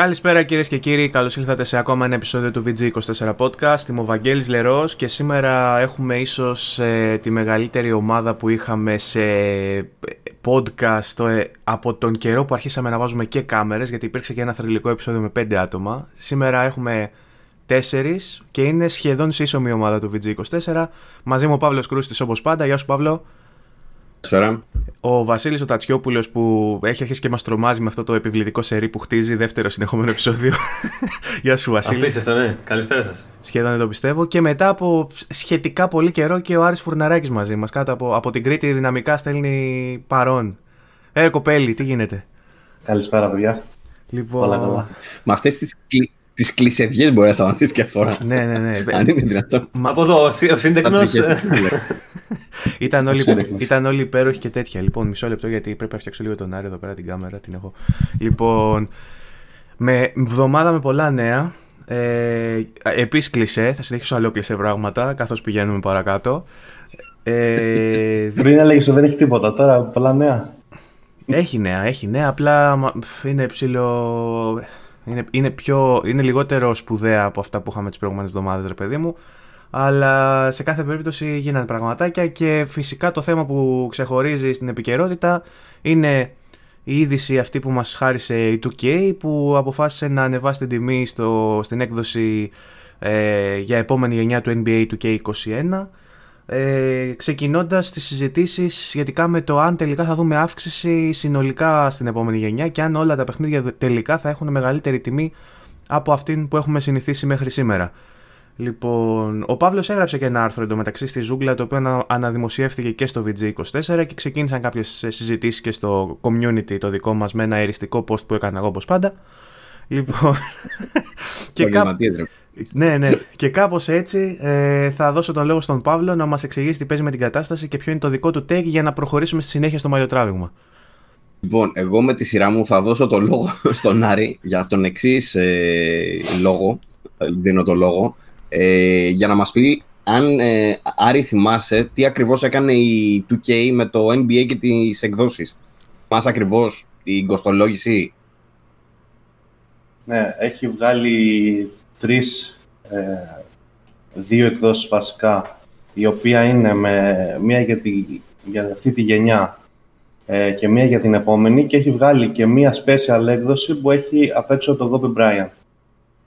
Καλησπέρα κυρίες και κύριοι, καλώς ήλθατε σε ακόμα ένα επεισόδιο του VG24 Podcast. Είμαι ο Βαγγέλης Λερός και σήμερα έχουμε ίσως ε, τη μεγαλύτερη ομάδα που είχαμε σε podcast ε, από τον καιρό που αρχίσαμε να βάζουμε και κάμερες γιατί υπήρξε και ένα θρηλυκό επεισόδιο με πέντε άτομα. Σήμερα έχουμε τέσσερις και είναι σχεδόν σύσσωμη ομάδα του VG24. Μαζί μου ο Παύλος Κρούστης όπως πάντα. Γεια σου Παύλο. Καλησπέρα. Ο Βασίλης ο Τατσιόπουλος που έχει αρχίσει και μας τρομάζει με αυτό το επιβλητικό σερί που χτίζει, δεύτερο συνεχόμενο επεισόδιο. Γεια σου, Βασίλη. Απίστευτο, ναι. Καλησπέρα σας. Σχεδόν δεν το πιστεύω. Και μετά από σχετικά πολύ καιρό και ο Άρης Φουρναράκης μαζί μας. Κάτω από, από την Κρήτη δυναμικά στέλνει παρόν. Ε, κοπέλι, τι γίνεται; Καλησπέρα, παιδιά. Λοιπόν... Όλα καλά. Με αυτές τις τις κλεισεδιέ μπορεί να σταματήσει και αφορά. ναι, ναι, ναι. Αν είναι δυνατόν. Μα από εδώ, ο σύντεκνος. ήταν, όλοι, ήταν όλοι υπέροχοι και τέτοια. Λοιπόν, μισό λεπτό γιατί πρέπει να φτιάξω λίγο τον Άρη εδώ πέρα την κάμερα. Την έχω. Λοιπόν, με βδομάδα με πολλά νέα. Ε, Επίση κλεισέ, θα συνεχίσω άλλο κλεισέ πράγματα καθώς πηγαίνουμε παρακάτω. Ε, Πριν έλεγες ότι δεν έχει τίποτα, τώρα πολλά νέα. Έχει νέα, έχει νέα, απλά είναι ψηλό. Είναι, είναι, πιο, είναι λιγότερο σπουδαία από αυτά που είχαμε τις προηγούμενες εβδομάδες, ρε παιδί μου. Αλλά σε κάθε περίπτωση γίνανε πραγματάκια και φυσικά το θέμα που ξεχωρίζει στην επικαιρότητα είναι η είδηση αυτή που μας χάρισε η 2K που αποφάσισε να ανεβάσει την τιμή στο, στην έκδοση ε, για επόμενη γενιά του NBA 2K21 ε, ξεκινώντας τις συζητήσεις σχετικά με το αν τελικά θα δούμε αύξηση συνολικά στην επόμενη γενιά και αν όλα τα παιχνίδια τελικά θα έχουν μεγαλύτερη τιμή από αυτήν που έχουμε συνηθίσει μέχρι σήμερα. Λοιπόν, ο Παύλος έγραψε και ένα άρθρο εντωμεταξύ στη Ζούγκλα το οποίο αναδημοσιεύθηκε και στο VG24 και ξεκίνησαν κάποιες συζητήσεις και στο community το δικό μας με ένα εριστικό post που έκανα εγώ όπως πάντα. Λοιπόν. και κά... ναι, ναι. και κάπως έτσι ε, θα δώσω τον λόγο στον Παύλο να μας εξηγήσει τι παίζει με την κατάσταση και ποιο είναι το δικό του take για να προχωρήσουμε στη συνέχεια στο μαλλιοτράβηγμα. Λοιπόν, εγώ με τη σειρά μου θα δώσω το λόγο στον Άρη για τον εξής ε, λόγο. Δίνω το λόγο. Ε, για να μας πει αν ε, Άρη θυμάσαι τι ακριβώς έκανε η 2K με το NBA και τις εκδόσεις. Μας ακριβώς την κοστολόγηση; Ναι, έχει βγάλει τρεις, ε, δύο εκδόσεις βασικά, η οποία είναι με μία για, τη, για αυτή τη γενιά ε, και μία για την επόμενη και έχει βγάλει και μία special έκδοση που έχει απ' έξω το Gobe Bryant.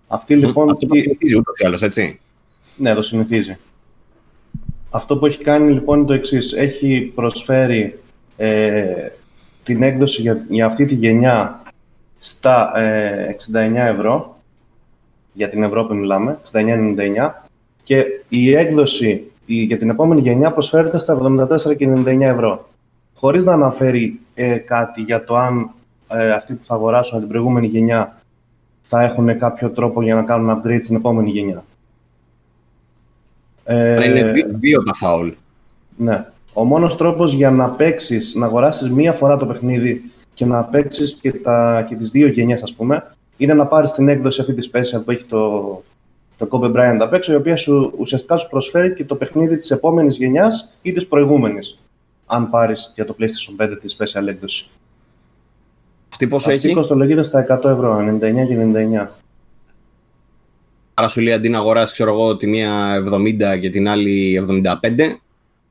Αυτή λοιπόν... Αυτό το συνηθίζει ούτως ή άλλως, έτσι. Ναι, το συνηθίζει. Αυτό που έχει κάνει λοιπόν είναι το εξής. Έχει προσφέρει ε, την έκδοση για, για αυτή τη γενιά στα 69 ε, ευρώ, για την Ευρώπη μιλάμε, 69,99 και η έκδοση για την επόμενη γενιά προσφέρεται στα 74,99 ευρώ. Χωρίς να αναφέρει ε, κάτι για το αν ε, αυτοί που θα αγοράσουν την προηγούμενη γενιά θα έχουν κάποιο τρόπο για να κάνουν upgrade στην επόμενη γενιά. Ε, είναι δύο τα φάουλ. Ναι. Ο μόνος τρόπος για να παίξεις, να αγοράσεις μία φορά το παιχνίδι και να παίξεις και, τα, και τις δύο γενιές ας πούμε, είναι να πάρεις την έκδοση αυτή της special που έχει το, το Kobe Bryant απ' έξω, η οποία σου, ουσιαστικά σου προσφέρει και το παιχνίδι της επόμενης γενιάς ή της προηγούμενης, αν πάρεις για το PlayStation 5 τη special έκδοση. Αυτή πόσο Αυτή έχει; κοστολογείται στα 100 ευρώ, 99 και 99. Άρα σου λέει αντί να αγοράσει, ξέρω εγώ, τη μία 70 και την άλλη 75,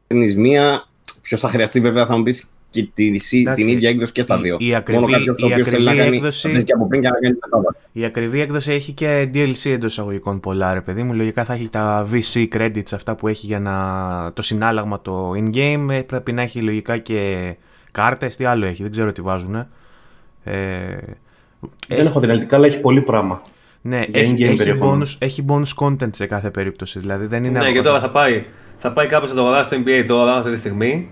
παίρνεις μία. Ποιος θα χρειαστεί, βέβαια, θα μου πεις και την, την ίδια έκδοση και στα δύο. Η, η ακριβή, Μόνο κάποιος η ακριβή κάνει, έκδοση, και από πριν και να κάνει η ακριβή έκδοση έχει και DLC εντός εισαγωγικών πολλά, ρε παιδί μου. Λογικά θα έχει τα VC credits αυτά που έχει για να, το συνάλλαγμα το in-game. Ε, πρέπει να έχει λογικά και κάρτες. Τι άλλο έχει, δεν ξέρω τι βάζουν. Ε, δεν έχει... έχω δυνατικά, αλλά έχει πολύ πράγμα. Ναι, έχει, έχει, bonus, έχει bonus content σε κάθε περίπτωση. Δηλαδή δεν είναι ναι, και τώρα θα πάει, θα πάει κάπως να το αγοράσει στο NBA τώρα αυτή τη στιγμή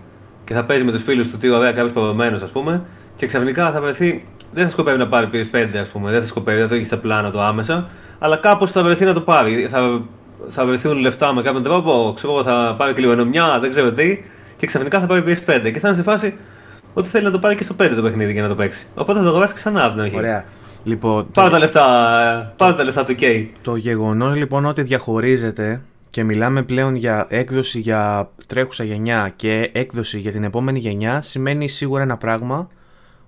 και θα παίζει με τους φίλους του τι ωραία κάποιος παγωμένος, ας πούμε, και ξαφνικά θα βρεθεί. Δεν θα σκοπεύει να πάρει PS5, ας πούμε, δεν θα σκοπεύει, δεν το έχει στα πλάνα του άμεσα, αλλά κάπως θα βρεθεί να το πάρει. Θα, θα βρεθούν λεφτά με κάποιον τρόπο, ξέρω θα πάρει κληρονομιά, δεν ξέρω τι, και ξαφνικά θα πάρει PS5 και θα είναι σε φάση ότι θέλει να το πάρει και στο 5 το παιχνίδι για να το παίξει. Οπότε θα το αγοράσει ξανά από την αρχή. Ωραία. Λοιπόν, πάρε το... τα λεφτά, πάρε τα λεφτά του K. Το γεγονός λοιπόν ότι διαχωρίζεται και μιλάμε πλέον για έκδοση για τρέχουσα γενιά και έκδοση για την επόμενη γενιά σημαίνει σίγουρα ένα πράγμα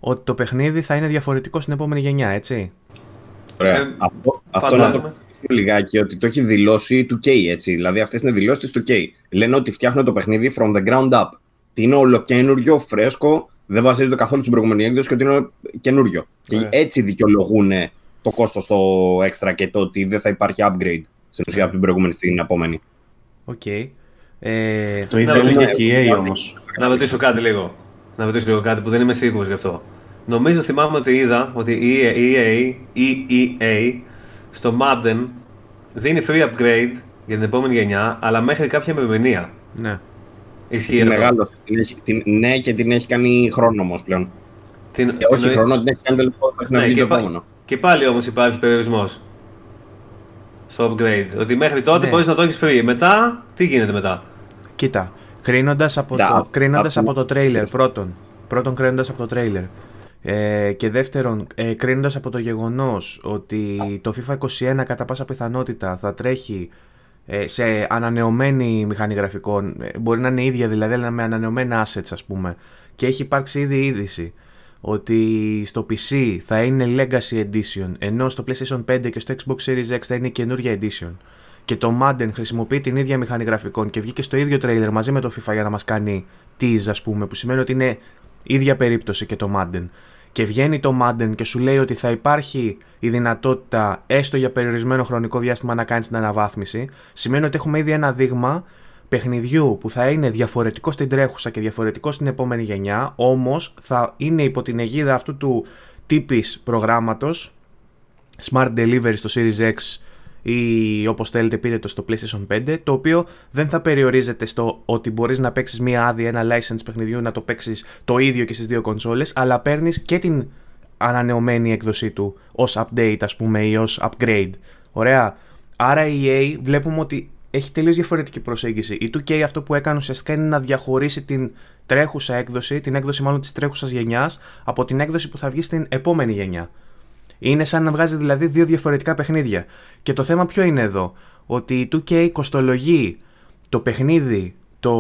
ότι το παιχνίδι θα είναι διαφορετικό στην επόμενη γενιά, έτσι; Ωραία. Ε, αυτό αυτό φαντάζομαι. να το πούμε λιγάκι ότι το έχει δηλώσει του K έτσι. Δηλαδή αυτές είναι δηλώσεις του K. Λένε ότι φτιάχνουν το παιχνίδι from the ground up. Ότι είναι ολοκαίνουργιο, φρέσκο, δεν βασίζεται καθόλου στην προηγούμενη έκδοση και ότι είναι καινούριο. Και Ωραία. έτσι δικαιολογούν το κόστος το έξτρα και το ότι δεν θα υπάρχει upgrade στην ουσία από την προηγούμενη στην επόμενη. Οκ. Ε, Το ίδιο Ναι, έλεγε ναι, και η ναι. EA όμως. Να ρωτήσω κάτι λίγο. Να ρωτήσω λίγο κάτι που δεν είμαι σίγουρος γι' αυτό. Νομίζω θυμάμαι ότι είδα ότι η EA, η EA, η EA στο Madden δίνει free upgrade για την επόμενη γενιά, αλλά μέχρι κάποια ημερομηνία. ναι. Ισχύει Τη αυτό. μεγάλο. Την έχει, την, ναι, και την έχει κάνει χρόνο όμως πλέον. Την- Και όχι εννοεί- χρόνο, την έχει κάνει τελικό μέχρι να Ναι, βγει και, το πα- επόμενο. και πάλι όμως υπάρχει περιορισμός στο upgrade. Ότι μέχρι τότε Ναι. μπορείς να το έχεις free. Μετά, τι γίνεται μετά; Κοίτα, κρίνοντας από, Da, το, κρίνοντας από- από το τρέιλερ, πρώτον. Πρώτον, κρίνοντας από το τρέιλερ. Ε, και δεύτερον, ε, κρίνοντας από το γεγονός ότι το FIFA 21 κατά πάσα πιθανότητα θα τρέχει ε, σε ανανεωμένη μηχανή γραφικών, ε, μπορεί να είναι ίδια δηλαδή, αλλά με ανανεωμένα assets, ας πούμε. Και έχει υπάρξει ήδη είδηση ότι στο PC θα είναι Legacy Edition, ενώ στο PlayStation 5 και στο Xbox Series X θα είναι καινούργια Edition. Και το Madden χρησιμοποιεί την ίδια μηχανή γραφικών και βγήκε στο ίδιο trailer μαζί με το FIFA για να μας κάνει tease, ας πούμε, που σημαίνει ότι είναι ίδια περίπτωση και το Madden. Και βγαίνει το Madden και σου λέει ότι θα υπάρχει η δυνατότητα έστω για περιορισμένο χρονικό διάστημα να κάνεις την αναβάθμιση. Σημαίνει ότι έχουμε ήδη ένα δείγμα παιχνιδιού που θα είναι διαφορετικό στην τρέχουσα και διαφορετικό στην επόμενη γενιά, όμως θα είναι υπό την αιγίδα αυτού του τύπης προγράμματος Smart Delivery στο Series X ή όπως θέλετε πείτε το στο PlayStation 5 το οποίο δεν θα περιορίζεται στο ότι μπορείς να παίξεις μία άδεια, ένα license παιχνιδιού να το παίξεις το ίδιο και στις δύο κονσόλες αλλά παίρνεις και την ανανεωμένη έκδοσή του ως update ας πούμε ή ως upgrade. Ωραία. Άρα η EA βλέπουμε ότι έχει τελείως διαφορετική προσέγγιση η 2K αυτό που έκανε ουσιαστικά είναι να διαχωρίσει την τρέχουσα έκδοση την έκδοση μάλλον της τρέχουσας γενιάς από την έκδοση που θα βγει στην επόμενη γενιά είναι σαν να βγάζει δηλαδή δύο διαφορετικά παιχνίδια. Και το θέμα ποιο είναι εδώ; Ότι η 2K κοστολογεί το παιχνίδι το...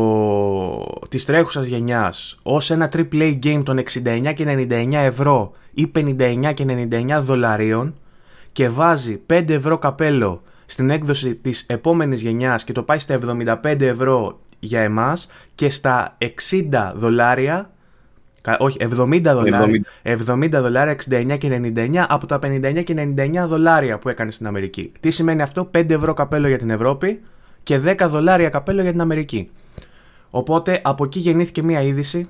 της τρέχουσας γενιάς ως ένα AAA game των 69 και 99 ευρώ ή 59 και 99 δολαρίων και βάζει 5 ευρώ καπέλο στην έκδοση της επόμενης γενιάς και το πάει στα 75 ευρώ για εμάς και στα 60 δολάρια Κα- Όχι, 70 δολάρια. 70 δολάρια, 69 και 99 από τα 59 και 99 δολάρια που έκανε στην Αμερική. Τι σημαίνει αυτό, 5 ευρώ καπέλο για την Ευρώπη και 10 δολάρια καπέλο για την Αμερική. Οπότε από εκεί γεννήθηκε μια είδηση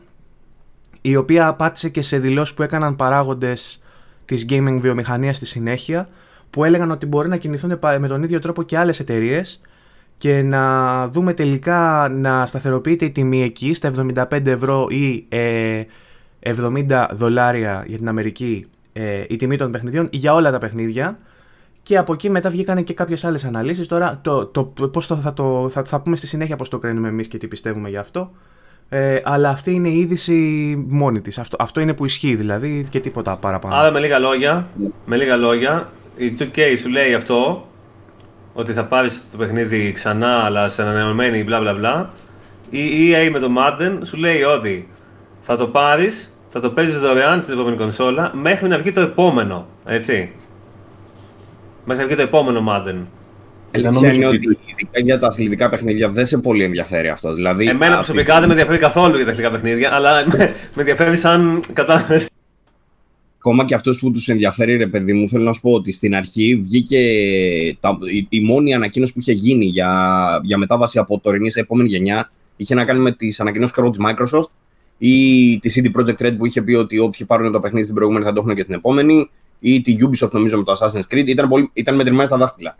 η οποία απάτησε και σε δηλώσεις που έκαναν παράγοντες της gaming βιομηχανίας στη συνέχεια που έλεγαν ότι μπορεί να κινηθούν πα- με τον ίδιο τρόπο και άλλες εταιρείες και να δούμε τελικά να σταθεροποιείται η τιμή εκεί στα 75 ευρώ ή ε, 70 δολάρια για την Αμερική ε, η τιμή των παιχνιδιών για όλα τα παιχνίδια. Και από εκεί μετά βγήκαν και κάποιες άλλες αναλύσεις. Τώρα το, το, πώς το, θα, το, θα, θα πούμε στη συνέχεια πώς το κρίνουμε εμείς και τι πιστεύουμε γι' αυτό. Ε, αλλά αυτή είναι η είδηση μόνη της. Αυτό, αυτό είναι που ισχύει δηλαδή και τίποτα παραπάνω. Άρα με λίγα λόγια, με λίγα λόγια, η 2K σου λέει αυτό, ότι θα πάρεις το παιχνίδι ξανά αλλά σε ανανεωμένη μπλα μπλα μπλα. Η EA με το Madden σου λέει ότι θα το πάρεις, θα το παίζεις δωρεάν στην επόμενη κονσόλα μέχρι να βγει το επόμενο, έτσι. Μέχρι να βγει το επόμενο Madden. Αλήθεια νομίζω είναι ότι- ότι ειδικά για τα αθλητικά παιχνίδια δεν σε πολύ ενδιαφέρει αυτό. Δηλαδή, Εμένα αυτή προσωπικά δεν με ενδιαφέρει καθόλου για τα εθνικά παιχνίδια, αλλά με, με ενδιαφέρει σαν κατάσταση. Ακόμα και αυτούς που τους ενδιαφέρει, ρε παιδί μου, θέλω να σου πω ότι στην αρχή βγήκε τα, η, η μόνη ανακοίνωση που είχε γίνει για, για μετάβαση από τωρινή σε επόμενη γενιά είχε να κάνει με τις ανακοινώσεις κρόου της Microsoft ή τη CD Projekt Red που είχε πει ότι όποιοι πάρουν το παιχνίδι στην προηγούμενη θα το έχουν και στην επόμενη ή τη Ubisoft νομίζω με το Assassin's Creed ήταν, πολύ, ήταν μετρημένα στα δάχτυλα.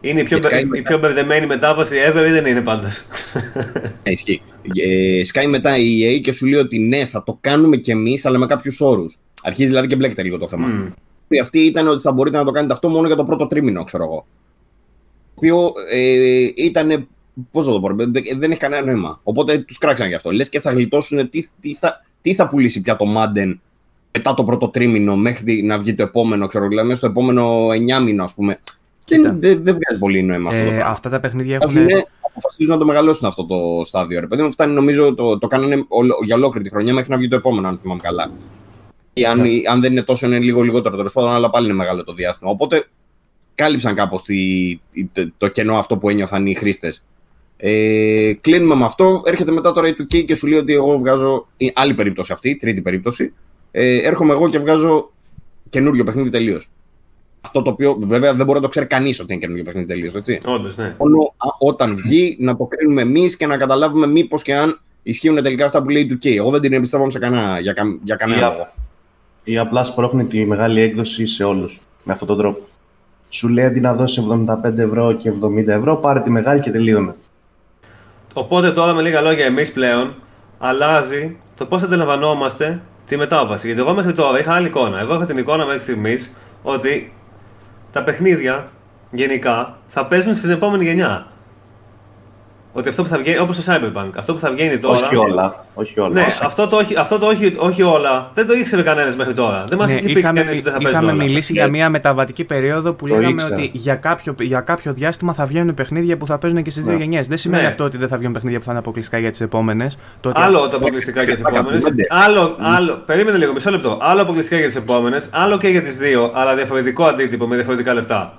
Είναι η πιο, Και Sky η πιο μπερδεμένη μετάβαση ever ή δεν είναι πάντως; Ναι, ισχύει. Ε, σκάει μετά η EA και σου λέει ότι ναι, θα το κάνουμε κι εμείς, αλλά με κάποιους όρους. Αρχίζει δηλαδή και μπλέκεται λίγο το θέμα. Η αυτή ήταν ότι θα μπορείτε να το κάνετε αυτό μόνο για το πρώτο τρίμηνο, ξέρω εγώ. Το οποίο ε, ήταν. Πώς θα το πω, ρε, δεν, δεν έχει κανένα νόημα. Οπότε τους κράξαν γι' αυτό. Λες και θα γλιτώσουν τι, τι, θα, τι θα πουλήσει πια το Madden μετά το πρώτο τρίμηνο μέχρι να βγει το επόμενο, ξέρω δηλαδή μέσα στο επόμενο 9 μήνο, ας πούμε. Δεν, δεν, δεν βγάζει πολύ νόημα αυτό το ε, πράγμα. αυτά τα παιχνίδια Βάζουν, έχουν αποφασίζουν να το μεγαλώσουν αυτό το στάδιο. Ρε παιδί μου, φτάνει νομίζω το, το κάνανε ολο- για ολόκληρη τη χρονιά μέχρι να βγει το επόμενο, αν θυμάμαι καλά. Ή αν, αν δεν είναι τόσο, είναι λίγο λιγότερο τέλος πάντων, αλλά πάλι είναι μεγάλο το διάστημα. Οπότε κάλυψαν κάπως τη, το, το κενό αυτό που ένιωθαν οι χρήστες. Ε, κλείνουμε με αυτό. Έρχεται μετά τώρα η 2K και σου λέει ότι εγώ βγάζω. η άλλη περίπτωση αυτή, τρίτη περίπτωση. Ε, έρχομαι εγώ και βγάζω καινούριο παιχνίδι τελείως. Αυτό το οποίο βέβαια δεν μπορεί να το ξέρει κανείς ότι είναι καινούριο παιχνίδι τελείως, έτσι. Όντως, ναι. Μόνο α, όταν βγει να το κρίνουμε εμείς και να καταλάβουμε μήπως και αν ισχύουν τελικά αυτά που λέει η 2K. Εγώ δεν την εμπιστεύομαι σε κανένα, για, κα, για κανένα Ή, λόγο. Α- ή απλά σπρώχνει τη μεγάλη έκδοση σε όλους. Με αυτόν τον τρόπο. Σου λέει αντί να δώσεις 75 ευρώ και 70 ευρώ, πάρε τη μεγάλη και τελείωνε. Οπότε τώρα με λίγα λόγια, εμείς πλέον αλλάζει το πώς αντιλαμβανόμαστε τη μετάβαση. Γιατί εγώ μέχρι τώρα είχα άλλη εικόνα. Εγώ είχα την εικόνα μέχρι στιγμής ότι τα παιχνίδια γενικά θα παίζουν στην επόμενη γενιά. Ότι αυτό που θα βγαίνει, όπως το Cyberpunk, αυτό που θα βγαίνει τώρα. Όχι όλα. Όχι όλα. Ναι, αυτό το, όχι, αυτό το όχι, όχι όλα δεν το ήξερε κανένας μέχρι τώρα. Δεν μας Ναι, είχε πει είχαμε, κανένας ότι δεν θα παίζουν είχαμε όλα. μιλήσει Ναι. για μια μεταβατική περίοδο που Το λέγαμε ήξερα. ότι για κάποιο, για κάποιο διάστημα θα βγαίνουν παιχνίδια που θα παίζουν και στις δύο Ναι. γενιές. Δεν σημαίνει Ναι. αυτό ότι δεν θα βγουν παιχνίδια που θα είναι αποκλειστικά για τις επόμενες. Άλλο τα αποκλειστικά για τις Πλάκα επόμενες. πέντε. Άλλο, άλλο, περίμενε λίγο, μισό λεπτό. Άλλο αποκλειστικά για τις επόμενες, άλλο και για τις δύο, αλλά διαφορετικό αντίτυπο με διαφορετικά λεφτά.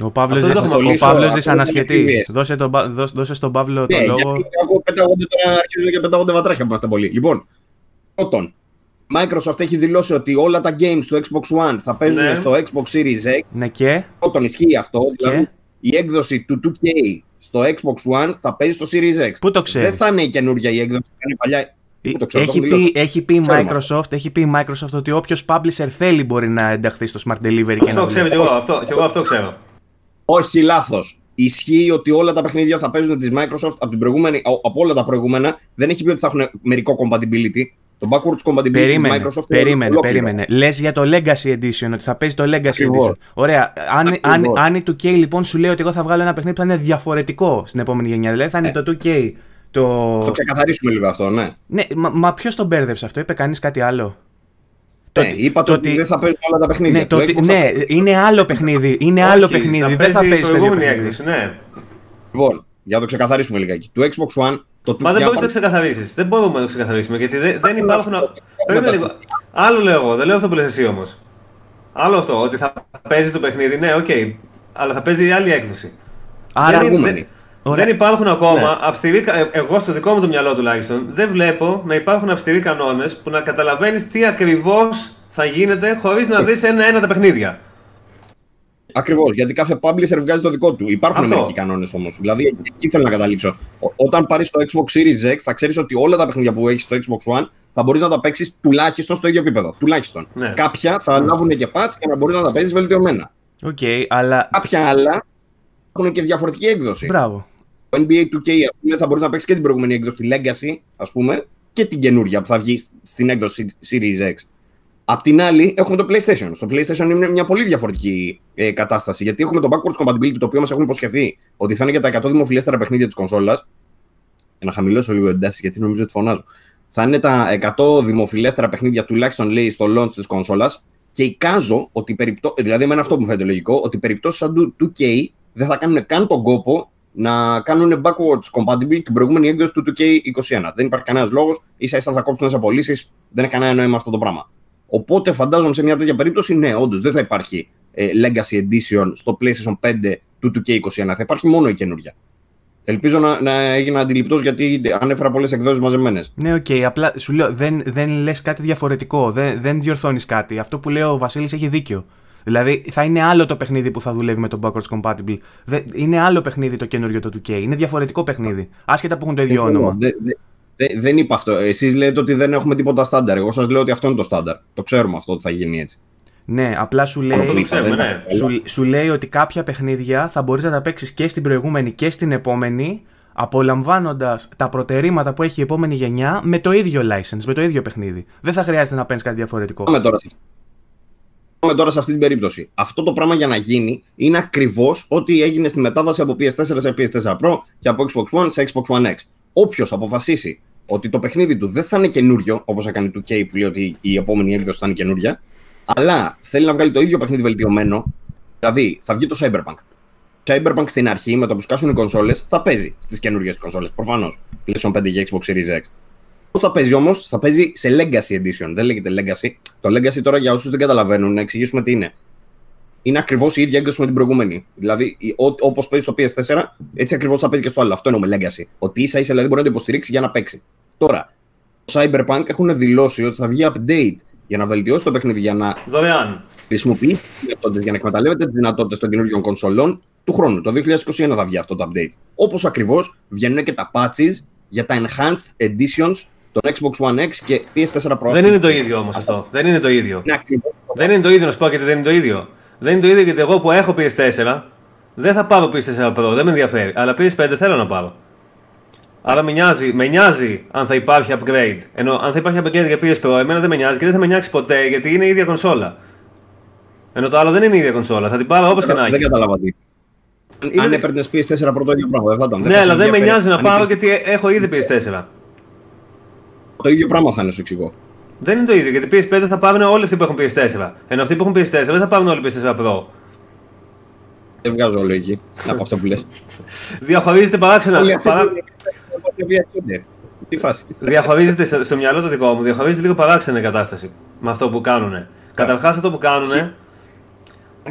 Ο Παύλος Αυτό το έχουμε ο λύσω, Παύλος αυτό δυσανασχετεί. είναι ευκαιρίες. Δώσε, τον, Πα- δώσ- δώσε στον Παύλο το Ναι, λόγο. γιατί εγώ πετάγονται τώρα, αρχίζουν και πετάγονται βατράχια που είμαστε πολύ. Λοιπόν, πρώτον, Microsoft έχει δηλώσει ότι όλα τα games του Xbox One θα παίζουν Ναι. στο Xbox Series X. Ναι, και; Πρώτον, ισχύει αυτό. Δηλαδή, η έκδοση του 2K στο Xbox One θα παίζει στο Series X. Πού το ξέρεις; Δεν θα είναι η καινούργια η έκδοση, θα είναι η παλιά. Πού το ξέρω, το Έχει έχουν πει, δηλώσει. έχει πει, η Ξέρουμε Microsoft, έχει πει η Microsoft ότι όποιος publisher θέλει μπορεί να ενταχθεί στο Smart Delivery και Αυτό να ξέρω δουλεύει. κι εγώ, αυτό, κι εγώ αυτό ξέρω. Όχι, λάθος. Ισχύει ότι όλα τα παιχνίδια θα παίζουν της Microsoft από, την προηγούμενη, από όλα τα προηγούμενα. Δεν έχει πει ότι θα έχουν μερικό compatibility. Το backwards compatibility Περίμενε, της Microsoft είναι περίμενε, ολόκληρο. περίμενε. Λες για το Legacy Edition, ότι θα παίζει το Legacy Ακριβώς. Edition. Ωραία. Αν, αν, Ακριβώς. αν η 2K λοιπόν σου λέει ότι εγώ θα βγάλω ένα παιχνίδι που θα είναι διαφορετικό στην επόμενη γενιά, δηλαδή θα είναι το 2K. Το... Το ξεκαθαρίσουμε λίγο αυτό, ναι. Ναι, μα, μα ποιος τον μπέρδεψε αυτό, είπε κανείς κάτι άλλο; Ναι, είπατε ότι δεν θα παίζουν όλα τα παιχνίδια. Ναι, το Το ότι- Xbox θα- ναι, είναι άλλο παιχνίδι. Είναι άλλο Όχι, παιχνίδι. δεν θα η παίζεις το ίδιο προηγούμενη παιχνίδι. έκδοση, ναι. Λοιπόν, για να το ξεκαθαρίσουμε λιγάκι. Το Xbox One. Το Μα δεν για μπορείς να το πάρ- ξεκαθαρίσεις. Δεν μπορούμε να το ξεκαθαρίσουμε γιατί δεν, δεν υπάρχουν. τα Περίμενε λίγο. στοιχεία. Άλλο λέω εγώ, δεν λέω αυτό που λες εσύ όμως. Άλλο αυτό, ότι θα παίζει το παιχνίδι, ναι, οκ. αλλά θα παίζει η άλλη έκδοση. Άρα, δεν, argument. δεν, Ωραία. δεν υπάρχουν ακόμα αυστηροί. κα- ε, Εγώ στο δικό μου το μυαλό τουλάχιστον δεν βλέπω να υπάρχουν αυστηροί κανόνες που να καταλαβαίνεις τι ακριβώς θα γίνεται χωρίς να δεις ένα-ένα τα παιχνίδια. Ακριβώς, γιατί κάθε publisher βγάζει το δικό του. Υπάρχουν Αυτό. μερικοί κανόνες όμως. Δηλαδή, εκεί θέλω να καταλήξω. Ο- όταν πάρεις το Xbox Series X, θα ξέρεις ότι όλα τα παιχνίδια που έχεις στο Xbox One θα μπορείς να τα παίξεις τουλάχιστον στο ίδιο επίπεδο. Τουλάχιστον. Ναι. Κάποια θα λάβουν και patch και να μπορείς να τα παίζεις βελτιωμένα. Οκ, αλλά. Κάποια άλλα έχουν και διαφορετική έκδοση. Μπράβο. Το NBA 2K ας πούμε, θα μπορεί να παίξει και την προηγούμενη έκδοση, τη Legacy, ας πούμε, και την καινούρια που θα βγει στην έκδοση Series X. Απ' την άλλη, έχουμε το PlayStation. Στο PlayStation είναι μια πολύ διαφορετική ε, κατάσταση. Γιατί έχουμε το backwards compatibility, το οποίο μας έχουν υποσχεθεί ότι θα είναι για τα 100 δημοφιλέστερα παιχνίδια της κονσόλας. Να χαμηλώσω λίγο εντάσει, γιατί νομίζω ότι φωνάζω. Θα είναι τα 100 δημοφιλέστερα παιχνίδια τουλάχιστον λέει στο launch της κονσόλας. Και εικάζω ότι περιπτώ... δηλαδή, εμένα αυτό που μου φαίνεται λογικό, ότι περιπτώσεις σαν του 2K δεν θα κάνουν καν τον κόπο να κάνουν backwards compatible την προηγούμενη έκδοση του 2K21. Δεν υπάρχει κανένας λόγος, ίσα ίσα θα κόψουν τι απολύσεις, δεν έχει κανένα νόημα αυτό το πράγμα. Οπότε φαντάζομαι σε μια τέτοια περίπτωση, ναι, όντως δεν θα υπάρχει ε, Legacy Edition στο PlayStation 5 του 2K21. Θα υπάρχει μόνο η καινούργια. Ελπίζω να, να έγινα αντιληπτός γιατί ανέφερα πολλές εκδόσεις μαζεμένες. Ναι, οκ, απλά σου λέω δεν, δεν λες κάτι διαφορετικό. Δεν, δεν διορθώνεις κάτι. Αυτό που λέει ο Βασίλης έχει δίκιο. Δηλαδή θα είναι άλλο το παιχνίδι που θα δουλεύει με το backwards compatible. Δεν- είναι άλλο παιχνίδι το καινούριο το 2K. Είναι διαφορετικό παιχνίδι. Άσχετα που έχουν το ίδιο όνομα. Δε- δε- δε- δεν είπα αυτό. Εσείς λέτε ότι δεν έχουμε τίποτα στάνταρ. Εγώ σας λέω ότι αυτό είναι το στάνταρ. Το ξέρουμε αυτό ότι θα γίνει έτσι. Ναι, απλά σου Αυτό το λέει, είπα, ξέρουμε, δεν ναι. είπα. σου, σου λέει ότι κάποια παιχνίδια θα μπορείς να τα παίξεις και στην προηγούμενη και στην επόμενη, απολαμβάνοντας τα προτερήματα που έχει η επόμενη γενιά με το ίδιο license, με το ίδιο παιχνίδι. Δεν θα χρειάζεται να παίρνεις κάτι διαφορετικό. Πάμε τώρα, σε- πάμε τώρα σε αυτή την περίπτωση. Αυτό το πράγμα για να γίνει είναι ακριβώς ό,τι έγινε στη μετάβαση από PS4 σε PS4 Pro και από Xbox One σε Xbox One X. Όποιος αποφασίσει ότι το παιχνίδι του δεν θα είναι καινούριο, όπως έκανε το K που λέει ότι η επόμενη έκδοση θα είναι καινούρια, αλλά θέλει να βγάλει το ίδιο παιχνίδι βελτιωμένο, δηλαδή θα βγει το Cyberpunk. Cyberpunk στην αρχή, με το που σκάσουν οι κονσόλες, θα παίζει στις καινούριες κονσόλες. Προφανώς. PlayStation 5 και Xbox Series X. Πώς θα παίζει όμως, θα παίζει σε Legacy Edition. Δεν λέγεται Legacy. Το Legacy τώρα για όσους δεν καταλαβαίνουν, να εξηγήσουμε τι είναι. είναι ακριβώς η ίδια έκδοση με την προηγούμενη. Δηλαδή, όπως παίζει στο PS4, έτσι ακριβώς θα παίζει και στο άλλο. Αυτό εννοούμε legacy. Ότι ίσα ίσα δηλαδή μπορεί να το υποστηρίξει για να παίξει. Τώρα, το Cyberpunk έχουν δηλώσει ότι θα βγει update για να βελτιώσει το παιχνίδι, για να Δωρεάν. χρησιμοποιεί τις δυνατότητες, για να εκμεταλλεύεται τις δυνατότητες των καινούργιων κονσολών του χρόνου. Το 2021 θα βγει αυτό το update. Όπως ακριβώς βγαίνουν και τα patches για τα enhanced editions των Xbox One X και PS4 Pro. Δεν είναι το ίδιο όμως αυτό. Δεν είναι το ίδιο. Ναι, ακριβώς. Δεν είναι το ίδιο να σου πω γιατί δεν είναι το ίδιο. Δεν είναι το ίδιο γιατί εγώ που έχω PS4 δεν θα πάρω PS4 Pro, δεν με ενδιαφέρει. Αλλά PS5 θέλω να πάρω. Άρα με νοιάζει, με νοιάζει αν θα υπάρχει upgrade. Ενώ αν θα υπάρχει upgrade για PS Pro, εμένα δεν με νοιάζει και δεν θα με νοιάξει ποτέ γιατί είναι η ίδια κονσόλα. Ενώ το άλλο δεν είναι η ίδια κονσόλα. Θα την πάρω όπως και να Δεν έχει. κατάλαβα τι. Είναι- Αν έπαιρνε PS4 Pro το ίδιο πράγμα, δεν θα ήταν. Ναι, θα αλλά σε δεν με ενδιαφέρει. νοιάζει να Αν πάρω υπήρχε- γιατί έχω ήδη PS4. Το ίδιο πράγμα θα είναι, σου εξηγώ. Δεν είναι το ίδιο γιατί PS5 θα πάρουν όλοι αυτοί που έχουν PS4. Ενώ αυτοί που έχουν PS4 δεν θα πάρουν όλοι PS4 Pro. Δεν βγάζω λογική από αυτό που λες. Διαχωρίζεται παράξενα. Όλοι αυτοί παρά- που είναι διακίνδυνοι. Τι φάση. Διαχωρίζεται στο, στο μυαλό το δικό μου, διαχωρίζεται λίγο παράξενη η κατάσταση με αυτό που κάνουν. Καταρχάς, αυτό που κάνουν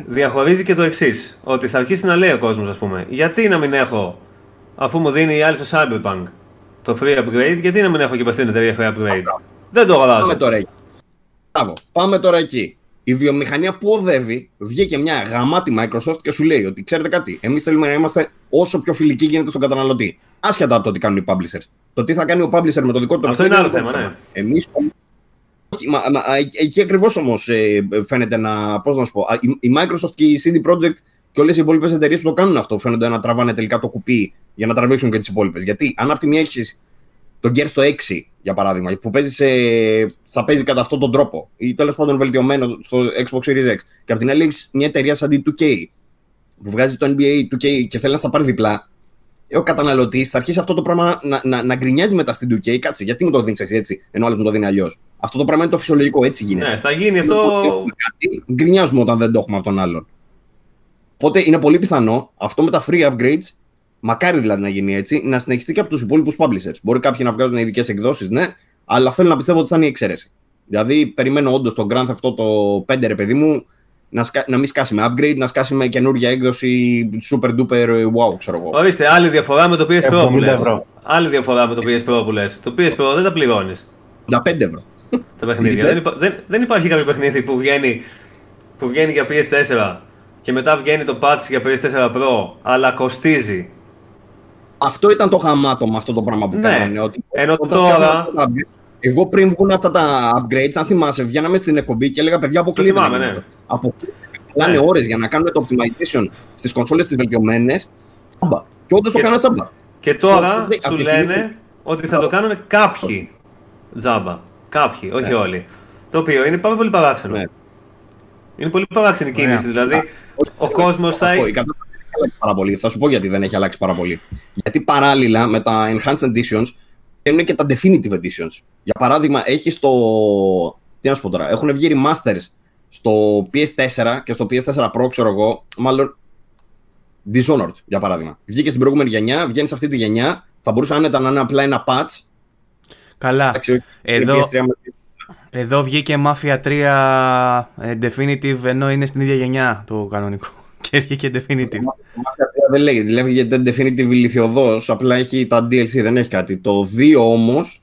διαχωρίζει και το εξής. Ότι θα αρχίσει να λέει ο κόσμος, ας πούμε, γιατί να μην έχω, αφού μου δίνει η άλλη στο Cyberpunk το free upgrade, γιατί να μην έχω και από αυτήν την εταιρεία free upgrade; Δεν το αγοράζω. Πάμε τώρα εκεί. Μπράβο. Πάμε τώρα εκεί. Η βιομηχανία που οδεύει, βγήκε μια γαμάτη Microsoft και σου λέει ότι ξέρετε κάτι, εμείς θέλουμε να είμαστε όσο πιο φιλικοί γίνεται στον καταναλωτή. Άσχετα από το τι κάνουν οι publishers. Το τι θα κάνει ο publisher με το δικό του Αυτό είναι άλλο θέμα, ναι. Εμείς. Μα, μα, α, εκεί ακριβώς όμως φαίνεται να. Πώς να σου πω. α, Η, η Microsoft και η CD Projekt και όλες οι υπόλοιπες εταιρείες που το κάνουν αυτό φαίνονται να τραβάνε τελικά το κουπί για να τραβήξουν και τις υπόλοιπες. Γιατί αν από τη μία έχεις τον Gear στο 6, για παράδειγμα, που παίζει σε, θα παίζει κατά αυτόν τον τρόπο, ή τέλος πάντων βελτιωμένο στο Xbox Series X, και από την άλλη έχεις μια εταιρεία σαν την 2K, που βγάζει το NBA 2K και θέλει να στα πάρει διπλά, ε, ο καταναλωτής θα αρχίσει αυτό το πράγμα να, να, να γκρινιάζει μετά στην 2K. Κάτσε, γιατί μου το δίνεις εσύ έτσι, ενώ άλλος μου το δίνει αλλιώς; Αυτό το πράγμα είναι το φυσιολογικό, έτσι γίνεται. Ναι, θα γίνει αυτό. Έχουμε κάτι, γκρινιάζουμε όταν δεν το έχουμε από τον άλλον. Οπότε είναι πολύ πιθανό αυτό με τα free upgrades, μακάρι δηλαδή να γίνει έτσι, να συνεχιστεί και από τους υπόλοιπους publishers. Μπορεί κάποιοι να βγάζουν ειδικές εκδόσεις, ναι, αλλά θέλω να πιστεύω ότι θα είναι η εξαίρεση. Δηλαδή, περιμένω όντως το Grand Theft Auto 5, ρε παιδί μου, να, σκα... να μην σκάσει με upgrade, να σκάσει με καινούργια έκδοση super duper wow, ξέρω εγώ. Ορίστε, άλλη διαφορά με το PS Pro που 70 λες. ευρώ. Άλλη διαφορά με το PS Pro που λες. Το PS Pro δεν τα πληρώνεις. 55 ευρώ. τα παιχνίδια. Τι δεν, υπά- δεν, δεν υπάρχει κάποιο παιχνίδι που βγαίνει, που βγαίνει για PS4 και μετά βγαίνει το patch για PS4 Pro, αλλά κοστίζει. Αυτό ήταν το χαμάτο με αυτό το πράγμα που Ναι. κάνανε. Ότι Ενώ όταν τώρα- σκάσανε αυτά τα upgrades, Εγώ πριν βγουν αυτά τα upgrades, αν θυμάσαι, βγαίναμε στην εκπομπή και έλεγα παιδιά αποκλείεται. θυμάμαι, να γίνει ναι. αυτό. Αποκλείεται. Μιλάνε Ναι. ώρες για να κάνουμε το optimization στις κονσόλες τις βελτιωμένες. Τσάμπα. Και όντως το Και- κάνα τσάμπα. Και τώρα Από τη σου στιγμή λένε ότι θα το κάνουν κάποιοι τζάμπα. Κάποιοι, όχι όλοι. Το οποίο είναι πάρα πολύ παράξενο. Ναι. Είναι πολύ παράξενη κίνηση. Δηλαδή, ο κόσμος θα. Αυτό, η κατάσταση δεν έχει αλλάξει πάρα πολύ. Θα σου πω γιατί δεν έχει αλλάξει πάρα πολύ. Γιατί παράλληλα με τα Enhanced Editions είναι και τα Definitive Editions. Για παράδειγμα, έχει το. Τι να σου πω τώρα, έχουν βγει remasters στο PS4 και στο PS4 Pro, ξέρω εγώ, μάλλον Dishonored, για παράδειγμα. Βγήκε στην προηγούμενη γενιά, βγαίνει σε αυτή τη γενιά, θα μπορούσε άνετα να είναι απλά ένα patch. Καλά. Εντάξει, όχι, Εδώ, PS3 με- εδώ βγήκε Mafia 3 ε, Definitive ενώ είναι στην ίδια γενιά το κανονικό. Και βγήκε Definitive. Mafia 3 δεν λέγεται, λέγεται Definitive ηλικιωδώς, απλά έχει τα DLC, δεν έχει κάτι. Το 2 όμως,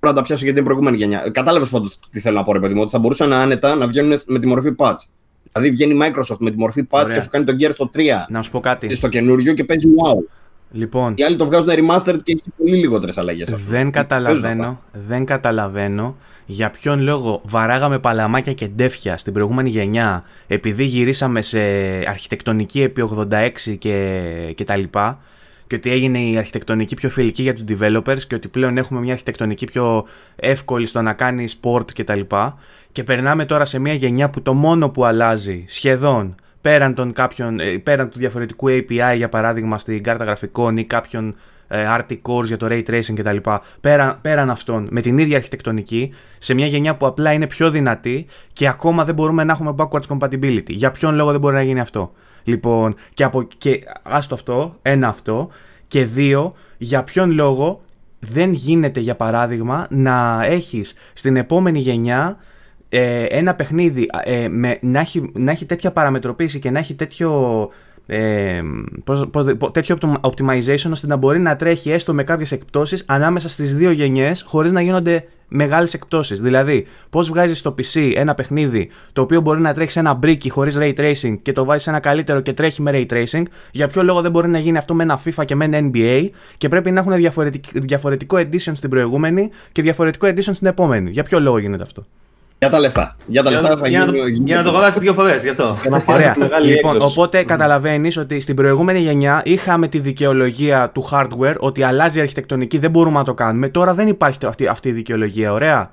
πρέπει να τα πιάσω για την προηγούμενη γενιά. Κατάλαβες πάντως τι θέλω να πω, ρε παιδί μου, ότι θα μπορούσαν άνετα να βγαίνουν με τη μορφή patch. Δηλαδή βγαίνει η Microsoft με τη μορφή patch Ωραία. και σου κάνει τον Gear στο 3 Να σου πω κάτι. στο καινούριο και παίζει wow. Λοιπόν, Οι άλλοι το βγάζουν remastered και έχει πολύ λιγότερες αλλαγές. δεν καταλαβαίνω, δεν καταλαβαίνω για ποιον λόγο βαράγαμε παλαμάκια και ντέφια στην προηγούμενη γενιά επειδή γυρίσαμε σε αρχιτεκτονική επί 86 και, και τα λοιπά και ότι έγινε η αρχιτεκτονική πιο φιλική για τους developers και ότι πλέον έχουμε μια αρχιτεκτονική πιο εύκολη στο να κάνεις sport και τα λοιπά και περνάμε τώρα σε μια γενιά που το μόνο που αλλάζει σχεδόν πέραν, των κάποιων, ε, πέραν του διαφορετικού API για παράδειγμα στην κάρτα γραφικών ή κάποιων ε, RT cores για το ray tracing κτλ. Πέραν, πέραν αυτών, με την ίδια αρχιτεκτονική, σε μια γενιά που απλά είναι πιο δυνατή και ακόμα δεν μπορούμε να έχουμε backwards compatibility. Για ποιον λόγο δεν μπορεί να γίνει αυτό; Λοιπόν, και, από, και άστο αυτό, ένα αυτό, και δύο, για ποιον λόγο δεν γίνεται για παράδειγμα να έχεις στην επόμενη γενιά ε, ένα παιχνίδι ε, με, να, έχει, να έχει τέτοια παραμετροποίηση και να έχει τέτοιο, ε, πώς, πώς, τέτοιο optimization ώστε να μπορεί να τρέχει έστω με κάποιες εκπτώσεις ανάμεσα στις δύο γενιές χωρίς να γίνονται μεγάλες εκπτώσεις. Δηλαδή, πώς βγάζεις στο PC ένα παιχνίδι το οποίο μπορεί να τρέχει σε ένα μπρίκι χωρίς ray tracing και το βάζεις σε ένα καλύτερο και τρέχει με ray tracing, για ποιο λόγο δεν μπορεί να γίνει αυτό με ένα FIFA και με ένα NBA και πρέπει να έχουν διαφορετικό edition στην προηγούμενη και διαφορετικό edition στην επόμενη. Για ποιο λόγο γίνεται αυτό; Για τα λεφτά. Για τα λεφτά θα για, να, για να το αγοράσει δύο φορές γι' αυτό. Ωραία. λοιπόν, οπότε καταλαβαίνεις ότι στην προηγούμενη γενιά είχαμε τη δικαιολογία του hardware ότι αλλάζει η αρχιτεκτονική, δεν μπορούμε να το κάνουμε. Τώρα δεν υπάρχει αυτή, αυτή η δικαιολογία. Ωραία.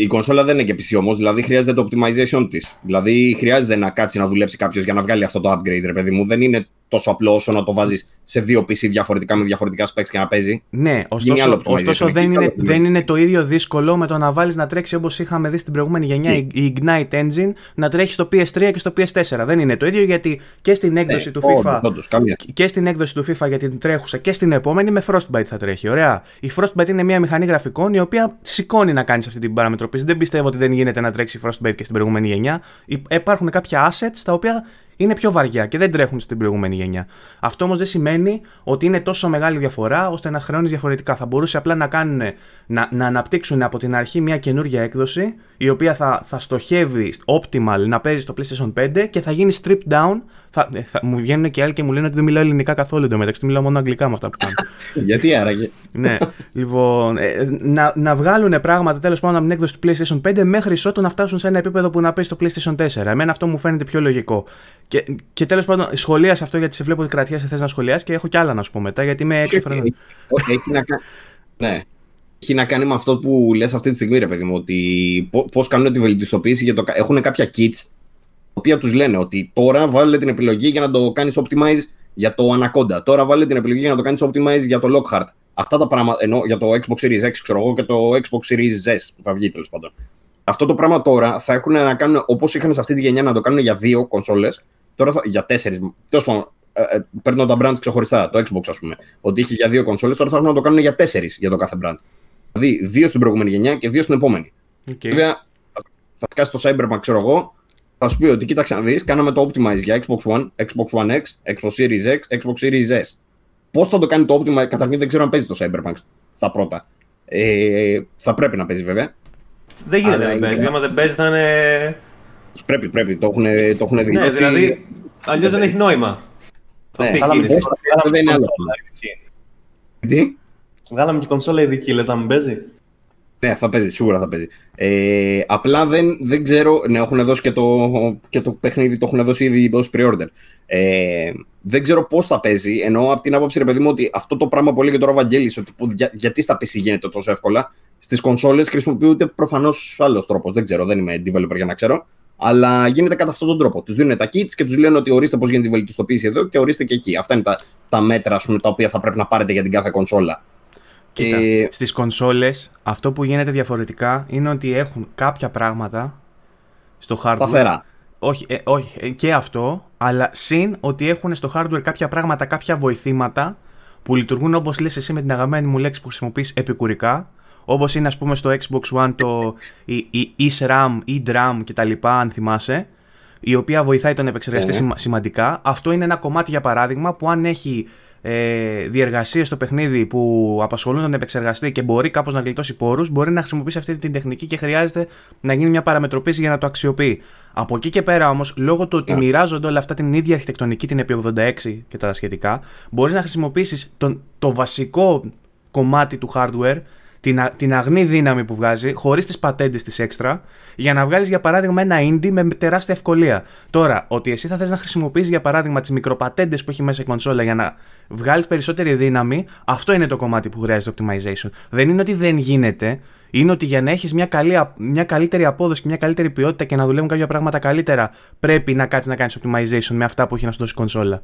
Η κονσόλα δεν είναι και PC όμως, δηλαδή χρειάζεται το optimization της. Δηλαδή χρειάζεται να κάτσει να δουλέψει κάποιος για να βγάλει αυτό το upgrade, ρε παιδί μου. Δεν είναι τόσο απλό όσο να το βάζεις σε δύο PC διαφορετικά με διαφορετικά specs και να παίζει. Ναι, ωστόσο, ωστόσο δεν, είναι, δεν είναι το ίδιο δύσκολο με το να βάλεις να τρέξει όπως είχαμε δει στην προηγούμενη γενιά ναι. η Ignite Engine να τρέχει στο PS3 και στο PS4. Δεν είναι το ίδιο γιατί και στην έκδοση ναι, του FIFA. Όντως, και στην έκδοση του FIFA για την τρέχουσα και στην επόμενη με Frostbite θα τρέχει. Ωραία. Η Frostbite είναι μια μηχανή γραφικών η οποία σηκώνει να κάνεις αυτή την παραμετροποίηση. Δεν πιστεύω ότι δεν γίνεται να τρέξει Frostbite και στην προηγούμενη γενιά. Υπάρχουν κάποια assets τα οποία είναι πιο βαριά και δεν τρέχουν στην προηγούμενη γενιά. Αυτό όμως δεν σημαίνει ότι είναι τόσο μεγάλη διαφορά ώστε να χρεώνεις διαφορετικά. Θα μπορούσε απλά να, κάνουν, να, να αναπτύξουν από την αρχή μια καινούργια έκδοση η οποία θα, θα στοχεύει optimal να παίζει στο PlayStation 5 και θα γίνει strip down. Θα, θα, μου βγαίνουν και άλλοι και μου λένε ότι δεν μιλάω ελληνικά καθόλου εντωμεταξύ, μιλάω μόνο αγγλικά με αυτά που κάνω. Γιατί άραγε. ναι, λοιπόν, ε, να, να βγάλουν πράγματα τέλος πάντων από την έκδοση του PlayStation 5 μέχρι ότου να φτάσουν σε ένα επίπεδο που να παίζει στο PlayStation 4. Εμένα αυτό μου φαίνεται πιο λογικό. Και, και τέλος πάντων, σχολίασε αυτό γιατί σε βλέπω ότι κρατιάσαι θες να σχολιάσεις και έχω κι άλλα να σου πω μετά γιατί είμαι έξω φρένα. Έχει να κάνει. Ναι. Έχει να κάνει με αυτό που λες αυτή τη στιγμή, ρε παιδί μου, ότι πώς κάνουν τη βελτιστοποίηση. Για το... Έχουν κάποια kits, τα οποία τους λένε ότι τώρα βάλε την επιλογή για να το κάνεις optimize για το Anaconda. Τώρα βάλε την επιλογή για να το κάνεις optimize για το Lockhart. Αυτά τα πράγματα, ενώ για το Xbox Series X, ξέρω εγώ, και το Xbox Series S που θα βγει τέλος πάντων. Αυτό το πράγμα τώρα θα έχουν να κάνουν όπως είχαν σε αυτή τη γενιά να το κάνουν για δύο κονσόλες, Τώρα θα, για τέσσερις. Τέλος πάντων, ε, ε, παίρνω τα brands ξεχωριστά. Το Xbox, ας πούμε. Ότι είχε για δύο κονσόλες, τώρα θα έχουν να το κάνουν για τέσσερις για το κάθε brand. Δηλαδή, δύο στην προηγούμενη γενιά και δύο στην επόμενη. Okay. Βέβαια, θα σκάσει το Cyberpunk, ξέρω εγώ, θα σου πει ότι κοίταξε να δεις, κάναμε το Optimize για Xbox One, Xbox One X, Xbox Series X, Xbox Series S. Πώς θα το κάνει το Optimize, καταρχήν δεν ξέρω αν παίζει το Cyberpunk στα πρώτα. Ε, θα πρέπει να παίζει βέβαια. Δεν γίνεται να παίζει. Άμα δεν παίζει θα είναι Πρέπει, πρέπει. Το έχουν, το έχουν δει. Ναι, δηλαδή, αλλιώς δεν έχει νόημα. Ναι, αυτή η κίνηση. Δεν είναι άλλο. Τι; Βγάλαμε και κονσόλα ειδική, λες να μην παίζει; Ναι, θα παίζει, σίγουρα θα παίζει. Ε, απλά δεν, δεν ξέρω, ναι, έχουν δώσει και το, και το παιχνίδι, το έχουν δώσει ήδη ως pre-order. Ε, δεν ξέρω πώς θα παίζει, ενώ από την άποψη, ρε παιδί μου, ότι αυτό το πράγμα που έλεγε τώρα ο Βαγγέλης, ότι που, για, γιατί στα PC γίνεται τόσο εύκολα, στις κονσόλες χρησιμοποιούνται προφανώς άλλος τρόπος. Δεν ξέρω, δεν είμαι developer για να ξέρω. Αλλά γίνεται κατά αυτόν τον τρόπο. Τους δίνουν τα kits και τους λένε ότι ορίστε πώς γίνεται η βελτιστοποίηση εδώ και ορίστε και εκεί. Αυτά είναι τα, τα μέτρα πούμε, τα οποία θα πρέπει να πάρετε για την κάθε κονσόλα. Κοίτα, και... στις κονσόλες αυτό που γίνεται διαφορετικά είναι ότι έχουν κάποια πράγματα στο hardware. Σταθερά. Όχι, ε, όχι ε, και αυτό, αλλά συν ότι έχουν στο hardware κάποια πράγματα, κάποια βοηθήματα που λειτουργούν όπως λες εσύ με την αγαπημένη μου λέξη που χρησιμοποιείς επικουρικά Όπως είναι, ας πούμε, στο Xbox One το η, η eSRAM, eDRAM κτλ. Αν θυμάσαι, η οποία βοηθάει τον επεξεργαστή ναι. σημαντικά. Αυτό είναι ένα κομμάτι, για παράδειγμα, που αν έχει ε, διεργασίες στο παιχνίδι που απασχολούν τον επεξεργαστή και μπορεί κάπως να γλιτώσει πόρους, μπορεί να χρησιμοποιήσει αυτή την τεχνική και χρειάζεται να γίνει μια παραμετροποίηση για να το αξιοποιεί. Από εκεί και πέρα όμως, λόγω του ότι yeah. Ναι. μοιράζονται όλα αυτά την ίδια αρχιτεκτονική, την επί 86 και τα σχετικά, μπορείς να χρησιμοποιήσεις το βασικό κομμάτι του hardware την, την αγνή δύναμη που βγάζει, χωρίς τις πατέντες της έξτρα, για να βγάλεις για παράδειγμα ένα indie με τεράστια ευκολία. Τώρα, ότι εσύ θα θες να χρησιμοποιήσει για παράδειγμα τις μικροπατέντες που έχει μέσα η κονσόλα για να βγάλεις περισσότερη δύναμη, αυτό είναι το κομμάτι που χρειάζεται optimization. Δεν είναι ότι δεν γίνεται, είναι ότι για να έχεις μια, μια καλύτερη απόδοση και μια καλύτερη ποιότητα και να δουλεύουν κάποια πράγματα καλύτερα, πρέπει να κάτσεις να κάνεις optimization με αυτά που έχει να σου δώσει η κονσόλα.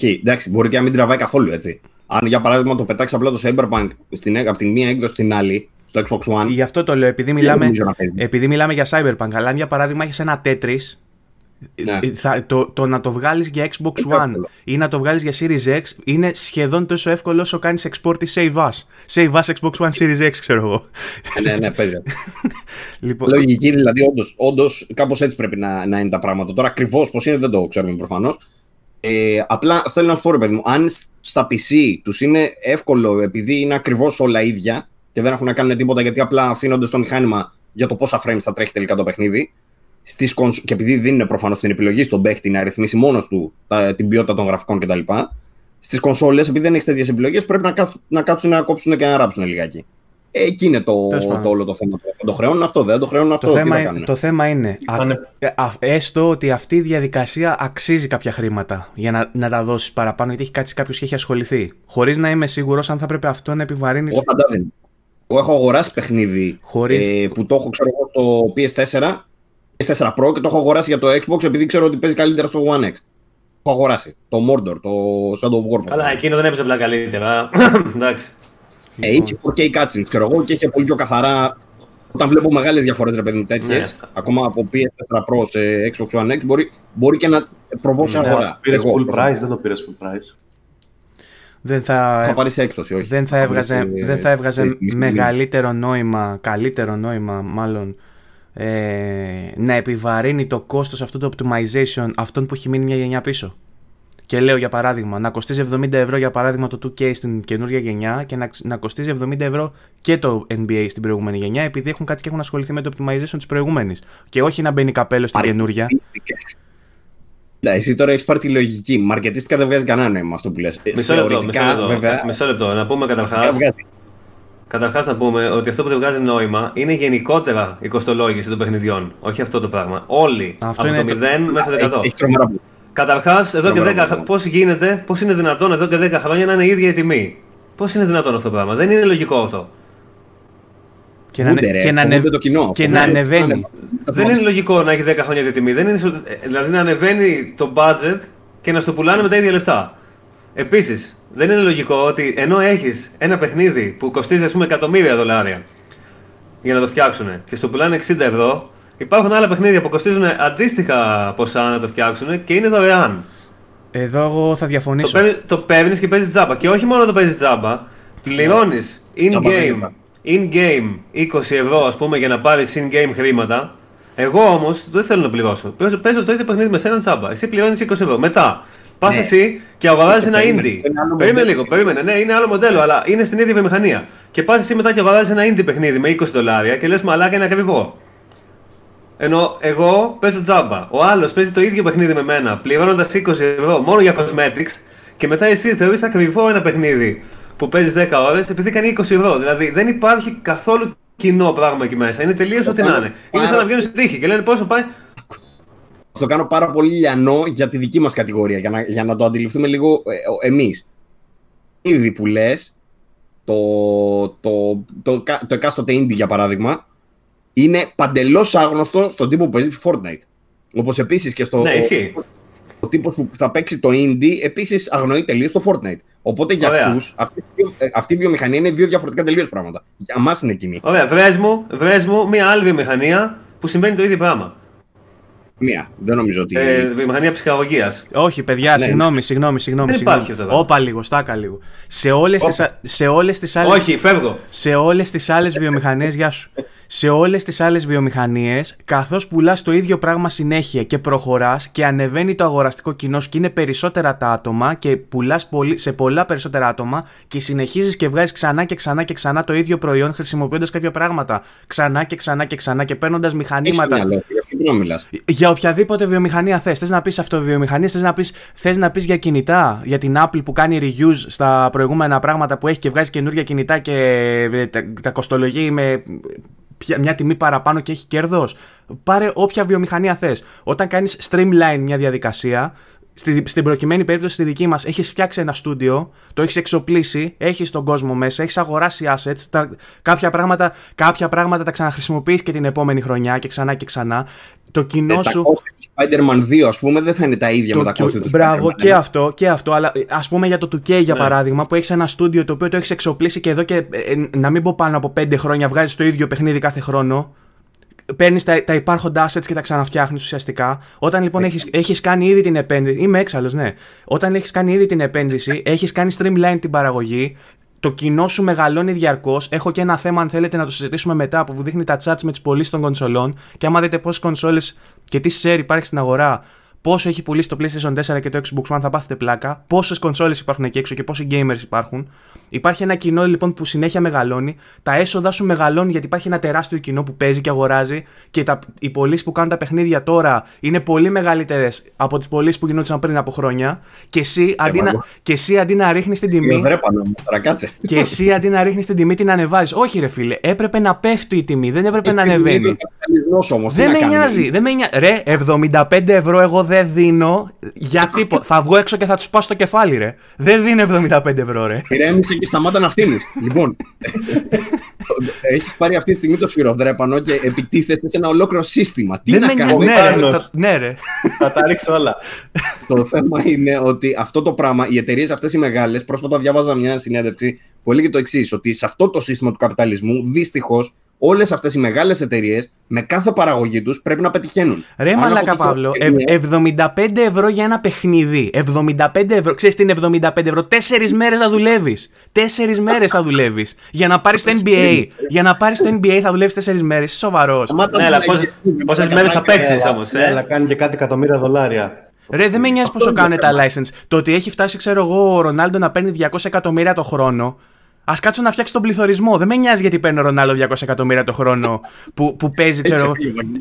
Εντάξει, μπορεί και να μην τραβάει καθόλου έτσι. Αν για παράδειγμα το πετάξει απλά το Cyberpunk στην, από την μία έκδοση στην άλλη, στο Xbox One. Γι' αυτό το λέω, επειδή μιλάμε, επειδή μιλάμε για Cyberpunk. Αλλά αν για παράδειγμα έχεις ένα Tetris Ναι. Ε, Θα, το, το να το βγάλεις για Xbox Είναι One εύκολο. ή να το βγάλεις για Series X είναι σχεδόν τόσο εύκολο όσο κάνεις export ή save as. Save as Xbox One Series X ξέρω εγώ. ναι, ναι, παίζει. λοιπόν, Λογική, δηλαδή, όντως, όντως κάπως έτσι πρέπει να, να είναι τα πράγματα. Τώρα, ακριβώς πώς είναι, δεν το ξέρουμε προφανώς. Ε, απλά θέλω να σου πω, ρε παιδί μου, αν σ- στα PC τους είναι εύκολο επειδή είναι ακριβώς όλα ίδια και δεν έχουν να κάνουν τίποτα γιατί απλά αφήνονται στο μηχάνημα για το πόσα frames θα τρέχει τελικά το παιχνίδι. Στις κονσ... Και επειδή δίνουν προφανώς την επιλογή στον παίχτη να ρυθμίσει μόνος του τα, την ποιότητα των γραφικών κτλ. Στις κονσόλες, επειδή δεν έχεις τέτοιες επιλογές, πρέπει να, κάθ- να κάτσουν να κόψουν και να ράψουν λιγάκι. Ε, εκεί είναι το, Τέλος πάντων. το όλο το θέμα. Θα το χρεώνουν αυτό, δεν το χρεώνουν αυτό. το, τι θέμα, θα είναι- κάνουν. το θέμα είναι α, Πάνε- ε, α, έστω ότι αυτή η διαδικασία αξίζει κάποια χρήματα για να, να τα δώσεις παραπάνω γιατί έχει κάτσει κάποιος και έχει ασχοληθεί. Χωρίς να είμαι σίγουρος αν θα πρέπει αυτό να επιβαρύνει... Εγώ θα τα δίνω. Εγώ έχω αγοράσει παιχνίδι Χωρίς- ε, που το έχω ξέρω εγώ στο PS4, PS4 Pro και το έχω αγοράσει για το Xbox επειδή ξέρω ότι παίζει καλύτερα στο One X. Το έχω αγοράσει. Το Mordor, το Shadow of War. Καλά, εκείνο δεν έπαιζε απλά καλύτερα. Εντάξει. Ε, είχε 4K cutscenes, ξέρω εγώ, και είχε πολύ πιο καθαρά. Όταν βλέπω μεγάλες διαφορές, ρε παιδί μου, τέτοιες, Ναι. ακόμα από PS4 Pro σε Xbox One X, μπορεί, μπορεί και να προβώ σε Ναι, αγορά. Πήρες Εγώ, full προσωπικά. price, δεν το πήρες full price. Δεν θα, Θα πάρεις σε έκπτωση, όχι. δεν θα έβγαζε, πάρεις σε- δεν θα έβγαζε σε- στη- στη- μεγαλύτερο νόημα, καλύτερο νόημα μάλλον, ε, να επιβαρύνει το κόστος αυτού του optimization αυτόν που έχει μείνει μια γενιά πίσω. Και λέω για παράδειγμα, να κοστίζει 70 ευρώ για παράδειγμα το 2K στην καινούργια γενιά και να, να κοστίζει 70 ευρώ και το NBA στην προηγούμενη γενιά επειδή έχουν κάτι και έχουν ασχοληθεί με το optimization της προηγούμενης. Και όχι να μπαίνει καπέλο στην καινούργια. Μαρκετίστικα. Ναι, εσύ τώρα έχεις πάρει τη λογική. Μαρκετίστικα δεν βγάζει κανένα νόημα αυτό που λες. Μισό λεπτό, μισό λεπτό. βέβαια. Μισό λεπτό. Να πούμε καταρχά. βγάζει. Καταρχάς να πούμε ότι αυτό που δεν βγάζει νόημα είναι γενικότερα η κοστολόγηση των παιχνιδιών. Όχι αυτό το πράγμα. Όλοι. Αυτό από είναι το το- 0 μέχρι το 100. Έχει, έχει τρομερά που. Καταρχάς, εδώ και Τρομερό 10 πράγμα. Πώς γίνεται, πώς είναι δυνατόν εδώ και 10 χρόνια να είναι η ίδια η τιμή; Πώς είναι δυνατόν αυτό το πράγμα; Δεν είναι λογικό αυτό. Και να, Φοβούνται, ρε, και να, φοβούνται ανε- το κοινό. και Φοβούνται. να ανεβαίνει. Ναι, Δεν είναι λογικό να έχει 10 χρόνια τη τιμή. Δεν είναι, σω- ε, δηλαδή να ανεβαίνει το budget και να στο πουλάνε με τα ίδια λεφτά. Επίσης, δεν είναι λογικό ότι ενώ έχεις ένα παιχνίδι που κοστίζει ας πούμε εκατομμύρια δολάρια για να το φτιάξουν και στο πουλάνε 60 ευρώ, υπάρχουν άλλα παιχνίδια που κοστίζουν αντίστοιχα ποσά να το φτιάξουν και είναι δωρεάν. Εδώ εγώ θα Το, διαφωνήσω. παίρνει, το παίρνεις και παίζεις τζάμπα. Και όχι μόνο το παίζεις τζάμπα, πληρώνεις Τζάμπα δεν in-game, in-game 20 ευρώ ας πούμε για να πάρεις in-game χρήματα. Εγώ όμως δεν θέλω να πληρώσω. Παίζω, παίζω το ίδιο παιχνίδι με σένα τζάμπα. Εσύ πληρώνεις 20 ευρώ. Μετά πας Ναι. εσύ και αγοράζεις ένα Περίμενε, indie. είναι άλλο Περίμενε μοντέλο. λίγο, περίμενε. Ναι, είναι άλλο μοντέλο, αλλά είναι στην ίδια βιομηχανία. Και πας εσύ μετά και αγοράζεις ένα indie παιχνίδι με 20 δολάρια και λες μαλάκα είναι ακριβό. Ενώ εγώ παίζω τζάμπα. Ο άλλος παίζει το ίδιο παιχνίδι με μένα, πληρώνοντας 20 ευρώ μόνο για cosmetics και μετά εσύ θεωρείς ακριβό ένα παιχνίδι που παίζεις 10 ώρες επειδή κάνει 20 ευρώ. Δηλαδή δεν υπάρχει καθόλου κοινό πράγμα εκεί μέσα. Είναι τελείως ό,τι να είναι. Είναι σαν πάρα- να βγαίνουν στην τύχη και λένε πόσο πάει. το κάνω πάρα πολύ λιανό για τη δική μας κατηγορία, για να, για να το αντιληφθούμε λίγο ε, εμείς. Ήδη που λες, το, το, το, το, το εκάστοτε indie για παράδειγμα, είναι παντελώς άγνωστο στον τύπο που παίζει Fortnite. Όπως επίσης και στο. Ναι, ισχύει. Ο τύπος που θα παίξει το indie επίσης αγνοεί τελείω το Fortnite. Οπότε για Ωραία. αυτούς, αυτή, ε, αυτή η βιομηχανία είναι δύο διαφορετικά τελείως πράγματα. Για εμά είναι κοινή. Ωραία, βρες μου, βρες μου μια άλλη βιομηχανία που συμβαίνει το ίδιο πράγμα. Μία. Δεν νομίζω ότι. Ε, βιομηχανία ψυχαγωγίας. Όχι, παιδιά, Ναι. συγγνώμη, συγγνώμη, συγγνώμη. Δεν συγγνώμη. υπάρχει αυτό εδώ. Όπα λίγο, στάκα λίγο. Σε όλες τις, α- σε όλες τις άλλες... Όχι, φεύγω. σε όλες τις άλλες βιομηχανίες, γεια σου, σε όλες τις άλλες βιομηχανίες, καθώς πουλάς το ίδιο πράγμα συνέχεια και προχωράς και ανεβαίνει το αγοραστικό κοινό σου και είναι περισσότερα τα άτομα και πουλάς πολύ, σε πολλά περισσότερα άτομα και συνεχίζεις και βγάζεις ξανά και ξανά και ξανά το ίδιο προϊόν χρησιμοποιώντας κάποια πράγματα ξανά και ξανά και ξανά και παίρνοντας Έχεις το μηχανήματα μυαλό σου, για αυτό που να μιλάς; για οποιαδήποτε βιομηχανία θες. Θες να πεις αυτοβιομηχανία, θες να πεις, θες να πεις για κινητά, για την Apple που κάνει reviews στα προηγούμενα πράγματα που έχει και βγάζει καινούργια κινητά και ε, τα, τα κοστολογεί με πια- μια τιμή παραπάνω και έχει κέρδος. Πάρε όποια βιομηχανία θες. Όταν κάνεις streamline μια διαδικασία, στη, στην προκειμένη περίπτωση στη δική μας έχεις φτιάξει ένα στούντιο, το έχεις εξοπλίσει, έχεις τον κόσμο μέσα, έχεις αγοράσει assets, τα, κάποια, πράγματα, κάποια πράγματα τα ξαναχρησιμοποιείς και την επόμενη χρονιά και ξανά και ξανά. Το κοινό Ε, τα σου... κόστη του Spider-Man 2, ας πούμε, δεν θα είναι τα ίδια με τα κόστη του Μπράβο, Spider-Man. και αυτό, και αυτό. Αλλά ας πούμε για το 2K Ναι. για παράδειγμα, που έχεις ένα στούντιο το οποίο το έχεις εξοπλίσει και εδώ και ε, ε, να μην πω πάνω από 5 χρόνια βγάζεις το ίδιο παιχνίδι κάθε χρόνο. Παίρνεις τα, τα υπάρχοντα assets και τα ξαναφτιάχνεις ουσιαστικά. Όταν λοιπόν έχεις έχεις κάνει ήδη την επένδυση. Είμαι έξαλλος, ναι. Όταν έχεις κάνει ήδη την επένδυση, έχεις κάνει streamline την παραγωγή, το κοινό σου μεγαλώνει διαρκώς. Έχω και ένα θέμα, αν θέλετε να το συζητήσουμε μετά, που δείχνει τα charts με τις πωλήσεις των κονσολών. Και άμα δείτε πόσες κονσόλες και τι share υπάρχει στην αγορά, πόσο έχει πουλήσει το PlayStation 4 και το Xbox One, θα πάθετε πλάκα. Πόσες κονσόλες υπάρχουν εκεί έξω και πόσοι gamers υπάρχουν. Υπάρχει ένα κοινό λοιπόν που συνέχεια μεγαλώνει. Τα έσοδα σου μεγαλώνουν γιατί υπάρχει ένα τεράστιο κοινό που παίζει και αγοράζει. Και τα, οι πωλήσεις που κάνουν τα παιχνίδια τώρα είναι πολύ μεγαλύτερες από τις πωλήσεις που γινόντουσαν πριν από χρόνια. Και εσύ αντί, να, και εσύ, αντί να ρίχνεις την τιμή. και εσύ αντί να ρίχνεις την τιμή την ανεβάζεις. Όχι, ρε φίλε, έπρεπε να πέφτει η τιμή, δεν έπρεπε Έτσι, να ανεβαίνει. Δεν με νοιάζει. Δεν με νοιάζει. Ρε, 75 ευρώ εγώ δεν δίνω για τίποτα. θα βγω έξω και θα τους πάω στο κεφάλι, ρε. Δεν δίνω 75 ευρώ, ρε. Ηρέμησε και σταμάτα να φτύνει. λοιπόν, έχεις πάρει αυτή τη στιγμή το σφυροδρέπανο και επιτίθεσαι σε ένα ολόκληρο σύστημα. Τι να κάνεις, ναι, ναι, ρε. θα τα ρίξω όλα. το θέμα είναι ότι αυτό το πράγμα, οι εταιρείες αυτές οι μεγάλες, πρόσφατα διάβαζα μια συνέντευξη που έλεγε το εξής, ότι σε αυτό το σύστημα του καπιταλισμού, δυστυχώς, όλες αυτές οι μεγάλες εταιρείες με κάθε παραγωγή τους πρέπει να πετυχαίνουν. Ρε μαλάκα Παύλο, 75 ευρώ για ένα παιχνίδι. 75 ευρώ, ξέρεις τι είναι 75 ευρώ; Τέσσερις μέρες θα δουλεύεις. Τέσσερις μέρες θα δουλεύεις. Για να πάρεις το NBA. Για να πάρεις το NBA θα δουλεύεις τέσσερις μέρες. Είσαι σοβαρός. Ναι, αλλά πόσε μέρες θα παίξεις όμως. Ναι, αλλά κάνει και κάτι εκατομμύρια δολάρια. Ρε, δεν με νοιάζει πόσο κάνουν τα license. Το ότι έχει φτάσει, ξέρω εγώ, ο Ρονάλντο να παίρνει 200 εκατομμύρια το χρόνο Α κάτσω να φτιάξει τον πληθωρισμό. Δεν με νοιάζει γιατί παίρνει ο Ρονάλο 200 εκατομμύρια το χρόνο που, που παίζει, ξέρω.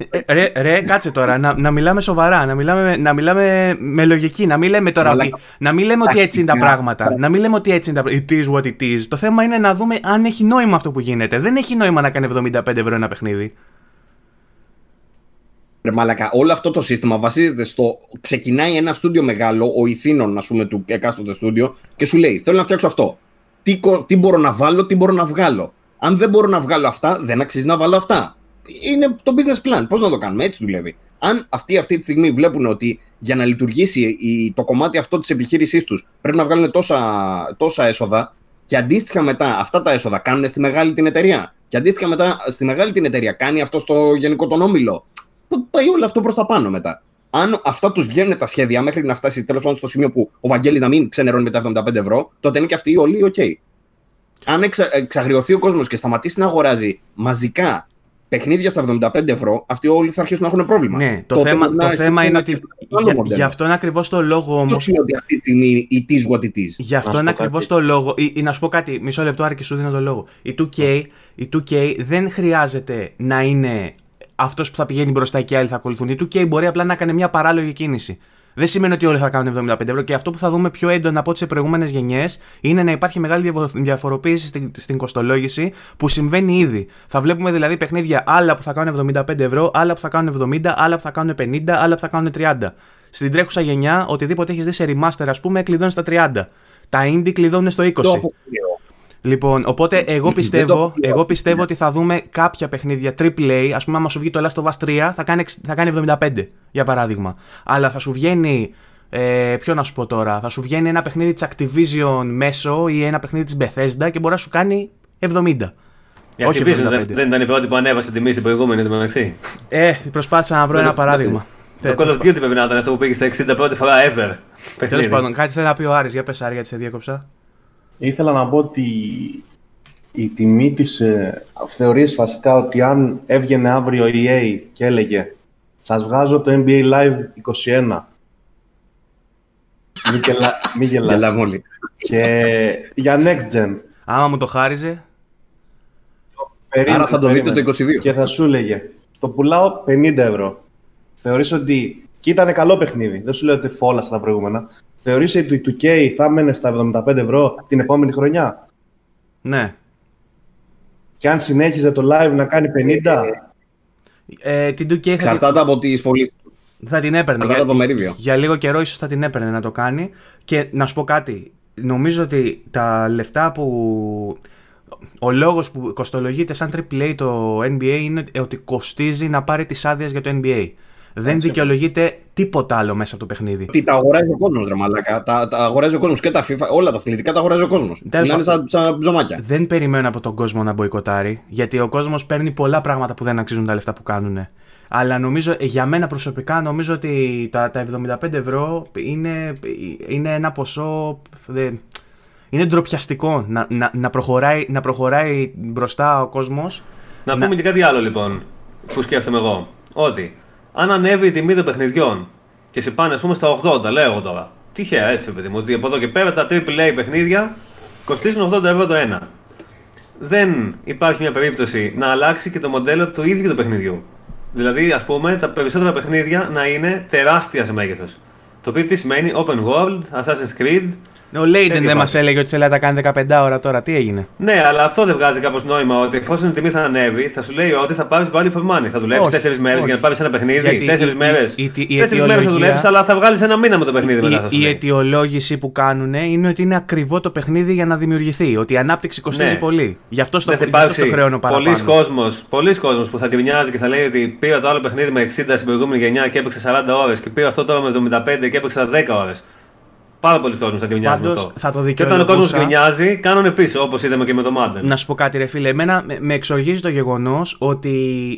Ε, ρε, ρε, κάτσε τώρα, να, να μιλάμε σοβαρά, να μιλάμε, να μιλάμε με λογική, να μην λέμε τώρα να μην λέμε ότι έτσι είναι τα πράγματα. Να μην λέμε ότι έτσι είναι τα πράγματα. It is what it is. Το θέμα είναι να δούμε αν έχει νόημα αυτό που γίνεται. Δεν έχει νόημα να κάνει 75 ευρώ ένα παιχνίδι. Ρε μαλακα, όλο αυτό το σύστημα βασίζεται στο ξεκινάει ένα στούντιο μεγάλο, ο ηθήνων, ας πούμε, του εκάστοτε στούντιο και σου λέει: Θέλω να φτιάξω αυτό τι, τι μπορώ να βάλω, τι μπορώ να βγάλω. Αν δεν μπορώ να βγάλω αυτά, δεν αξίζει να βάλω αυτά. Είναι το business plan. Πώς να το κάνουμε, έτσι δουλεύει. Αν αυτοί αυτή τη στιγμή βλέπουν ότι για να λειτουργήσει η, το κομμάτι αυτό της επιχείρησής τους πρέπει να βγάλουν τόσα, τόσα έσοδα και αντίστοιχα μετά αυτά τα έσοδα κάνουν στη μεγάλη την εταιρεία και αντίστοιχα μετά στη μεγάλη την εταιρεία κάνει αυτό στο γενικό τον όμιλο. Πάει όλο αυτό προς τα πάνω μετά αν αυτά τους βγαίνουν τα σχέδια μέχρι να φτάσει τέλος πάντων στο σημείο που ο Βαγγέλης να μην ξενερώνει με τα 75 ευρώ, τότε είναι και αυτοί όλοι OK. Okay. Αν εξα, εξαγριωθεί ο κόσμος και σταματήσει να αγοράζει μαζικά παιχνίδια στα 75 ευρώ, αυτοί όλοι θα αρχίσουν να έχουν πρόβλημα. Ναι, το, θέμα, το θέμα είναι ότι. Για, γι' αυτό είναι ακριβώς το λόγο όμως. είναι ότι αυτή τη στιγμή it is what it is; Γι' αυτό είναι ακριβώς το λόγο. Ή, ή, να σου πω κάτι, μισό λεπτό, Άρη, και σου δίνω το λόγο. Η 2K, η 2K δεν χρειάζεται να είναι αυτός που θα πηγαίνει μπροστά και οι άλλοι θα ακολουθούν. Η 2K μπορεί απλά να κάνει μια παράλογη κίνηση. Δεν σημαίνει ότι όλοι θα κάνουν 75 ευρώ και αυτό που θα δούμε πιο έντονα από τις προηγούμενες γενιές είναι να υπάρχει μεγάλη διαφοροποίηση στην, στην κοστολόγηση που συμβαίνει ήδη. Θα βλέπουμε δηλαδή παιχνίδια άλλα που θα κάνουν 75 ευρώ, άλλα που θα κάνουν 70, άλλα που θα κάνουν 50, άλλα που θα κάνουν 30. Στην τρέχουσα γενιά, οτιδήποτε έχεις δει σε remaster, ας πούμε, κλειδώνεις στα 30. Τα indie κλειδώνουν στο 20. Λοιπόν, οπότε εγώ πιστεύω, εγώ πιστεύω ότι θα δούμε κάποια παιχνίδια AAA. Α πούμε, άμα σου βγει το Last of Us 3, θα κάνει, θα κάνει 75 για παράδειγμα. Αλλά θα σου βγαίνει. Ε, ποιο να σου πω τώρα, θα σου βγαίνει ένα παιχνίδι της Activision μέσω ή ένα παιχνίδι της Bethesda και μπορεί να σου κάνει 70. Για Όχι Activision δεν, δεν ήταν η πρώτη που ανέβασε τιμή στην προηγούμενη μεταξύ. Ε, προσπάθησα να βρω ένα παράδειγμα. Το Call of Duty πρέπει να ήταν αυτό που πήγε στα 60 πρώτη φορά ever. Τέλος πάντων, κάτι θέλει να πει ο Άρης, για πες Άρη, γιατί σε διέκοψα. Ήθελα να πω ότι η τιμή της ε, θεωρείς βασικά ότι αν έβγαινε αύριο η EA και έλεγε σας βγάζω το NBA Live 21 μη, γελάς, μη Και για Next Gen. Άμα μου το χάριζε. Άρα θα το δείτε το 22. Και θα σου έλεγε, το πουλάω 50 ευρώ. Θεωρείς ότι... Και ήταν καλό παιχνίδι. Δεν σου λέω ότι φόλασα τα προηγούμενα. Θεωρείς ότι το 2K θα μένει στα 75 ευρώ την επόμενη χρονιά; Ναι. Και αν συνέχιζε το live να κάνει 50. Ε, την 2K θα Εξαρτάται από τις πολύ... Θα την έπαιρνε. Για, το μερίδιο. για λίγο καιρό ίσως θα την έπαιρνε να το κάνει. Και να σου πω κάτι. Νομίζω ότι τα λεφτά που... Ο λόγος που κοστολογείται σαν AAA το NBA είναι ότι κοστίζει να πάρει τις άδειες για το NBA. Δεν δικαιολογείται τίποτα άλλο μέσα από το παιχνίδι. Τι τα αγοράζει ο κόσμος, ρε Μαλάκα. Τα, τα αγοράζει ο κόσμος και τα FIFA, όλα τα αθλητικά τα αγοράζει ο κόσμος. Τέλος Είναι σαν, σαν ψωμάκια. Δεν περιμένω από τον κόσμο να μποϊκοτάρει, γιατί ο κόσμος παίρνει πολλά πράγματα που δεν αξίζουν τα λεφτά που κάνουν. Αλλά νομίζω, για μένα προσωπικά, νομίζω ότι τα, τα 75 ευρώ είναι, είναι ένα ποσό. δε- είναι ντροπιαστικό να, να, να, προχωράει, να προχωράει μπροστά ο κόσμος. Να πούμε και κάτι άλλο λοιπόν που σκέφτομαι εγώ. Ότι αν ανέβει η τιμή των παιχνιδιών και σε πάνε ας πούμε στα 80, λέω εγώ τώρα. Τυχαία έτσι, παιδί μου, ότι από εδώ και πέρα τα AAA παιχνίδια κοστίζουν 80 ευρώ το ένα. Δεν υπάρχει μια περίπτωση να αλλάξει και το μοντέλο του ίδιου του παιχνιδιού. Δηλαδή, ας πούμε, τα περισσότερα παιχνίδια να είναι τεράστια σε μέγεθος. Το οποίο τι σημαίνει; Open world, Assassin's Creed, Ο Λέιντεν Τέτοια δεν μας πάνε. έλεγε ότι θέλει να τα κάνει 15 ώρα τώρα. Τι έγινε; Ναι, αλλά αυτό δεν βγάζει κάπως νόημα ότι εφόσον η τιμή θα ανέβει, θα σου λέει ότι θα πάρεις value for money. Θα δουλέψεις Όχι, 4 μέρες όχι. για να πάρεις ένα παιχνίδι. Γιατί 4 η- μέρες. η- η- η 4 μέρες θα αιτιολογία- δουλέψεις, αλλά θα βγάλεις ένα μήνα με το παιχνίδι μετά. Θα σου Η, η λέει. αιτιολόγηση που κάνουν είναι ότι είναι ακριβό το παιχνίδι για να δημιουργηθεί. Ότι η ανάπτυξη κοστίζει Ναι. πολύ. Γι' αυτό στο, Δεν θα γι' αυτό στο υπάρξει χρεώνω παραπάνω. πολλοί κόσμος, πολλοί κόσμος που θα γκρινιάζει και θα λέει ότι πήρα το άλλο παιχνίδι με 60 στην προηγούμενη γενιά και έπαιξε 40 ώρες και πήρα αυτό τώρα με 75 και έπαιξε 10 ώρες. Πάρα πολλοί κόσμος θα γκρινιάζει με Πάντως, αυτό. θα το και όταν ο κόσμος δικαιολογούσα- γκρινιάζει, κάνουν πίσω όπως είδαμε και με το Madden. Να σου πω κάτι, ρε φίλε. Εμένα με- με εξοργίζει το γεγονός ότι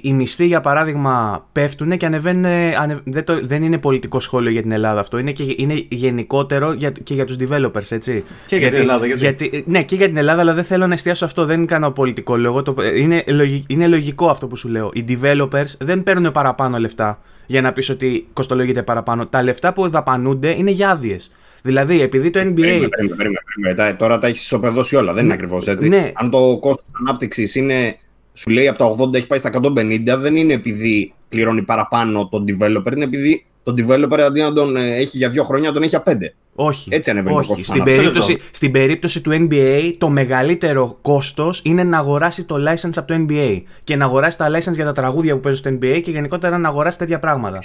οι μισθοί, για παράδειγμα, πέφτουν και ανεβαίνουν. ανε- δεν, το- δεν είναι πολιτικό σχόλιο για την Ελλάδα αυτό. Είναι, και, είναι γενικότερο για, και για τους developers, έτσι. Και για την Ελλάδα, γιατί; ναι, και για την Ελλάδα, αλλά δεν θέλω να εστιάσω σε αυτό. Δεν κάνω πολιτικό λόγο. Το, είναι, λογι- είναι λογικό αυτό που σου λέω. Οι developers δεν παίρνουν παραπάνω λεφτά για να πεις ότι κοστολογείται παραπάνω. Τα λεφτά που δαπανούνται είναι για άδειες. Δηλαδή, επειδή το NBA. Περίμενε, περίμενε, περίμενε, περίμενε. Τα- Τώρα τα έχεις ισοπεδώσει όλα. Δεν είναι ακριβώς έτσι. ναι. Αν το κόστος ανάπτυξης είναι, σου λέει από τα 80 έχει πάει στα 150, δεν είναι επειδή πληρώνει παραπάνω τον developer, είναι επειδή τον developer αντί να τον ε, έχει για δύο χρόνια, τον έχει για πέντε. Όχι. Έτσι ανεβαίνει το Όχι. κόστος Στην ανάπτυξης. περίπτωση, στην περίπτωση του NBA, το μεγαλύτερο κόστος είναι να αγοράσει το license από το NBA και να αγοράσει τα license για τα τραγούδια που παίζουν στο NBA και γενικότερα να αγοράσει τέτοια πράγματα.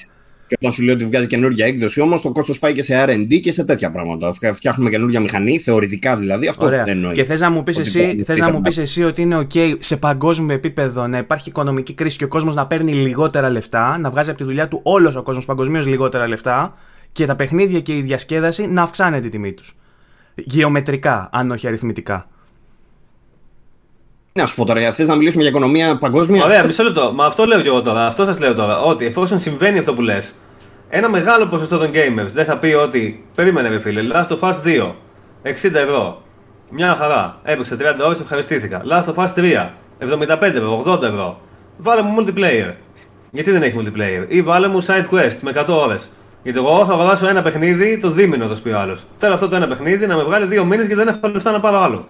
Και όταν σου λέει ότι βγάζει καινούργια έκδοση, όμως το κόστος πάει και σε RD και σε τέτοια πράγματα. Φτια- Φτιάχνουμε καινούργια μηχανή, θεωρητικά δηλαδή. Αυτό Ωραία. δεν εννοεί. Και θες να μου πεις Ότι εσύ, το- θες να μου πεις εσύ ότι είναι OK σε παγκόσμιο επίπεδο να υπάρχει οικονομική κρίση και ο κόσμος να παίρνει λιγότερα λεφτά, να βγάζει από τη δουλειά του όλος ο κόσμος παγκοσμίως λιγότερα λεφτά και τα παιχνίδια και η διασκέδαση να αυξάνεται η τιμή τους. Γεωμετρικά, αν όχι αριθμητικά. Να σου πω τώρα, θες να μιλήσουμε για οικονομία παγκόσμια; Ωραία, μισό λεπτό. Μα αυτό λέω και εγώ τώρα. Αυτό σας λέω τώρα. Ότι εφόσον συμβαίνει αυτό που λες, ένα μεγάλο ποσοστό των gamers δεν θα πει ότι. Περίμενε, ρε φίλε. Last of Us 2, 60 ευρώ. Μια χαρά. Έπαιξε 30 ώρες, ευχαριστήθηκα. Last of Us 3, 75 ευρώ, 80 ευρώ. Βάλε μου multiplayer. Γιατί δεν έχει multiplayer; Ή βάλε μου side quest με 100 ώρες. Γιατί εγώ θα αγοράσω ένα παιχνίδι το δίμηνο, θα σου πει ο άλλος. Θέλω αυτό το ένα παιχνίδι να με βγάλει δύο μήνες γιατί δεν έχω λεφτά να πάρω άλλο.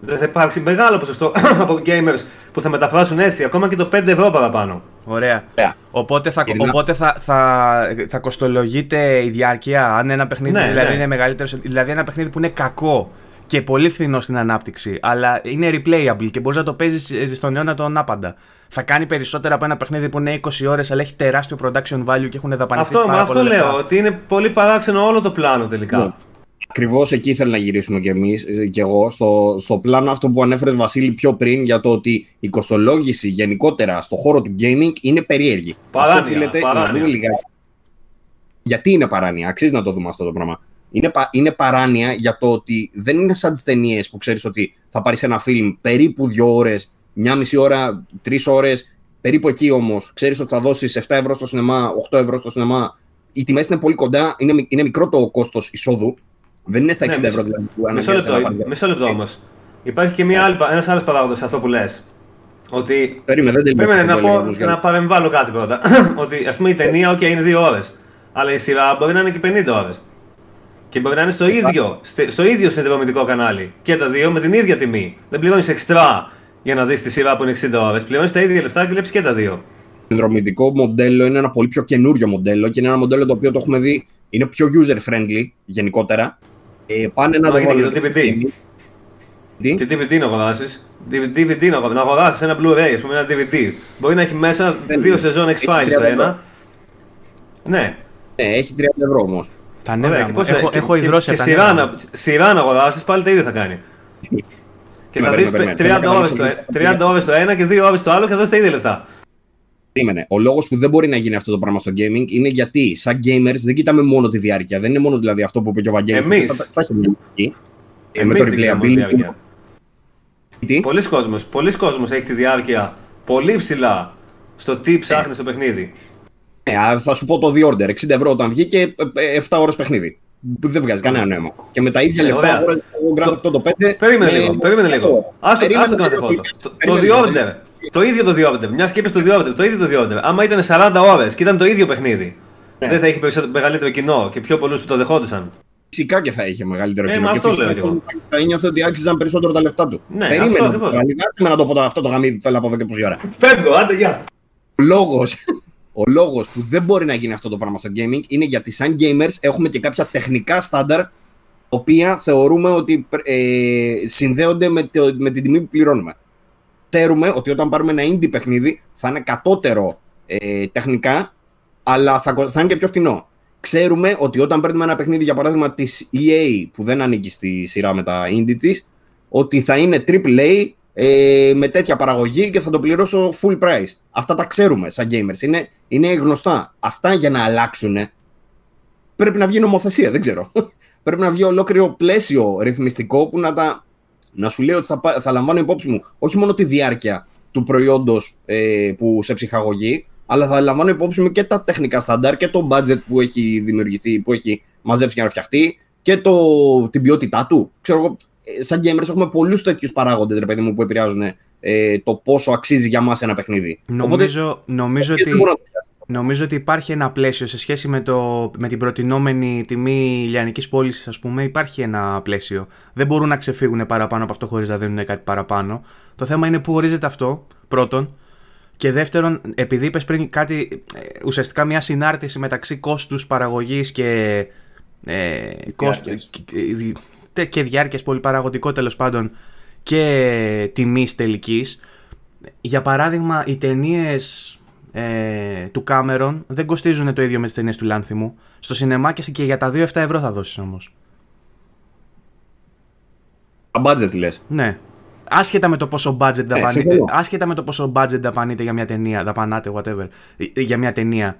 Δεν θα υπάρξει μεγάλο ποσοστό από gamers που θα μεταφράσουν έτσι, ακόμα και το 5 ευρώ παραπάνω. Ωραία. Ωραία. Οπότε, θα, Ειρηνά. οπότε θα, θα, θα κοστολογείται η διάρκεια. Αν ένα παιχνίδι Ναι, δηλαδή ναι. είναι μεγαλύτερος. σε- Δηλαδή ένα παιχνίδι που είναι κακό και πολύ φθηνό στην ανάπτυξη, αλλά είναι replayable και μπορείς να το παίζεις στον αιώνα τον άπαντα. Θα κάνει περισσότερα από ένα παιχνίδι που είναι 20 ώρες, αλλά έχει τεράστιο production value και έχουν δαπανηθεί Αυτό, πάρα αυτό πολλά λεφτά. λέω, ότι είναι πολύ παράξενο όλο το πλάνο τελικά. Ναι. Ακριβώς εκεί ήθελα να γυρίσουμε κι εμείς και εγώ. Στο, στο πλάνο αυτό που ανέφερες Βασίλη πιο πριν για το ότι η κοστολόγηση γενικότερα στο χώρο του gaming είναι περίεργη. Παράνοια, αυτό οφείλεται να παράνοια. δούμε λιγάκι. Γιατί είναι παράνοια, αξίζει να το δούμε αυτό το πράγμα. Είναι, πα- είναι παράνοια για το ότι δεν είναι σαν τις ταινίες που ξέρεις ότι θα πάρεις ένα φιλμ περίπου δύο ώρες, μια μισή ώρα, τρεις ώρες, περίπου εκεί όμως. Ξέρεις ότι θα δώσεις 7 ευρώ στο σινεμά, 8 ευρώ στο σινεμά. Οι τιμές είναι πολύ κοντά, είναι, μι- είναι μικρό το κόστος εισόδου. Δεν είναι στα 60 Ναι, ευρώ μισό- δηλαδή. που Μισό αναγκάζεσαι να λεπτό, πάρεις. μισό λεπτό όμως. Υπάρχει και μια άλλη, ένας άλλος παράγοντας σε αυτό που λες. Ότι. Περίμενε, δεν τελειώνει. Περίμενε να, το πω, έλεγα όμως, για να παρεμβάλλω κάτι πρώτα. ότι ας πούμε η ταινία, OK, είναι δύο ώρες. Αλλά η σειρά μπορεί να είναι και 50 ώρες. Και μπορεί να είναι στο ίδιο, στε- στο ίδιο συνδρομητικό κανάλι. Και τα δύο με την ίδια τιμή. Δεν πληρώνεις εξτρά για να δεις τη σειρά που είναι 60 ώρες. Πληρώνεις τα ίδια λεφτά και βλέπεις και τα δύο. συνδρομητικό μοντέλο είναι ένα πολύ πιο καινούριο μοντέλο και είναι ένα μοντέλο το οποίο το έχουμε δει είναι πιο user friendly γενικότερα. Ε, πάνε να Μα το είναι βάλουν. και το DVD. Τι; Τι; DVD να αγοράσεις; DVD να αγοράσει. Να αγοράσεις ένα Blu-ray, ας πούμε, ένα DVD. Μπορεί να έχει μέσα Δεν δύο είναι. σεζόν Έχει X-Files 30 το ευρώ. ένα. Ναι, Ναι, έχει 30 ευρώ όμως. Τα Ωραία, νεύρα και μου. πώς Έχω, θα- έχω και- ιδρώσει και, από τα σειρά, νεύρα να, μου. σειρά να αγοράσεις πάλι τα ίδια θα κάνει. Και θα Περίμενε, δεις περίμενε. 30 Θέλω να ώρες το, καταλήξω- 30 ώρες το ένα και 2 ώρες το άλλο και θα δώσει τα ίδια λεφτά. Περίμενε. Ο λόγος που δεν μπορεί να γίνει αυτό το πράγμα στο gaming είναι γιατί, σαν gamers, δεν κοιτάμε μόνο τη διάρκεια. Δεν είναι μόνο δηλαδή αυτό που είπε και ο Βαγγέλης. Εμείς. που Θα, θα έχει μια λογική. Ε, με Εμείς το δεν κοιτάμε τη replayability. διάρκεια. Τι; Πολλοί κόσμος, πολλοί κόσμος έχει τη διάρκεια πολύ ψηλά στο τι ψάχνει στο παιχνίδι. Ε, α, θα σου πω το The Order. 60 ευρώ όταν βγήκε, 7 ώρες παιχνίδι. Που Δεν βγάζει κανένα νόημα. Και με τα ίδια Ε, λεφτά ωραία. αγόραζε το Grand Theft Auto 5. Περίμενε με- λίγο, περίμενε με- λίγο. Άστο Περίμενε, άστο το περίμενε, κάθε φώτο. Το- Το περίμενε, The περίμενε. Order. Το ίδιο το The Order. Μια και είπε το The Order. Το ίδιο το The Order. Άμα ήταν 40 ώρε και ήταν το ίδιο παιχνίδι. Ναι. Δεν θα είχε περισσότερο, μεγαλύτερο κοινό και πιο πολλούς που το δεχόντουσαν. Φυσικά και θα είχε μεγαλύτερο Ε, κοινό. μα και αυτό φυσικά λέω κι εγώ. θα ένιωθε ότι άξιζαν περισσότερο τα λεφτά του. Ναι, αυτό Περίμενε. ακριβώς. Βαλιδάστε με να το πω το- αυτό το γαμίδι που θέλω να πω εδώ και πόση ώρα. Φεύγω, άντε γεια. Ο λόγος, ο λόγος που δεν μπορεί να γίνει αυτό το πράγμα στο gaming είναι γιατί σαν gamers έχουμε και κάποια τεχνικά στάνταρ τα οποία θεωρούμε ότι ε, συνδέονται με, το, με την τιμή που πληρώνουμε. Ξέρουμε ότι όταν πάρουμε ένα indie παιχνίδι θα είναι κατώτερο ε, τεχνικά, αλλά θα, κο- θα είναι και πιο φθηνό. Ξέρουμε ότι όταν παίρνουμε ένα παιχνίδι, για παράδειγμα της EA, που δεν ανήκει στη σειρά με τα indie της, ότι θα είναι AAA ε, με τέτοια παραγωγή και θα το πληρώσω full price. Αυτά τα ξέρουμε σαν gamers. Είναι, είναι γνωστά. Αυτά για να αλλάξουν πρέπει να βγει νομοθεσία, δεν ξέρω. πρέπει να βγει ολόκληρο πλαίσιο ρυθμιστικό που να, τα, να σου λέει ότι θα, πά- θα λαμβάνω υπόψη μου όχι μόνο τη διάρκεια του προϊόντος ε, που σε ψυχαγωγεί, αλλά θα λαμβάνω υπόψη μου και τα τεχνικά στάνταρ και το budget που έχει δημιουργηθεί, που έχει μαζέψει για να φτιαχτεί και το, την ποιότητά του. Ξέρω εγώ, ε, σαν gamers έχουμε πολλούς τέτοιους παράγοντες, ρε παιδί μου, που επηρεάζουν ε, το πόσο αξίζει για μας ένα παιχνίδι. Νομίζω, νομίζω, δεν ότι, μπορώ να το πιάσω. νομίζω ότι υπάρχει ένα πλαίσιο σε σχέση με, το, με την προτινόμενη τιμή λιανικής πώλησης ας πούμε υπάρχει ένα πλαίσιο. Δεν μπορούν να ξεφύγουν παραπάνω από αυτό χωρίς να δίνουν κάτι παραπάνω. Το θέμα είναι που ορίζεται αυτό πρώτον και δεύτερον επειδή είπες πριν κάτι ε, ουσιαστικά μια συνάρτηση μεταξύ κόστους παραγωγής και ε, κόστ- Διάρκειας. και, και, και διάρκειας πολυπαραγωγικό τέλος πάντων και τιμής τελικής για παράδειγμα, οι ταινίες ε, του Κάμερον δεν κοστίζουν το ίδιο με τις ταινίες του Λάνθιμου. Στο σινεμά και, και για τα 2-7 ευρώ θα δώσεις όμως. Τα budget λες. Ναι. Άσχετα με το πόσο budget δαπανείτε, συμφωνώ. άσχετα με το πόσο budget δαπανείτε για μια ταινία, δαπανάτε, whatever, ε, για μια ταινία,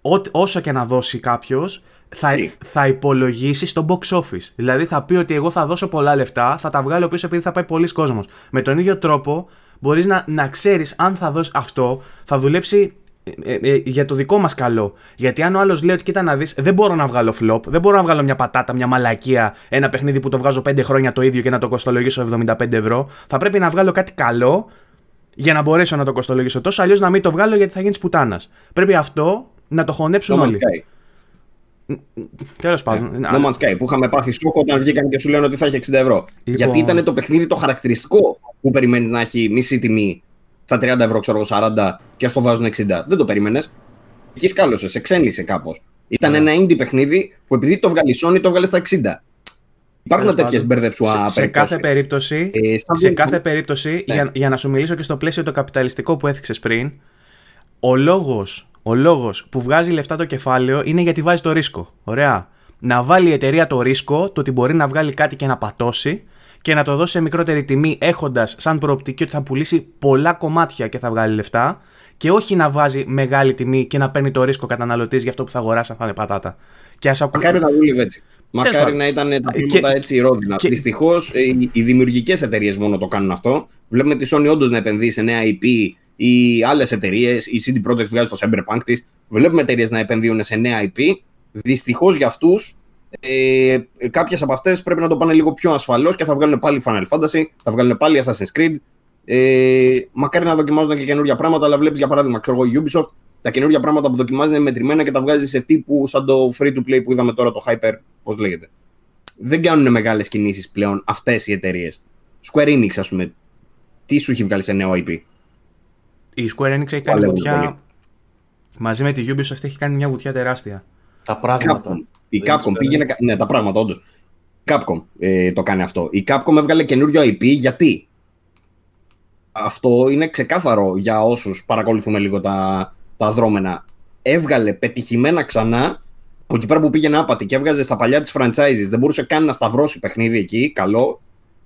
ό, όσο και να δώσει κάποιος, θα, Τι; θα υπολογίσει στο box office. Δηλαδή θα πει ότι εγώ θα δώσω πολλά λεφτά, θα τα βγάλω πίσω επειδή θα πάει πολλοί κόσμος. Με τον ίδιο τρόπο μπορείς να, να ξέρεις αν θα δώσεις αυτό, θα δουλέψει ε, ε, ε, για το δικό μας καλό. Γιατί αν ο άλλος λέει ότι κοίτα να δεις, δεν μπορώ να βγάλω flop, δεν μπορώ να βγάλω μια πατάτα, μια μαλακία, ένα παιχνίδι που το βγάζω 5 χρόνια το ίδιο και να το κοστολογήσω 75 ευρώ, θα πρέπει να βγάλω κάτι καλό για να μπορέσω να το κοστολογήσω τόσο, αλλιώς να μην το βγάλω γιατί θα γίνεις πουτάνας. Πρέπει αυτό να το χωνέψουν No Man's όλοι. Sky. Τέλος πάντων. No Man's Sky που είχαμε πάθει σοκ όταν βγήκαν και σου λένε ότι θα έχει 60 ευρώ. Λοιπόν. Γιατί ήταν το παιχνίδι το χαρακτηριστικό που περιμένεις να έχει μισή τιμή στα 30 ευρώ, ξέρω εγώ, 40 και στο βάζουν 60. Δεν το περίμενες. Εκεί σκάλωσες, σε ξένησε κάπως. Ήταν ένα indie παιχνίδι που επειδή το βγάλει η Sony το βγάλες στα 60. Υπάρχουν Τέλος τέτοιες πάντων, μπερδεψουά σε, σε κάθε περίπτωση, Ε, σαν σε δεν- κάθε περίπτωση Ναι. για, για να σου μιλήσω και στο πλαίσιο το καπιταλιστικό που έθιξες πριν, ο λόγος, ο λόγος που βγάζει λεφτά το κεφάλαιο είναι γιατί βάζει το ρίσκο. Ωραία. Να βάλει η εταιρεία το ρίσκο, το ότι μπορεί να βγάλει κάτι και να πατώσει και να το δώσει σε μικρότερη τιμή έχοντας σαν προοπτική ότι θα πουλήσει πολλά κομμάτια και θα βγάλει λεφτά και όχι να βάζει μεγάλη τιμή και να παίρνει το ρίσκο καταναλωτής για αυτό που θα αγοράσει αν θα είναι πατάτα. Και ας ακου... Μακάρι να δούλευε έτσι. Μακάρι πάντων. να ήταν τα Και- πράγματα έτσι ρόδινα. και- Δυστυχώς οι, οι δημιουργικές εταιρείες μόνο το κάνουν αυτό. Βλέπουμε τη Sony όντως να επενδύει σε νέα IP ή άλλες εταιρείες. Η CD Projekt βγάζει το Cyberpunk της. Βλέπουμε εταιρείες να επενδύουν σε νέα IP. Δυστυχώς για αυτούς, ε, κάποιες από αυτές πρέπει να το πάνε λίγο πιο ασφαλώς και θα βγάλουν πάλι Final Fantasy, θα βγάλουν πάλι Assassin's Creed. Ε, μακάρι να δοκιμάζουν και καινούργια πράγματα, αλλά βλέπεις για παράδειγμα, ξέρω εγώ, Ubisoft, τα καινούργια πράγματα που δοκιμάζει είναι μετρημένα και τα βγάζει σε τύπου σαν το free to play που είδαμε τώρα, το Hyper, πώς λέγεται. Δεν κάνουν μεγάλες κινήσεις πλέον αυτές οι εταιρείες. Square Enix, ας πούμε, τι σου έχει βγάλει σε νέο IP. Η Square Enix έχει κάνει Παλεύουν βουτιά. πολύ. Μαζί με τη Ubisoft έχει κάνει μια βουτιά τεράστια. Τα πράγματα. Capcom. Η Δεν Capcom ξέρω. πήγαινε. κα- Ναι, τα πράγματα, όντως. Capcom ε, το κάνει αυτό. Η Capcom έβγαλε καινούριο IP γιατί; Αυτό είναι ξεκάθαρο για όσους παρακολουθούμε λίγο τα, τα δρόμενα. Έβγαλε πετυχημένα ξανά από εκεί πέρα που πήγαινε άπατη και έβγαζε στα παλιά της franchises. Δεν μπορούσε καν να σταυρώσει παιχνίδι εκεί, καλό.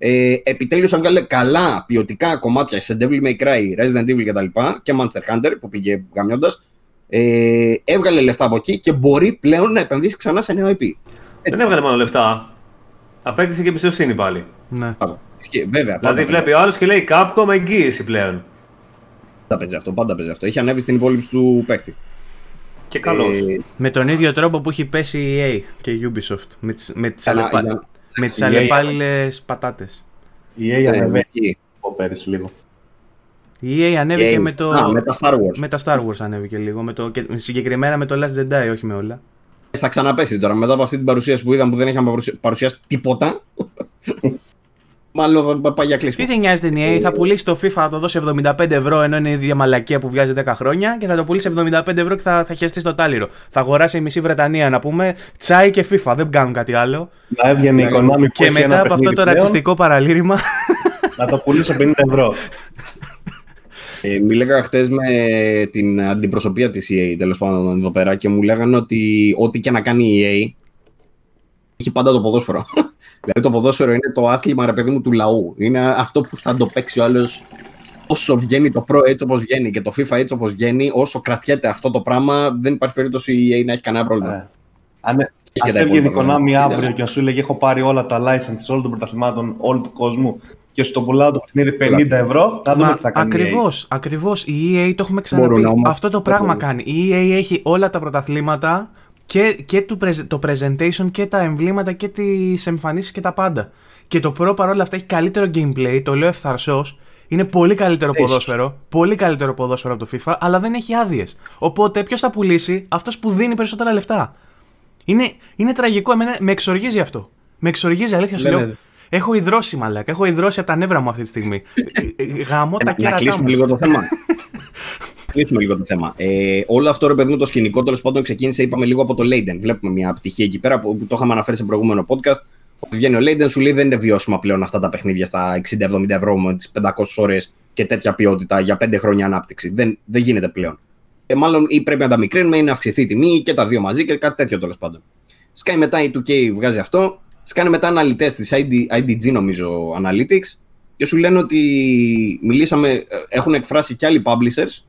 Ε, Επιτέλους έβγαλε καλά ποιοτικά κομμάτια σε Devil May Cry, Resident Evil κτλ. και Monster Hunter που πήγε γαμιώντας. Ε, έβγαλε λεφτά από εκεί και μπορεί πλέον να επενδύσει ξανά σε νέο IP. Δεν έβγαλε μόνο λεφτά. Απέκτησε και εμπιστοσύνη πάλι. Ναι. Μπράβο. Και Βέβαια, Δηλαδή πάντα, βλέπει ο άλλος και λέει Capcom εγγύηση πλέον. πάντα παίζει αυτό. Πάντα παίζει αυτό. Έχει ανέβει στην υπόλοιψη του παίκτη. Και καλός. Ε, Με τον ίδιο τρόπο που έχει πέσει η EA και η Ubisoft. Με τις, με τις, Καλά, αλλεπα... για- με τις η EA αλλεπάλληλες πατάτες. Η EA ε, ανεβαίνει εκεί. από πέρυσι λίγο. Η EA ανέβηκε Ε, με το... α, με τα Star Wars. με τα Star Wars ανέβηκε λίγο. Με το... και συγκεκριμένα με το Last Jedi, όχι με όλα. Θα ξαναπέσει τώρα μετά από αυτή την παρουσίαση που είδαμε που δεν είχαμε παρουσια- παρουσιάσει τίποτα. Μάλλον θα πάει για Τι κλείσιμο. δεν νοιάζει την EA, θα πουλήσει το FIFA, θα το δώσει 75 ευρώ ενώ είναι η ίδια μαλακία που βγάζει 10 χρόνια και θα το πουλήσει 75 ευρώ και θα, θα χεστεί στο τάλιρο. Θα αγοράσει η μισή Βρετανία να πούμε τσάι και FIFA, δεν κάνουν κάτι άλλο. Να έβγαινε η Konami που Και έχει ένα μετά από αυτό παιχνίδι το πλέον, ρατσιστικό παραλήρημα. Να το πουλήσει σε 50 ευρώ. Ε, μίλαγα χτες με την αντιπροσωπεία της EA τέλος πάντων εδώ πέρα και μου λέγανε ότι ό,τι και να κάνει η EA έχει πάντα το ποδόσφαιρο. Δηλαδή το ποδόσφαιρο είναι το άθλημα ρε παιδί μου του λαού. Είναι αυτό που θα το παίξει ο άλλος όσο βγαίνει το Pro έτσι όπως βγαίνει και το FIFA έτσι όπως βγαίνει, όσο κρατιέται αυτό το πράγμα, δεν υπάρχει περίπτωση η EA να έχει κανένα πρόβλημα. Ε, Αν Και ας τα έβγαινε η υπόλοιπα, Konami ναι. αύριο και σου έλεγε έχω πάρει όλα τα license όλων των πρωταθλημάτων όλου του κόσμου και στο πουλάω το παιχνίδι 50 ευρώ, θα δούμε Μα τι θα κάνει. η EA. ακριβώς, ακριβώς. Η EA το έχουμε Μπορούν ξαναπεί. όμως. Αυτό το πράγμα κάνει. Η EA έχει όλα τα πρωταθλήματα και, και το, πρεζ- το presentation και τα εμβλήματα και τις εμφανίσεις και τα πάντα. Και το Pro παρόλα αυτά έχει καλύτερο gameplay, το λέω ευθαρσός. Είναι πολύ καλύτερο Έχει. ποδόσφαιρο, πολύ καλύτερο ποδόσφαιρο από το FIFA, αλλά δεν έχει άδειες. Οπότε ποιος θα πουλήσει, αυτός που δίνει περισσότερα λεφτά. Είναι, είναι τραγικό, εμένα με εξοργίζει αυτό. Με εξοργίζει, αλήθεια σου Λέμε. λέω. Έχω υδρώσει, μαλάκα. Έχω υδρώσει από τα νεύρα μου αυτή τη στιγμή. Ε, ε, Γαμώ τα να κέρατά κλείσουμε μου. λίγο το θέμα. κλείσουμε λίγο το θέμα. Ε, όλο αυτό ρε παιδί μου το σκηνικό τέλος πάντων ξεκίνησε, είπαμε λίγο από το Leiden. Βλέπουμε μια πτυχή εκεί πέρα που, που το είχαμε αναφέρει σε προηγούμενο podcast. Ότι βγαίνει ο Leiden, σου λέει δεν είναι βιώσιμα πλέον αυτά τα παιχνίδια στα 60-70 ευρώ με τις 500 ώρες και τέτοια ποιότητα για 5 χρόνια ανάπτυξη. Δεν, δεν γίνεται πλέον. Ε, μάλλον ή πρέπει να τα μικρύνουμε ή να αυξηθεί η τιμή και τα δύο μαζί και κάτι τέτοιο τέλος πάντων. Σκάει μετά η 2K βγάζει αυτό. Σκάνε μετά αναλυτές της ID, IDG, νομίζω, Analytics και σου λένε ότι μιλήσαμε, ε, έχουν εκφράσει και άλλοι publishers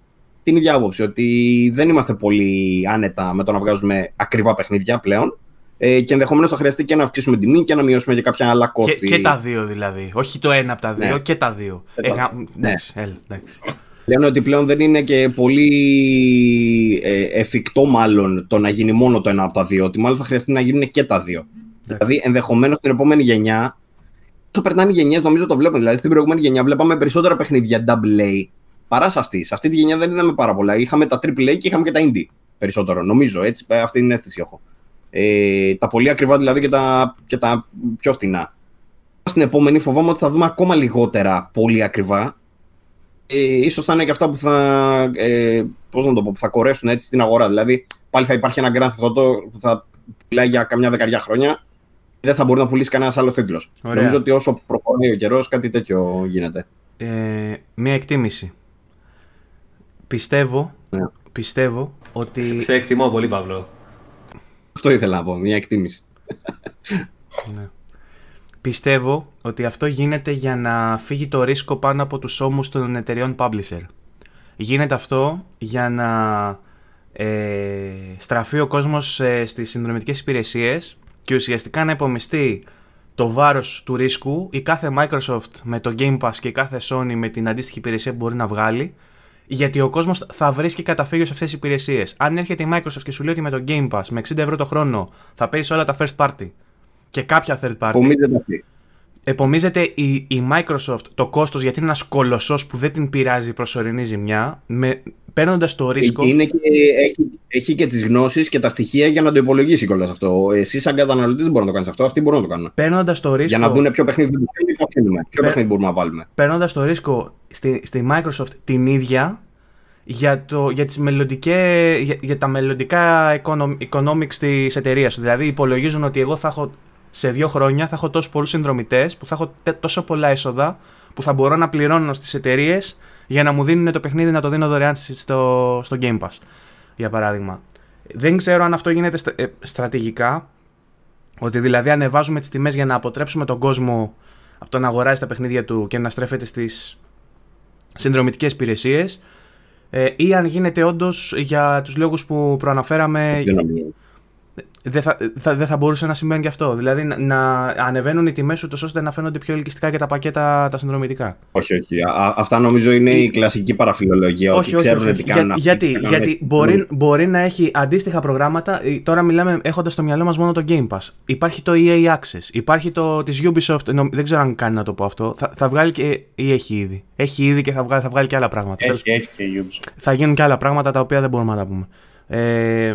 την ίδια άποψη, ότι δεν είμαστε πολύ άνετα με το να βγάζουμε ακριβά παιχνίδια πλέον ε, και ενδεχομένως θα χρειαστεί και να αυξήσουμε τιμή και να μειώσουμε και κάποια άλλα Και, κόστη. και τα δύο δηλαδή. Όχι το ένα από τα δύο, Ναι. και τα δύο. Ε, Ε, τα- γα- ναι. εντάξει, έλα, εντάξει. Λένε ότι πλέον δεν είναι και πολύ ε, εφικτό μάλλον το να γίνει μόνο το ένα από τα δύο, ότι μάλλον θα χρειαστεί να γίνουν και τα δύο. Δηλαδή ενδεχομένως στην επόμενη γενιά, όσο περνάνε οι γενιές, νομίζω το βλέπουμε. Δηλαδή στην προηγούμενη γενιά βλέπαμε περισσότερα παιχνίδια AA παρά σε αυτή. Σε αυτή τη γενιά δεν είδαμε πάρα πολλά. Είχαμε τα AAA και είχαμε και τα Indie περισσότερο, νομίζω. Έτσι, ε, αυτή είναι η αίσθηση έχω. Ε, τα πολύ ακριβά δηλαδή και τα, και τα πιο φθηνά. Στην επόμενη φοβάμαι ότι θα δούμε ακόμα λιγότερα πολύ ακριβά ε, ίσως θα είναι και αυτά που θα, ε, πώς να το πω, που θα κορέσουν έτσι στην αγορά. Δηλαδή, πάλι θα υπάρχει ένα Grand Theft Auto που θα πουλάει για καμιά δεκαριά χρόνια και δεν θα μπορεί να πουλήσει κανένας άλλος τίτλος. Ωραία. Νομίζω ότι όσο προχωράει ο καιρός, κάτι τέτοιο γίνεται. Ε, μία εκτίμηση. Πιστεύω, Ναι. πιστεύω ότι... Σε εκτιμώ πολύ, Παύλο. Αυτό ήθελα να πω, μια εκτίμηση. Ναι. Πιστεύω ότι αυτό γίνεται για να φύγει το ρίσκο πάνω από τους ώμους των εταιρεών publisher. Γίνεται αυτό για να ε, στραφεί ο κόσμος ε, στις συνδρομητικές υπηρεσίες και ουσιαστικά να υπομειστεί το βάρος του ρίσκου η κάθε Microsoft με το Game Pass και η κάθε Sony με την αντίστοιχη υπηρεσία που μπορεί να βγάλει γιατί ο κόσμος θα βρίσκει καταφύγιο σε αυτές τις υπηρεσίες. Αν έρχεται η Microsoft και σου λέει ότι με το Game Pass με 60 ευρώ το χρόνο θα παίρνεις όλα τα first party και κάποια third party. Απομίζεται αυτή. Επομίζεται η, η Microsoft το κόστος γιατί είναι ένας κολοσσός που δεν την πειράζει η προσωρινή ζημιά με, παίρνοντας το ρίσκο. Ε, Είναι και, έχει, έχει και τις γνώσεις και τα στοιχεία για να το υπολογίσει κιόλας αυτό. Εσύ, σαν καταναλωτής, δεν μπορεί να το κάνεις αυτό. Αυτοί μπορούν να το κάνουν. Παίρνοντας το ρίσκο, Για να δουν ποιο παιχνίδι του θέλει, ποιο αφήνουμε. Ποιο Πε- παιχνίδι μπορούμε να βάλουμε. παίρνοντας το ρίσκο στη, στη Microsoft την ίδια για, το, για, τις μελλοντικές, για, για τα μελλοντικά econom, economics της εταιρείας του. Δηλαδή υπολογίζουν ότι εγώ θα έχω σε δύο χρόνια θα έχω τόσους πολλούς συνδρομητές που θα έχω τε- τόσο πολλά έσοδα που θα μπορώ να πληρώνω στις εταιρείες για να μου δίνουν το παιχνίδι να το δίνω δωρεάν στο, στο Game Pass. Για παράδειγμα. Δεν ξέρω αν αυτό γίνεται στρα- ε, στρατηγικά ότι δηλαδή ανεβάζουμε τις τιμές για να αποτρέψουμε τον κόσμο από το να αγοράζει τα παιχνίδια του και να στρέφεται στις συνδρομητικές υπηρεσίες. Ε, ή αν γίνεται όντως για τους λόγους που προαναφέραμε δεν θα, θα, δεν θα μπορούσε να σημαίνει και αυτό. Δηλαδή να, να ανεβαίνουν οι τιμές του ώστε να φαίνονται πιο ελκυστικά και τα πακέτα τα συνδρομητικά. Όχι, όχι. Α, αυτά νομίζω είναι η κλασική παραφιλολογία. Όχι, όχι, όχι, όχι. Τι κάνουν Για, γιατί, γιατί μπορεί, μπορεί να έχει αντίστοιχα προγράμματα. Ε, τώρα μιλάμε έχοντας στο μυαλό μας μόνο το Game Pass. Υπάρχει το EA Access. Υπάρχει το της Ubisoft. Δεν ξέρω αν κάνει να το πω αυτό. Θα, θα βγάλει και. ή έχει ήδη. Έχει ήδη και θα βγάλει, θα βγάλει και άλλα πράγματα. Έχει, έχει και η Ubisoft. Θα γίνουν και άλλα πράγματα τα οποία δεν μπορούμε να τα πούμε. Ε,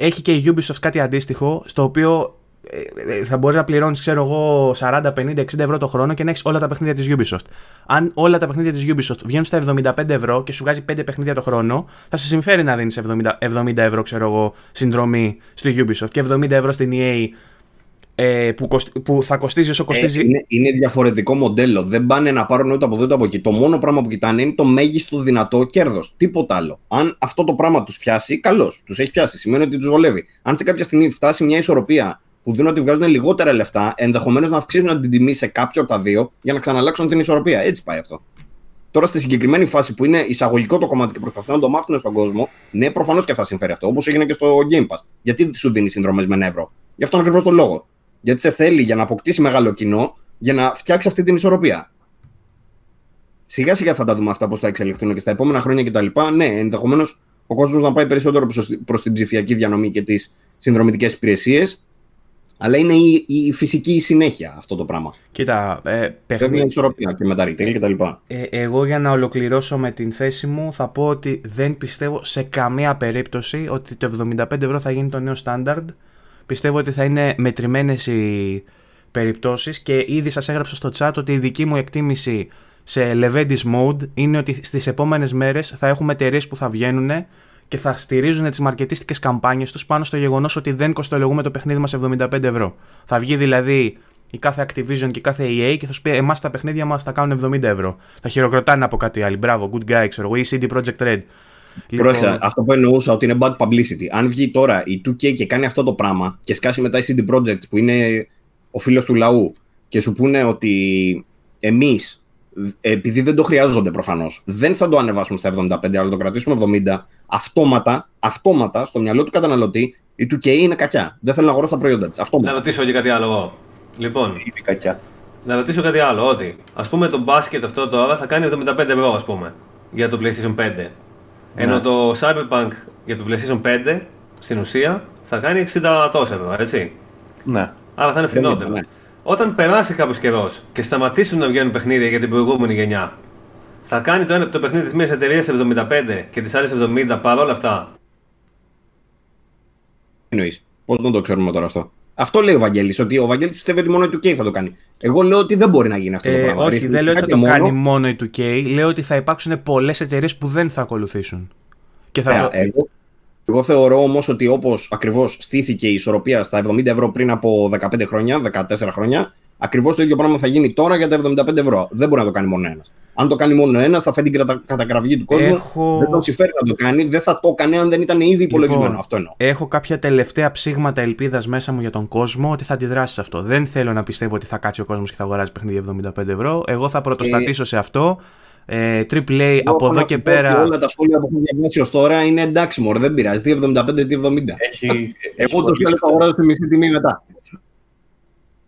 έχει και η Ubisoft κάτι αντίστοιχο, στο οποίο ε, ε, θα μπορείς να πληρώνεις, ξέρω εγώ, 40, 50, 60 ευρώ το χρόνο και να έχεις όλα τα παιχνίδια της Ubisoft. Αν όλα τα παιχνίδια της Ubisoft βγαίνουν στα 75 ευρώ και σου βγάζει 5 παιχνίδια το χρόνο, θα σε συμφέρει να δίνεις 70, 70 ευρώ, ξέρω εγώ, συνδρομή στη Ubisoft και 70 ευρώ στην EA ε, που, που θα κοστίζει όσο κοστίζει. Ε, είναι, είναι διαφορετικό μοντέλο. Δεν πάνε να πάρουν ούτε από εδώ ούτε από εκεί. Το μόνο πράγμα που κοιτάνε είναι το μέγιστο δυνατό κέρδος. Τίποτα άλλο. Αν αυτό το πράγμα τους πιάσει, καλώς. Τους έχει πιάσει. Σημαίνει ότι τους βολεύει. Αν σε κάποια στιγμή φτάσει μια ισορροπία που δίνουν ότι βγάζουν λιγότερα λεφτά, ενδεχομένως να αυξήσουν την τιμή σε κάποιο από τα δύο για να ξαναλλάξουν την ισορροπία. Έτσι πάει αυτό. Τώρα στη συγκεκριμένη φάση που είναι εισαγωγικό το κομμάτι και προσπαθούν να το μάθουν στον κόσμο, ναι, προφανώς και θα συμφέρει αυτό. Όπως έγινε και στο Game Pass. Γιατί σου δίνει συνδρομές με ένα ευρώ; Γι' αυτόν ακριβώς τον λόγο. Γιατί σε θέλει για να αποκτήσει μεγάλο κοινό, για να φτιάξει αυτή την ισορροπία. Σιγά σιγά θα τα δούμε αυτά πώς θα εξελιχθούν και στα επόμενα χρόνια κτλ. Ναι, ενδεχομένως ο κόσμος να πάει περισσότερο προς την ψηφιακή διανομή και τις συνδρομητικές υπηρεσίες. Αλλά είναι η, η, φυσική συνέχεια αυτό το πράγμα. Κοίτα, ε, παιχνίδι... μια ισορροπία και με τα retail κτλ. Ε, εγώ για να ολοκληρώσω με την θέση μου θα πω ότι δεν πιστεύω σε καμία περίπτωση ότι το 75 ευρώ θα γίνει το νέο στάνταρντ Πιστεύω ότι θα είναι μετρημένες οι περιπτώσεις και ήδη σας έγραψα στο chat ότι η δική μου εκτίμηση σε Leventis Mode είναι ότι στις επόμενες μέρες θα έχουμε εταιρείες που θα βγαίνουν και θα στηρίζουν τις μαρκετίστικες καμπάνιες τους πάνω στο γεγονός ότι δεν κοστολογούμε το παιχνίδι μας 75 ευρώ. Θα βγει δηλαδή η κάθε Activision και η κάθε EA και θα σου πει Εμάς τα παιχνίδια μας θα κάνουν 70 ευρώ. Θα χειροκροτάνε από κάτι άλλο. Μπράβο, good guy, ξέρω εγώ, ή CD Projekt Red. Λοιπόν... αυτό που εννοούσα ότι είναι bad publicity. Αν βγει τώρα η 2K και κάνει αυτό το πράγμα και σκάσει μετά η CD Projekt που είναι ο φίλος του λαού και σου πούνε ότι εμείς, επειδή δεν το χρειάζονται προφανώς, δεν θα το ανεβάσουμε στα 75, αλλά το κρατήσουμε 70, αυτόματα, αυτόματα στο μυαλό του καταναλωτή η 2K είναι κακιά. Δεν θέλει να αγοράσει τα προϊόντα της. Να ρωτήσω και κάτι άλλο. Λοιπόν, είναι κακιά. Να ρωτήσω κάτι άλλο. Ότι ας πούμε το μπάσκετ αυτό τώρα θα κάνει 75 ευρώ, ας πούμε, για το PlayStation 5. Ενώ ναι. το Cyberpunk για το PlayStation 5 στην ουσία θα κάνει 60 τόσο ευρώ, έτσι. Ναι. Άρα θα είναι φθηνότερο. Ναι. Όταν περάσει κάποιος καιρός και σταματήσουν να βγαίνουν παιχνίδια για την προηγούμενη γενιά, θα κάνει το, ένα, το παιχνίδι της μίας εταιρείας 75 και της άλλης 70 παρόλα αυτά. Εννοείς; Πώς δεν το ξέρουμε τώρα αυτό; Αυτό λέει ο Βαγγέλης, ότι ο Βαγγέλης πιστεύει ότι μόνο η 2K θα το κάνει. Εγώ λέω ότι δεν μπορεί να γίνει αυτό ε, το πράγμα. Όχι, δεν λέω ότι θα το μόνο... κάνει μόνο η 2K. Λέω ότι θα υπάρξουν πολλές εταιρείες που δεν θα ακολουθήσουν. Και θα... Ε, εγώ, εγώ θεωρώ όμως ότι όπως ακριβώς στήθηκε η ισορροπία στα 70 ευρώ πριν από 15 χρόνια, 14 χρόνια, Ακριβώς το ίδιο πράγμα θα γίνει τώρα για τα 75 ευρώ. Δεν μπορεί να το κάνει μόνο ένας. Αν το κάνει μόνο ένας, θα φέρει την κατα... κατακραυγή του κόσμου. Έχω... Δεν το συμφέρει να το κάνει. Δεν θα το έκανε αν δεν ήταν ήδη υπολογισμένο. Λοιπόν, αυτό εννοώ. Έχω κάποια τελευταία ψήγματα ελπίδας μέσα μου για τον κόσμο ότι θα αντιδράσει σε αυτό. Δεν θέλω να πιστεύω ότι θα κάτσει ο κόσμος και θα αγοράζει παιχνίδι 75 ευρώ. Εγώ θα πρωτοστατήσω ε... σε αυτό. Ε, AAA από εδώ και πέρα. Όλα τα σχόλια που έχω διαβάσει ως τώρα είναι εντάξει, μωρέ, δεν πειράζει. Τι 75, τι 70. Έχει, Εγώ το θέλω να αγοράζω στη μισή τιμή μετά.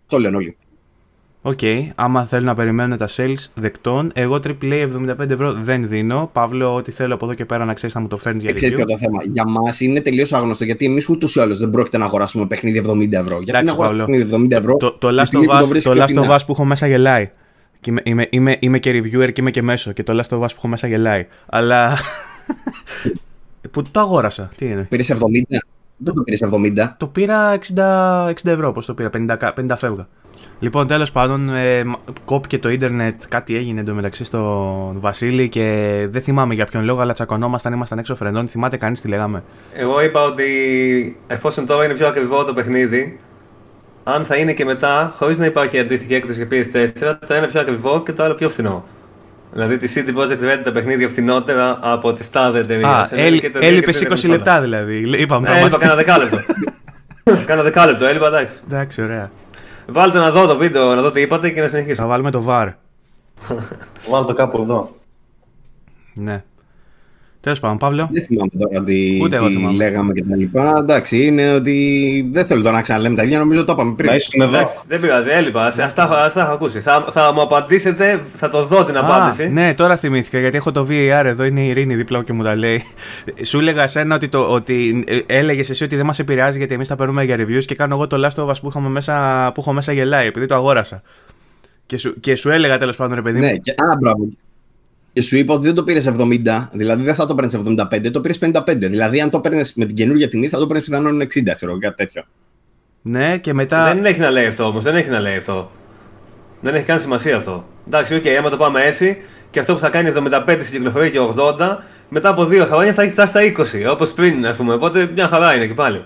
Το λένε όλοι. OK, okay, άμα θέλουν να περιμένουν τα sales δεκτόν, εγώ AAA 75 ευρώ δεν δίνω. Παύλο, ό,τι θέλω από εδώ και πέρα να ξέρεις να μου το φέρνεις για Ξέρεις ποιο το θέμα. Για μας είναι τελείως άγνωστο γιατί εμείς ούτως ή άλλως δεν πρόκειται να αγοράσουμε παιχνίδι 70 ευρώ. Γιατί να αγοράσουμε παιχνίδι 70 ευρώ. Το, το, το Last of Us που έχω μέσα γελάει. Και είμαι, είμαι, είμαι, είμαι και reviewer και είμαι και μέσο. Και το Last of Us που έχω μέσα γελάει. Αλλά. που το αγόρασα. Τι είναι; Πήρες 70. Δεν το πήρες 70. Το πήρα 60, 60 ευρώ, πώ το πήρα, 50, 50 φεύγα. Λοιπόν, τέλος πάντων, ε, κόπηκε το ίντερνετ, κάτι έγινε εντωμεταξύ στο Βασίλη και δεν θυμάμαι για ποιον λόγο, αλλά τσακωνόμασταν, ήμασταν έξω φρενών. Θυμάται κανείς τι λέγαμε; Εγώ είπα ότι εφόσον τώρα είναι πιο ακριβό το παιχνίδι, αν θα είναι και μετά, χωρίς να υπάρχει αντίστοιχη έκδοση για PS4, το ένα πιο ακριβό και το άλλο πιο φθηνό. Δηλαδή τη CD Projekt Red τα παιχνίδια φθηνότερα από τη Star εταιρεία. Α, έλειπες 20 λεπτά δηλαδή. Είπαμε. Ε, έλειπα κάνα δεκάλεπτο. κάνα δεκάλεπτο, έλειπα εντάξει. Εντάξει, ωραία. Βάλτε να δω το βίντεο, να δω τι είπατε και να Θα συνεχίσω. βάλουμε το VAR. Βάλω το κάπου εδώ. Ναι. Τέλος πάντων, Παύλο. Δεν θυμάμαι τώρα τι, Ούτε εγώ τι θυμάμαι. λέγαμε και τα λοιπά. Εντάξει, είναι ότι δεν θέλω τώρα να ξαναλέμε τα ίδια, νομίζω το είπαμε πριν. Να ήσουν εδώ. Εντάξει, δεν πειράζει, έλειπα. Ας ας τα έχω- ας τα έχω ακούσει. Θα, θα μου απαντήσετε, θα το δω την απάντηση. Α, ναι, τώρα θυμήθηκα γιατί έχω το VAR εδώ. Είναι η Ειρήνη δίπλα μου και μου τα λέει. Σου έλεγα εσένα ότι, το, ότι έλεγες εσύ ότι δεν μας επηρεάζει γιατί εμείς τα παίρνουμε για reviews και κάνω εγώ το Last of Us που, είχαμε μέσα, που έχω μέσα γελάει επειδή το αγόρασα. Και σου, και σου έλεγα τέλος πάντων, ρε παιδί μου. Ναι, και, α, μπράβο. Και σου είπα ότι δεν το πήρες 70, δηλαδή δεν θα το παίρνεις 75, το πήρες 55. Δηλαδή, αν το παίρνεις με την καινούργια τιμή, θα το παίρνεις πιθανόν 60, ξέρω κάτι τέτοιο. Ναι, και μετά. Δεν έχει να λέει αυτό όμως, δεν έχει να λέει αυτό. Δεν έχει καν σημασία αυτό. Εντάξει, οκ, άμα το πάμε έτσι, και αυτό που θα κάνει 75 στην κυκλοφορία και 80, μετά από δύο χρόνια θα έχει φτάσει στα 20, όπως πριν, ας πούμε. Οπότε μια χαρά είναι και πάλι.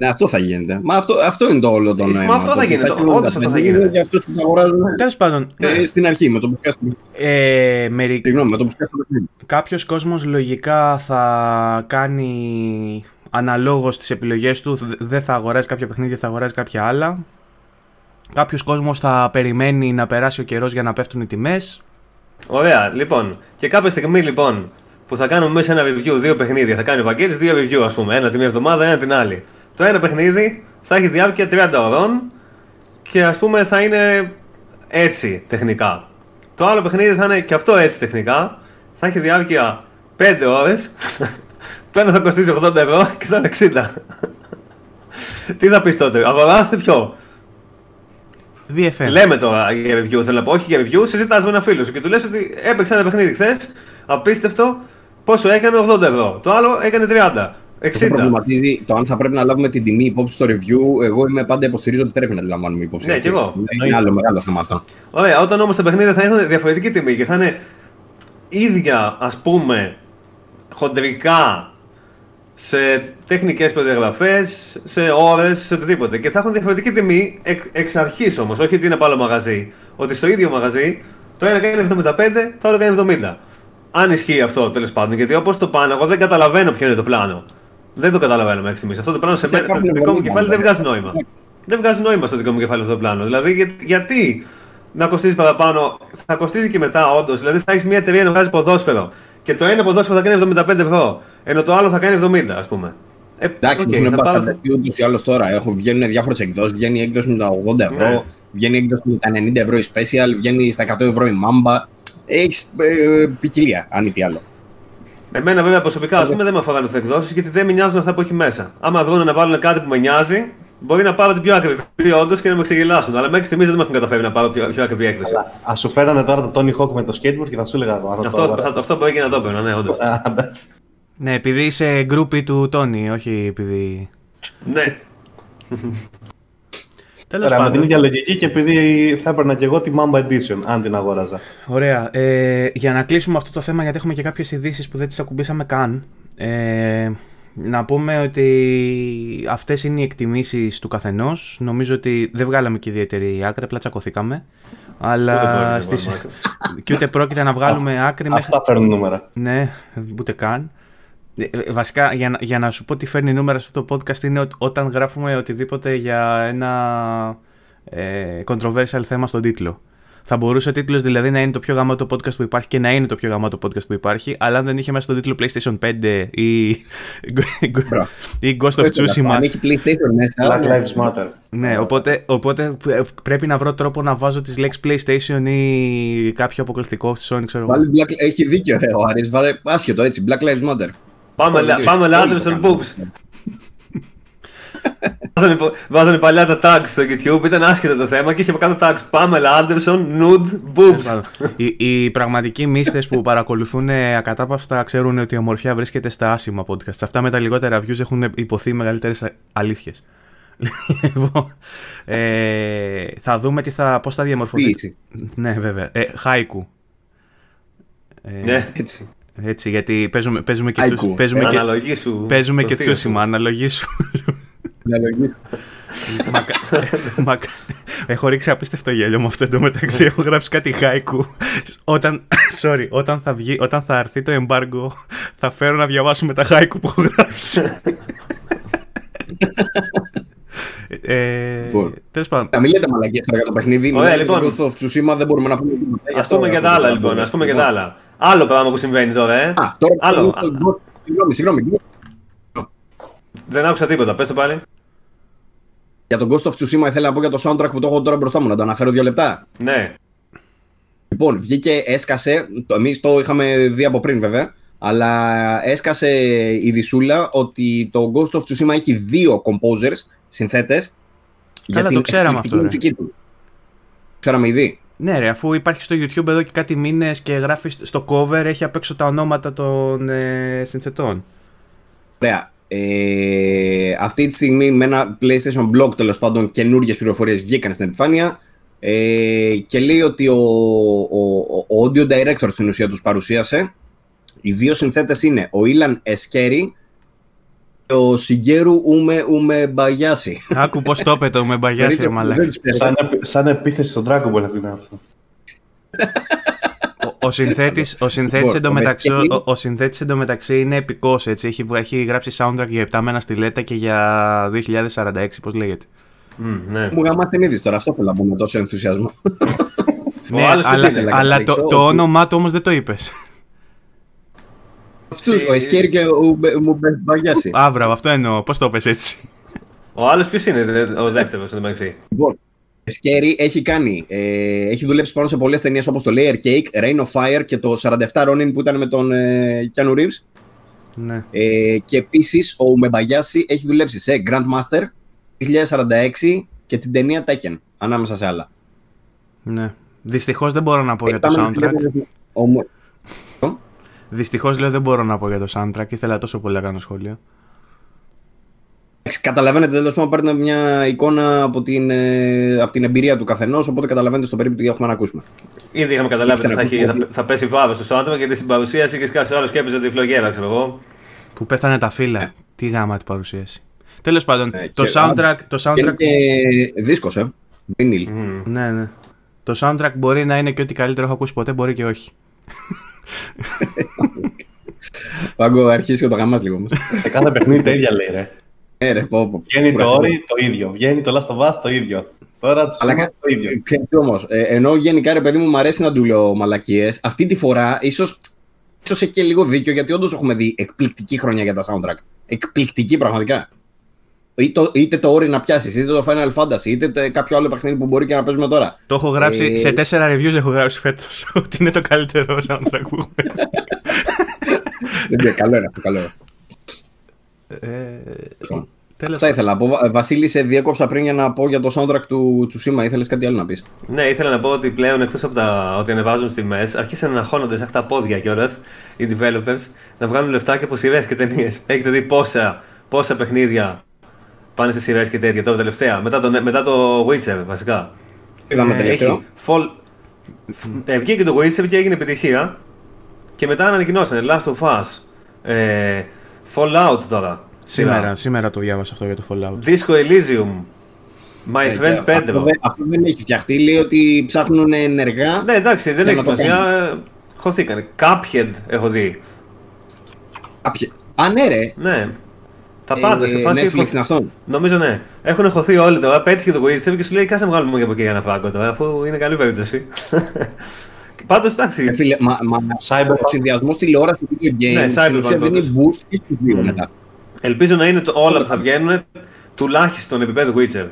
Ναι, αυτό θα γίνεται. Μα αυτό, αυτό είναι το όλο το Μα νόημα. αυτό θα Το ότι γίνεται, έχει όντως αυτό 75 θα γίνεται. Για αυτούς που τα αγοράζουν Τέλος πάντων, ε, στην αρχή, με το που πιάσουν. ε, μερικ... Συγγνώμη, με το που πιάσουν το παιχνίδι. κάποιος κόσμος λογικά θα κάνει αναλόγως τις επιλογές του, Δε- δεν θα αγοράζει κάποια παιχνίδια, θα αγοράζει κάποια άλλα. Κάποιος κόσμος θα περιμένει να περάσει ο καιρός για να πέφτουν οι τιμές. Ωραία, λοιπόν. Και κάποια στιγμή λοιπόν που θα κάνουμε μέσα ένα review δύο παιχνίδια, θα κάνει ο Βαγγέλης δύο review, ας πούμε. Ένα τη μία εβδομάδα, ένα την άλλη. Το ένα παιχνίδι θα έχει διάρκεια 30 ώρων και ας πούμε θα είναι έτσι τεχνικά. Το άλλο παιχνίδι θα είναι και αυτό έτσι τεχνικά. Θα έχει διάρκεια 5 ώρες. Το ένα θα κοστίζει 80 ευρώ και το άλλο 60. Τι θα πεις τότε, αγοράστε ποιο; VFM. Λέμε τώρα για review, θέλω να πω, όχι για review, συζητάς με ένα φίλο σου και του λες ότι έπαιξε ένα παιχνίδι χθες, απίστευτο, πόσο έκανε 80 ευρώ. Το άλλο έκανε 30, Αυτό 60. προβληματίζει το αν θα πρέπει να λάβουμε την τιμή υπόψη στο review. Εγώ είμαι πάντα υποστηρίζω ότι πρέπει να τη λαμβάνουμε υπόψη. Ναι, έτσι. κι εγώ. Είναι άλλο μεγάλο θέμα αυτό. Ωραία, όταν όμως τα παιχνίδια θα έχουν διαφορετική τιμή και θα είναι ίδια, ας πούμε, χοντρικά σε τεχνικές προδιαγραφές, σε ώρες, σε οτιδήποτε. Και θα έχουν διαφορετική τιμή εκ, εξ αρχής όμως, όχι ότι είναι από άλλο μαγαζί. Ότι στο ίδιο μαγαζί το ένα κάνει 75, το άλλο κάνει 70. Αν ισχύει αυτό τέλος πάντων, γιατί όπως το πάνε, εγώ δεν καταλαβαίνω ποιο είναι το πλάνο. Δεν το καταλαβαίνω μέχρι στιγμή. Αυτό το πλάνο σε Δεν μένα, στο υπάρχουν δικό μου πολύ κεφάλι δεν πράγματα. βγάζει νόημα. Δεν βγάζει νόημα στο δικό μου κεφάλι αυτό το πλάνο. Δηλαδή, για- γιατί να κοστίζει παραπάνω, θα κοστίζει και μετά όντως. Δηλαδή, θα έχεις μια εταιρεία να βγάζει ποδόσφαιρο και το ένα ποδόσφαιρο θα κάνει 75 ευρώ, ενώ το άλλο θα κάνει 70, ας πούμε. Ε, Εντάξει, οκ, έχουν θα πάρω- μπασταρδευτεί ούτως ή άλλως τώρα. Έχουν, βγαίνουν διάφορες εκδόσεις. Βγαίνει η έκδοση με τα 80 ευρώ, Ναι. βγαίνει η έκδοση με τα 90 ευρώ η special, βγαίνει στα 100 ευρώ η mamba. Έχεις ε, ποικιλία, αν μη τι άλλο. Εμένα βέβαια προσωπικά ας πούμε, δεν με αφοράνε τι εκδόσεις γιατί δεν με νοιάζουν αυτά που έχει μέσα. Άμα βγουν να βάλουν κάτι που με νοιάζει, μπορεί να πάρω την πιο ακριβή όντως και να με ξεγελάσουν. Αλλά μέχρι στιγμής δεν με έχουν καταφέρει να πάρω πιο, πιο ακριβή έκδοση. Α σου φέρανε τώρα το Tony Hawk με το skateboard και θα σου έλεγα. «Α, θα το Αυτό, αγοράσω». αυτό, αυτό μπορεί και να το έπαιρνα, ναι, όντως. Α, εντάξει. Ναι, επειδή είσαι γκρούπι του Τόνι, όχι επειδή... ναι. Τέλος Ωραία, με την πάντων. ίδια λογική και επειδή θα έπαιρνα και εγώ τη Mamba Edition, αν την αγόραζα. Ωραία. Ε, για να κλείσουμε αυτό το θέμα, γιατί έχουμε και κάποιες ειδήσεις που δεν τις ακουμπήσαμε καν. Ε, να πούμε ότι αυτές είναι οι εκτιμήσεις του καθενός. Νομίζω ότι δεν βγάλαμε και ιδιαίτερη άκρη, απλά τσακωθήκαμε. Ούτε πρόκειται Αλλά να στις... βάλουμε και ούτε πρόκειται να βγάλουμε άκρη μέχρι... Αυτά φέρνουν νούμερα. Ναι, ούτε καν. Ε, ε, Βασικά, για, να- για να σου πω τι φέρνει νούμερα σε αυτό το podcast είναι ότι όταν γράφουμε οτιδήποτε για ένα ε, controversial θέμα στον τίτλο. Θα μπορούσε ο τίτλος δηλαδή να είναι το πιο γαμάτο podcast που υπάρχει και να είναι το πιο γαμάτο podcast που υπάρχει, αλλά αν δεν είχε μέσα στον τίτλο PlayStation 5 ή, ή Ghost of Tsushima. Αν έχει PlayStation μέσα. Black Lives Matter. Ναι, οπότε, οπότε ε, πρέπει να βρω τρόπο να βάζω τις λέξεις PlayStation ή κάποιο αποκλειστικό στη Sony, ξέρω εγώ. Βάλει Black... Έχει δίκιο, ρε, ο Άρης. Βάλε άσχετο έτσι. Black Lives Matter. Πάμε, Όλοι- πάμε όλοι λάτρε το στον κάνουν. boobs. Βάζανε, πο- βάζανε παλιά τα tags στο YouTube, ήταν άσχετο το θέμα και είχε από κάτω tags. Πάμελα Άντερσον, nude, boobs. οι, οι πραγματικοί μίστες που παρακολουθούν ε, ακατάπαυστα ξέρουν ότι η ομορφιά βρίσκεται στα άσημα podcast. Αυτά με τα λιγότερα views έχουν υποθεί μεγαλύτερες αλήθειες. Λοιπόν, ε, θα δούμε τι θα, πώς θα διαμορφωθεί. Ποίηση. Ναι, βέβαια. Ε, χάικου. Ε, Ναι, Έτσι. Έτσι, γιατί παίζουμε, παίζουμε και, Haiku. τσου, παίζουμε και, αναλογή σου. παίζουμε το και θείο σου. τσούσιμα, αναλογή σου. Μακα- Μακα- Έχω ρίξει απίστευτο γέλιο με αυτό εντωμεταξύ. Έχω γράψει κάτι χάικου. Όταν, sorry, όταν θα, βγει, όταν θα έρθει το embargo, θα φέρω να διαβάσουμε τα χάικου που έχω γράψει. ε, Λοιπόν. Τέλος πάντων. Να μην λέτε μαλακίες τώρα για το παιχνίδι. Ωραία, Μιλάμε για λοιπόν. το Ghost of Tsushima δεν μπορούμε να πούμε τίποτα. Γι' Α αυτό πούμε για τα έχουμε άλλα να λοιπόν. πούμε. Α πούμε για τα άλλα. Άλλο πράγμα που συμβαίνει τώρα, ε. Α, τώρα Άλλο. Συγγνώμη, συγγνώμη. Δεν άκουσα τίποτα. Πες το πάλι. Για τον Ghost of Tsushima ήθελα να πω για το soundtrack που το έχω τώρα μπροστά μου, να το αναφέρω δύο λεπτά. Ναι. Λοιπόν, βγήκε, έσκασε, το, εμείς το είχαμε δει από πριν βέβαια, αλλά έσκασε η δισούλα ότι το Ghost of Tsushima έχει δύο composers, συνθέτες, για το την ξέραμε εκπληκτική αυτό, ρε. μουσική του. Ξέραμε ήδη. Ναι, ρε, αφού υπάρχει στο YouTube εδώ και κάτι μήνες και γράφεις στο cover, έχει απ' έξω τα ονόματα των ε, συνθετών. Ωραία. Ε, αυτή τη στιγμή με ένα PlayStation Blog τέλος πάντων καινούργιες πληροφορίες βγήκαν στην επιφάνεια ε, και λέει ότι ο, ο, ο audio director στην ουσία τους παρουσίασε. Οι δύο συνθέτες είναι ο Ήλαν Εσκέρι και ο Σιγκέρου Ούμε Ούμε Μπαγιάση. Άκου πώς το έπεται με μπαγιάσει, ρε μαλάκα. Σαν, επι- σαν επίθεση στον Dragon Ball είναι αυτό. Ο- Ο συνθέτης, ο συνθέτης Λοιπόν, εντωμεταξύ, ο ο, ο συνθέτης εντωμεταξύ είναι επικός, έτσι. Έχει, έχει γράψει soundtrack για 7 με ένα στιλέτα και για 2046, πώς λέγεται. Μμ, ναι. Μου γαμάste την είδηση τώρα, αυτό θέλω να πω με τόσο ενθουσιασμό. Ο άλλος ποιος αλλά, είναι; αλλά το, Καταλήξω το ότι- όνομά του όμως δεν το είπες. Αυτούς, ο Εσκέρι και ο Ούμε Ούμε Μπαγιάση. Α, μπράβο, αυτό εννοώ. Πώς το είπες έτσι. Ο άλλος ποιος είναι, δε- ο δεύτερος εντωμεταξύ. Λοιπόν, Σκέρι έχει κάνει, ε, έχει δουλέψει πάνω σε πολλές ταινίες όπως το Layer Cake, Rain of Fire και το 47 Ronin που ήταν με τον ε, Keanu Reeves. ναι. Ε, και επίσης ο Μεμπαγιάση έχει δουλέψει σε Grandmaster 2046 και την ταινία Tekken, ανάμεσα σε άλλα. ναι. Δυστυχώς δεν μπορώ να πω για το Πάμε στη soundtrack. δεύτερη- ο Μου- Δυστυχώς λέω δεν μπορώ να πω για το soundtrack. Ήθελα τόσο πολύ να κάνω σχόλιο. Εντάξει, Καταλαβαίνετε τέλος πάντων, παίρνετε μια εικόνα από την, ε, από την εμπειρία του καθενός, οπότε καταλαβαίνετε στο περίπτωμα τι έχουμε να ακούσουμε. Ήδη είχαμε καταλάβει ότι θα, έχει- Ήταν θα, θα πέσει βάβο στο άντρα γιατί στην παρουσίαση και κάποιο άλλος σκέπτησε τη φλογέρα, ξέρω εγώ. Που πέθανε τα φύλλα. Τι γάμα την παρουσίαση. Τέλος πάντων, Ε, το και- soundtrack, το Και είναι soundtrack και δίσκος, ε. Vinyl. Ναι, ναι. Το soundtrack μπορεί να είναι και ό,τι καλύτερο έχω ακούσει ποτέ, μπορεί και όχι. Πάγκο, αρχίσει και το γαμάς λίγο. όμως. Σε κάθε παιχνίδι τα ίδια λέει, ρε. Ε, ρε, πω, πω. Βγαίνει το Κουραστικό. Ori το ίδιο. Βγαίνει το Last of Us το ίδιο. Τώρα το Αλλά Tsushima κα- το ίδιο. ξέρεις τι όμως, ε, ενώ γενικά ρε παιδί μου μου αρέσει να του λέω μαλακίες, αυτή τη φορά ίσως, ίσως έχει και λίγο δίκιο γιατί όντως έχουμε δει εκπληκτική χρονιά για τα soundtrack. Εκπληκτική πραγματικά. Είτε το, είτε το Ori να πιάσεις, είτε το Final Fantasy, είτε τε- κάποιο άλλο παιχνίδι που μπορεί και να παίζουμε τώρα. Το έχω γράψει, Ε, σε τέσσερα reviews έχω γράψει φέτος ότι είναι το καλύτερο soundtrack που έχουμε. Δεν ξέρω, καλό είναι αυτό, καλό είναι. ε, τέλος Αυτά ήθελα να πω. Βα- Βασίλη, σε διέκοψα πριν για να πω για το soundtrack του Τσουσίμα. Ήθελες κάτι άλλο να πεις; Ναι, ήθελα να πω ότι πλέον εκτός από τα ότι ανεβάζουν τιμέ, αρχίσαν να χώνονται σαν τα πόδια κιόλας οι developers να βγάλουν λεφτά και από σειρές και ταινίες. Έχετε δει πόσα, πόσα παιχνίδια πάνε σε σειρές και τέτοια τώρα τελευταία. Μετά το, μετά το Witcher βασικά. Είδαμε Ε, τελευταίο. έχει Fall... Ε, βγήκε το Witcher και έγινε επιτυχία. Και μετά ανακοινώσανε Last of Us. Ε, Fallout τώρα. Σήμερα, σειρά. σήμερα το διάβασα αυτό για το Fallout. Disco Elysium. My Ε, Friend και αυτό, 5. δεν, αυτό δεν έχει φτιαχτεί. Λέει ότι ψάχνουν ενεργά. Ναι, εντάξει, δεν Για έχει να το σημασία. ε, Χωθήκανε. Cuphead έχω δει. Κάποιοι- Α, ναι, ρε. Ναι. Τα Ε, πάντα. σε φάση Netflix έχω- είναι αυτό. Νομίζω ναι. Έχουν χωθεί όλοι τώρα. Πέτυχε το Witcher και σου λέει κάσε να βγάλουμε και από εκεί ένα φράγκο τώρα, αφού είναι καλή περίπτωση. Πάντως Ε, εντάξει. φίλε, μα, μα, Cyberpunk. ο συνδυασμός τηλεόρασης και video games Ναι, στην Cyberpunk ουσία δίνει όντως. boost και στους δύο μετά. Ελπίζω να είναι το, όλα που θα βγαίνουν τουλάχιστον επίπεδο Witcher.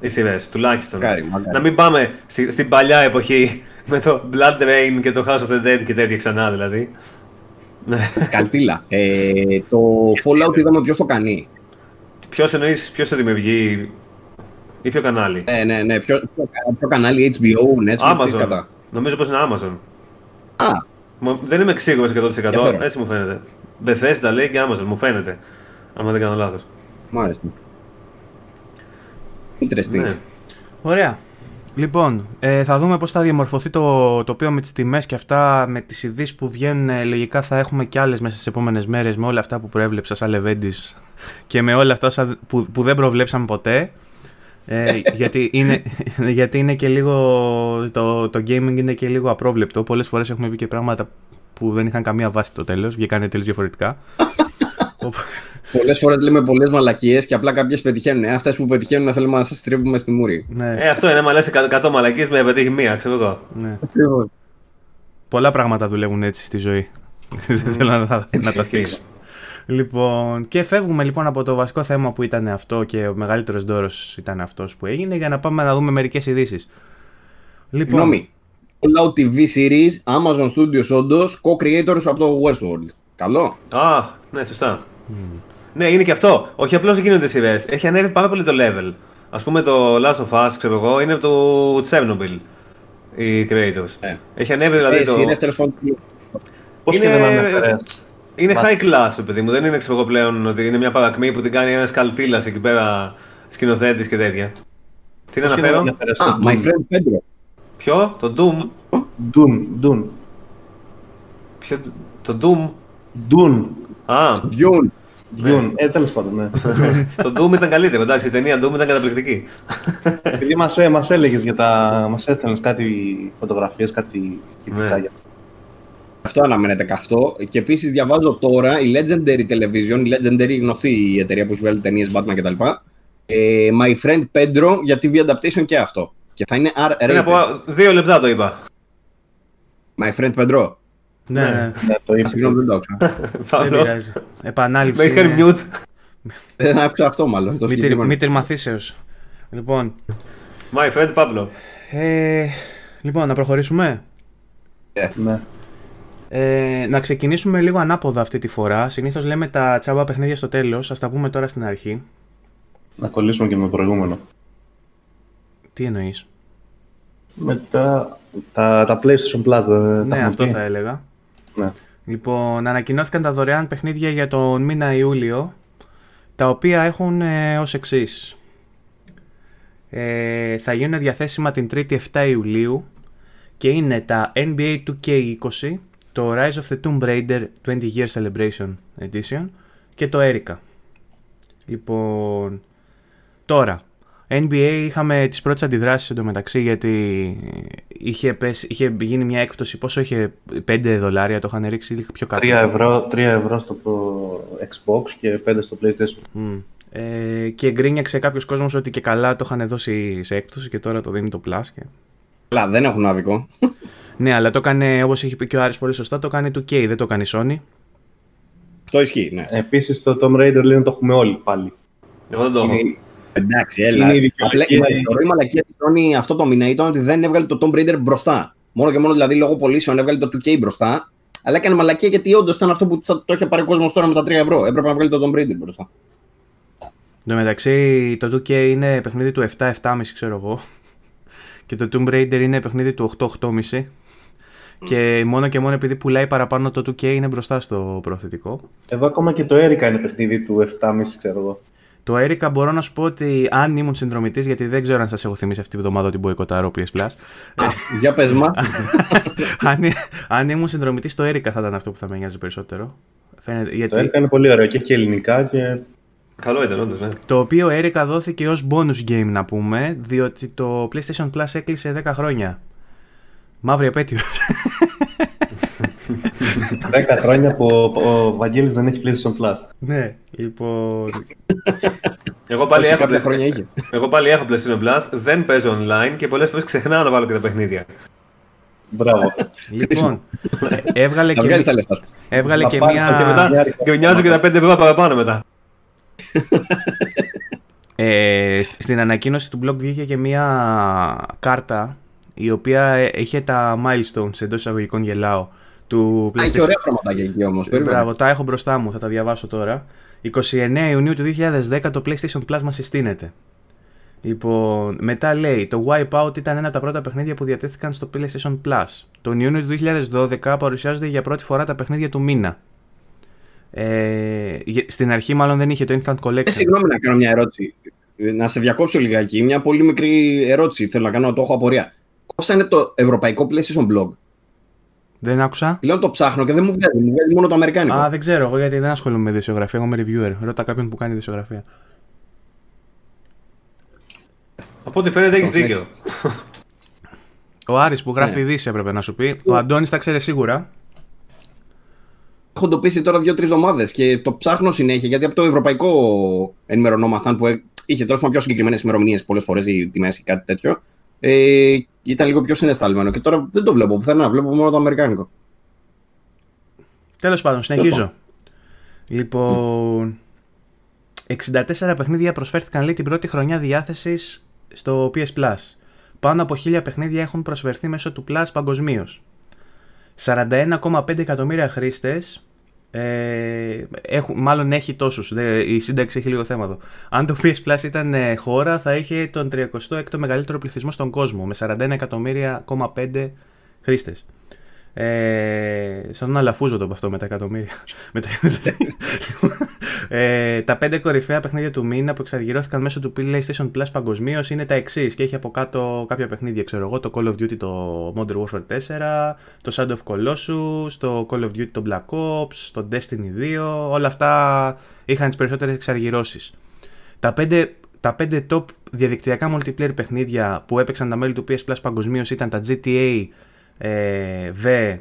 Οι σειρές, τουλάχιστον. Μακάρι, μακάρι. Να μην πάμε στη- στην παλιά εποχή με το Blood Rain και το House of the Dead και τέτοια ξανά δηλαδή. Ναι. Καλτήλα. Ε, το Fallout είδαμε ποιος το κάνει. Ποιος εννοείς, ποιος θα δημιουργεί ή ποιο κανάλι; Ναι, ναι, ναι. Ποιο, ποιο, ποιο κανάλι, HBO, Netflix, τι Amazon. κατά. Νομίζω πως είναι Amazon. Α, Μα Δεν είμαι σίγουρος 100%. Ενδιαφέρον. Έτσι μου φαίνεται. Bethesda λέει και Amazon, μου φαίνεται. Άμα δεν κάνω λάθος. μάλιστα. Interesting. Ναι. Ωραία. Λοιπόν, ε, θα δούμε πώς θα διαμορφωθεί το τοπίο με τις τιμές και αυτά με τις ειδήσεις που βγαίνουν. ε, λογικά θα έχουμε κι άλλες μέσα στις επόμενες μέρες με όλα αυτά που προέβλεψα σαν Λεβέντης και με όλα αυτά σαν- που, που δεν προβλέψαμε ποτέ. Ε, γιατί, είναι, γιατί είναι και λίγο το, το gaming είναι και λίγο απρόβλεπτο. Πολλές φορές έχουμε πει και πράγματα που δεν είχαν καμία βάση στο τέλος, βγήκαν τελείως διαφορετικά. Οπ- Πολλές φορές λέμε πολλές μαλακίες και απλά κάποιες πετυχαίνουν. Ε, Αυτές που πετυχαίνουν θέλουμε να σας τρίβουμε στη μούρη. Ναι, Ε, αυτό είναι, άμα λες 100 μαλακίες με πετύχει μία, ξέρω εγώ. ναι. Πολλά πράγματα δουλεύουν έτσι στη ζωή. Δεν θέλω να, να, να τα θίξω. Λοιπόν, και φεύγουμε λοιπόν από το βασικό θέμα που ήταν αυτό και ο μεγαλύτερος δώρος ήταν αυτός που έγινε για να πάμε να δούμε μερικές ειδήσεις. Λοιπόν, Συγγνώμη. Fallout TV series, Amazon Studios όντως, co-creators από το Westworld. Καλό. Α, ναι, σωστά. Ναι, είναι και αυτό. Όχι απλώς δεν γίνονται σειρές. Έχει ανέβει πάρα πολύ το level. Α πούμε το Last of Us, ξέρω εγώ, είναι το Chernobyl. Οι creators. Ε. Έχει ανέβει δηλαδή Ε, το. σειρές, τέλος πάντων. Πώς Είναι- και δεν ανέφερες. Είναι high class, ρε παιδί μου. Δεν είναι ξέρω εγώ πλέον ότι είναι μια παρακμή που την κάνει ένας καλτήλας εκεί πέρα σκηνοθέτης και τέτοια. Τι να Πώς και δεν αναφέρω. ανέφερες Α, το my Doom. friend Pedro. Ποιο, το Doom; Dune, Dune. Ποιο, το Doom; Dune. Α, Dune. Dune. Ε, τέλος πάντων, ναι. το Doom ήταν καλύτερο. Εντάξει, η ταινία Doom ήταν καταπληκτική. Επειδή μας, ε, μας έλεγες για τα... μας έστελνες κάτι φωτογραφίες, κάτι υλικά Ναι. για Αυτό αναμένεται καυτό. Και επίσης διαβάζω τώρα η Legendary Television, η Legendary η γνωστή η εταιρεία που έχει βγάλει ταινίες Batman κτλ. Ε, My Friend Pedro για TV adaptation και αυτό. Και θα είναι Πριν R-rated. από δύο λεπτά το είπα. My Friend Pedro. Ναι, ναι, Ναι, το Α, είπα. Συγγνώμη, δεν το άκουσα. δεν Παύλο, πειράζει. Επανάληψη. με έχεις κάνει είναι- mute. Δεν άκουσα αυτό μάλλον. Το Μήτρη, συγκεκριμένο. μήτρη μαθήσεως. Λοιπόν, My friend Παύλο. ε, λοιπόν, να προχωρήσουμε; Ναι. Ε, να ξεκινήσουμε λίγο ανάποδα αυτή τη φορά. Συνήθως λέμε τα τσάμπα παιχνίδια στο τέλος. Ας τα πούμε τώρα στην αρχή. Να κολλήσουμε και με το προηγούμενο. Τι εννοείς; Με τα, τα, τα PlayStation Plus, δεν τα ναι, έχουμε αυτό πει; θα έλεγα. Ναι. Λοιπόν, ανακοινώθηκαν τα δωρεάν παιχνίδια για τον μήνα Ιούλιο, τα οποία έχουν ε, ως εξής. Ε, θα γίνουν διαθέσιμα την 3η 7 Ιουλίου και είναι τα NBA 2K20, το Rise of the Tomb Raider 20 Year Celebration Edition και το Erica. Λοιπόν, τώρα, NBA είχαμε τις πρώτες αντιδράσεις εντωμεταξύ γιατί είχε, πέσει, είχε γίνει μια έκπτωση, πόσο είχε 5 δολάρια, το είχαν ρίξει λίγο πιο κάτω. 3 ευρώ, 3 ευρώ στο προ- Xbox και 5 στο PlayStation. Μμ. Ε, και γκρίνιαξε κάποιος κόσμος ότι και καλά το είχαν δώσει σε έκπτωση και τώρα το δίνει το Plus. Και... Αλλά δεν έχουν άδικο. Ναι, αλλά το έκανε όπως είχε πει και ο Άρης πολύ σωστά, το κάνει 2K, δεν το κάνει η Sony. Αυτό ισχύει, ναι. Επίσης το Tomb Raider λέει να το έχουμε όλοι πάλι. Εγώ δεν το έχω. Είναι- Εντάξει, έλα. Είναι η δικαιολογία. Απλά η ιστορία μαλακία της Sony αυτό το μήνα ήταν ότι δεν έβγαλε το Tomb Raider μπροστά. Μόνο και μόνο δηλαδή λόγω πωλήσεων έβγαλε το 2K μπροστά. Αλλά έκανε μαλακία γιατί όντως ήταν αυτό που θα το είχε πάρει ο κόσμος τώρα με τα 3 ευρώ. Έπρεπε να βγάλει το Tomb Raider μπροστά. Εν τω μεταξύ, το 2K είναι παιχνίδι του 7-7,5 ξέρω εγώ. Και το Tomb Raider είναι παιχνίδι του 8-8,5. Και μόνο και μόνο επειδή πουλάει παραπάνω το 2K είναι μπροστά στο προθετικό. Εδώ ακόμα και το Erica είναι παιχνίδι του 7,5 ξέρω εγώ. Το Erica μπορώ να σου πω ότι αν ήμουν συνδρομητής, γιατί δεν ξέρω αν σας έχω θυμίσει αυτή τη βδομάδα ότι μποϊκοτάρω PS Plus. Α, για πες μας. αν, αν ήμουν συνδρομητής, το Erica θα ήταν αυτό που θα με νοιάζει περισσότερο. Φαίνεται, Το γιατί Erica είναι πολύ ωραίο και έχει ελληνικά και Καλό ήταν, όντως, ναι. το οποίο Erica δόθηκε ως bonus game να πούμε, διότι το PlayStation Plus έκλεισε 10 χρόνια. Μαύρη επέτειο. 10 χρόνια που ο, ο Βαγγέλης δεν έχει PlayStation Plus. ναι, λοιπόν. Εγώ πάλι, Όχι, έχω κάποια PlayStation- χρόνια είχε. Εγώ πάλι έχω PlayStation Plus, δεν παίζω online και πολλές φορές ξεχνάω να βάλω και τα παιχνίδια. Μπράβο. λοιπόν ε, έβγαλε Θα και, βγάλεις τα λεφτά σου. έβγαλε Να και πάρει μια. Και μετά Χιλιάρικα. γκρινιάζω και τα 5 ευρώ παραπάνω μετά. Ε, στην ανακοίνωση του blog βγήκε και μια κάρτα η οποία ε, είχε τα milestones εντός εισαγωγικών γελάω του Α, έχει ωραία πραγματάκια εκεί όμως. Μπράβο, τα έχω μπροστά μου, θα τα διαβάσω τώρα. 29 Ιουνίου του 2010 το PlayStation Plus μας συστήνεται. Λοιπόν, μετά λέει, το Wipeout ήταν ένα από τα πρώτα παιχνίδια που διατέθηκαν στο PlayStation Plus. Τον Ιούνιο του 2012 παρουσιάζονται για πρώτη φορά τα παιχνίδια του μήνα. Ε, γε- στην αρχή μάλλον δεν είχε το Instant Collection. Ε, συγγνώμη να κάνω μια ερώτηση. Ε, Να σε διακόψω λιγάκι. Μια πολύ μικρή ερώτηση θέλω να κάνω, το έχω απορία. Κόψανε το ευρωπαϊκό PlayStation Blog. Δεν άκουσα. Λέω το ψάχνω και δεν μου βγάζει. Μου βγάζει μόνο το αμερικάνικο. Α, δεν ξέρω εγώ γιατί δεν ασχολούμαι με δισιογραφία. Εγώ είμαι reviewer. Ρώτα κάποιον που κάνει δισιογραφία. Από ό,τι φαίνεται έχεις Το ξέρεις. δίκιο. Ο Άρης που γράφει Ναι. ειδήσει έπρεπε να σου πει. Ο Αντώνης τα ξέρει σίγουρα. έχω εντοπίσει τώρα δύο-τρεις εβδομάδες και το ψάχνω συνέχεια γιατί από το ευρωπαϊκό ενημερωνόμασταν που είχε τέλος πιο συγκεκριμένες ημερομηνίες πολλές φορές ή τιμές ή κάτι τέτοιο. Ε, ήταν λίγο πιο συναισθαλμένο και τώρα δεν το βλέπω πουθενά. Βλέπω μόνο το αμερικάνικο. Τέλος πάντων, συνεχίζω. Λοιπόν. 64 παιχνίδια προσφέρθηκαν λέει την πρώτη χρονιά διάθεσης στο PS Plus. Πάνω από 1000 παιχνίδια έχουν προσφερθεί μέσω του Plus παγκοσμίως. 41,5 εκατομμύρια χρήστες. Ε, μάλλον έχει τόσους. Η σύνταξη έχει λίγο θέμα εδώ. Αν το PS Plus ήταν ε, χώρα, θα είχε τον 36ο μεγαλύτερο πληθυσμό στον κόσμο με 41 εκατομμύρια χρήστες. Ε, σαν να λαφούζω το από αυτό με τα εκατομμύρια. με τα... ε, τα πέντε κορυφαία παιχνίδια του μήνα που εξαργυρώθηκαν μέσω του PlayStation Plus παγκοσμίω είναι τα εξής και έχει από κάτω κάποια παιχνίδια. Ξέρω εγώ, το Call of Duty το Modern Warfare 4, το Shadow of Colossus, το Call of Duty το Black Ops, το Destiny 2. Όλα αυτά είχαν τις περισσότερες εξαργυρώσεις. Τα πέντε τα πέντε top διαδικτυακά multiplayer παιχνίδια που έπαιξαν τα μέλη του PS Plus παγκοσμίω ήταν τα GTA ε, V,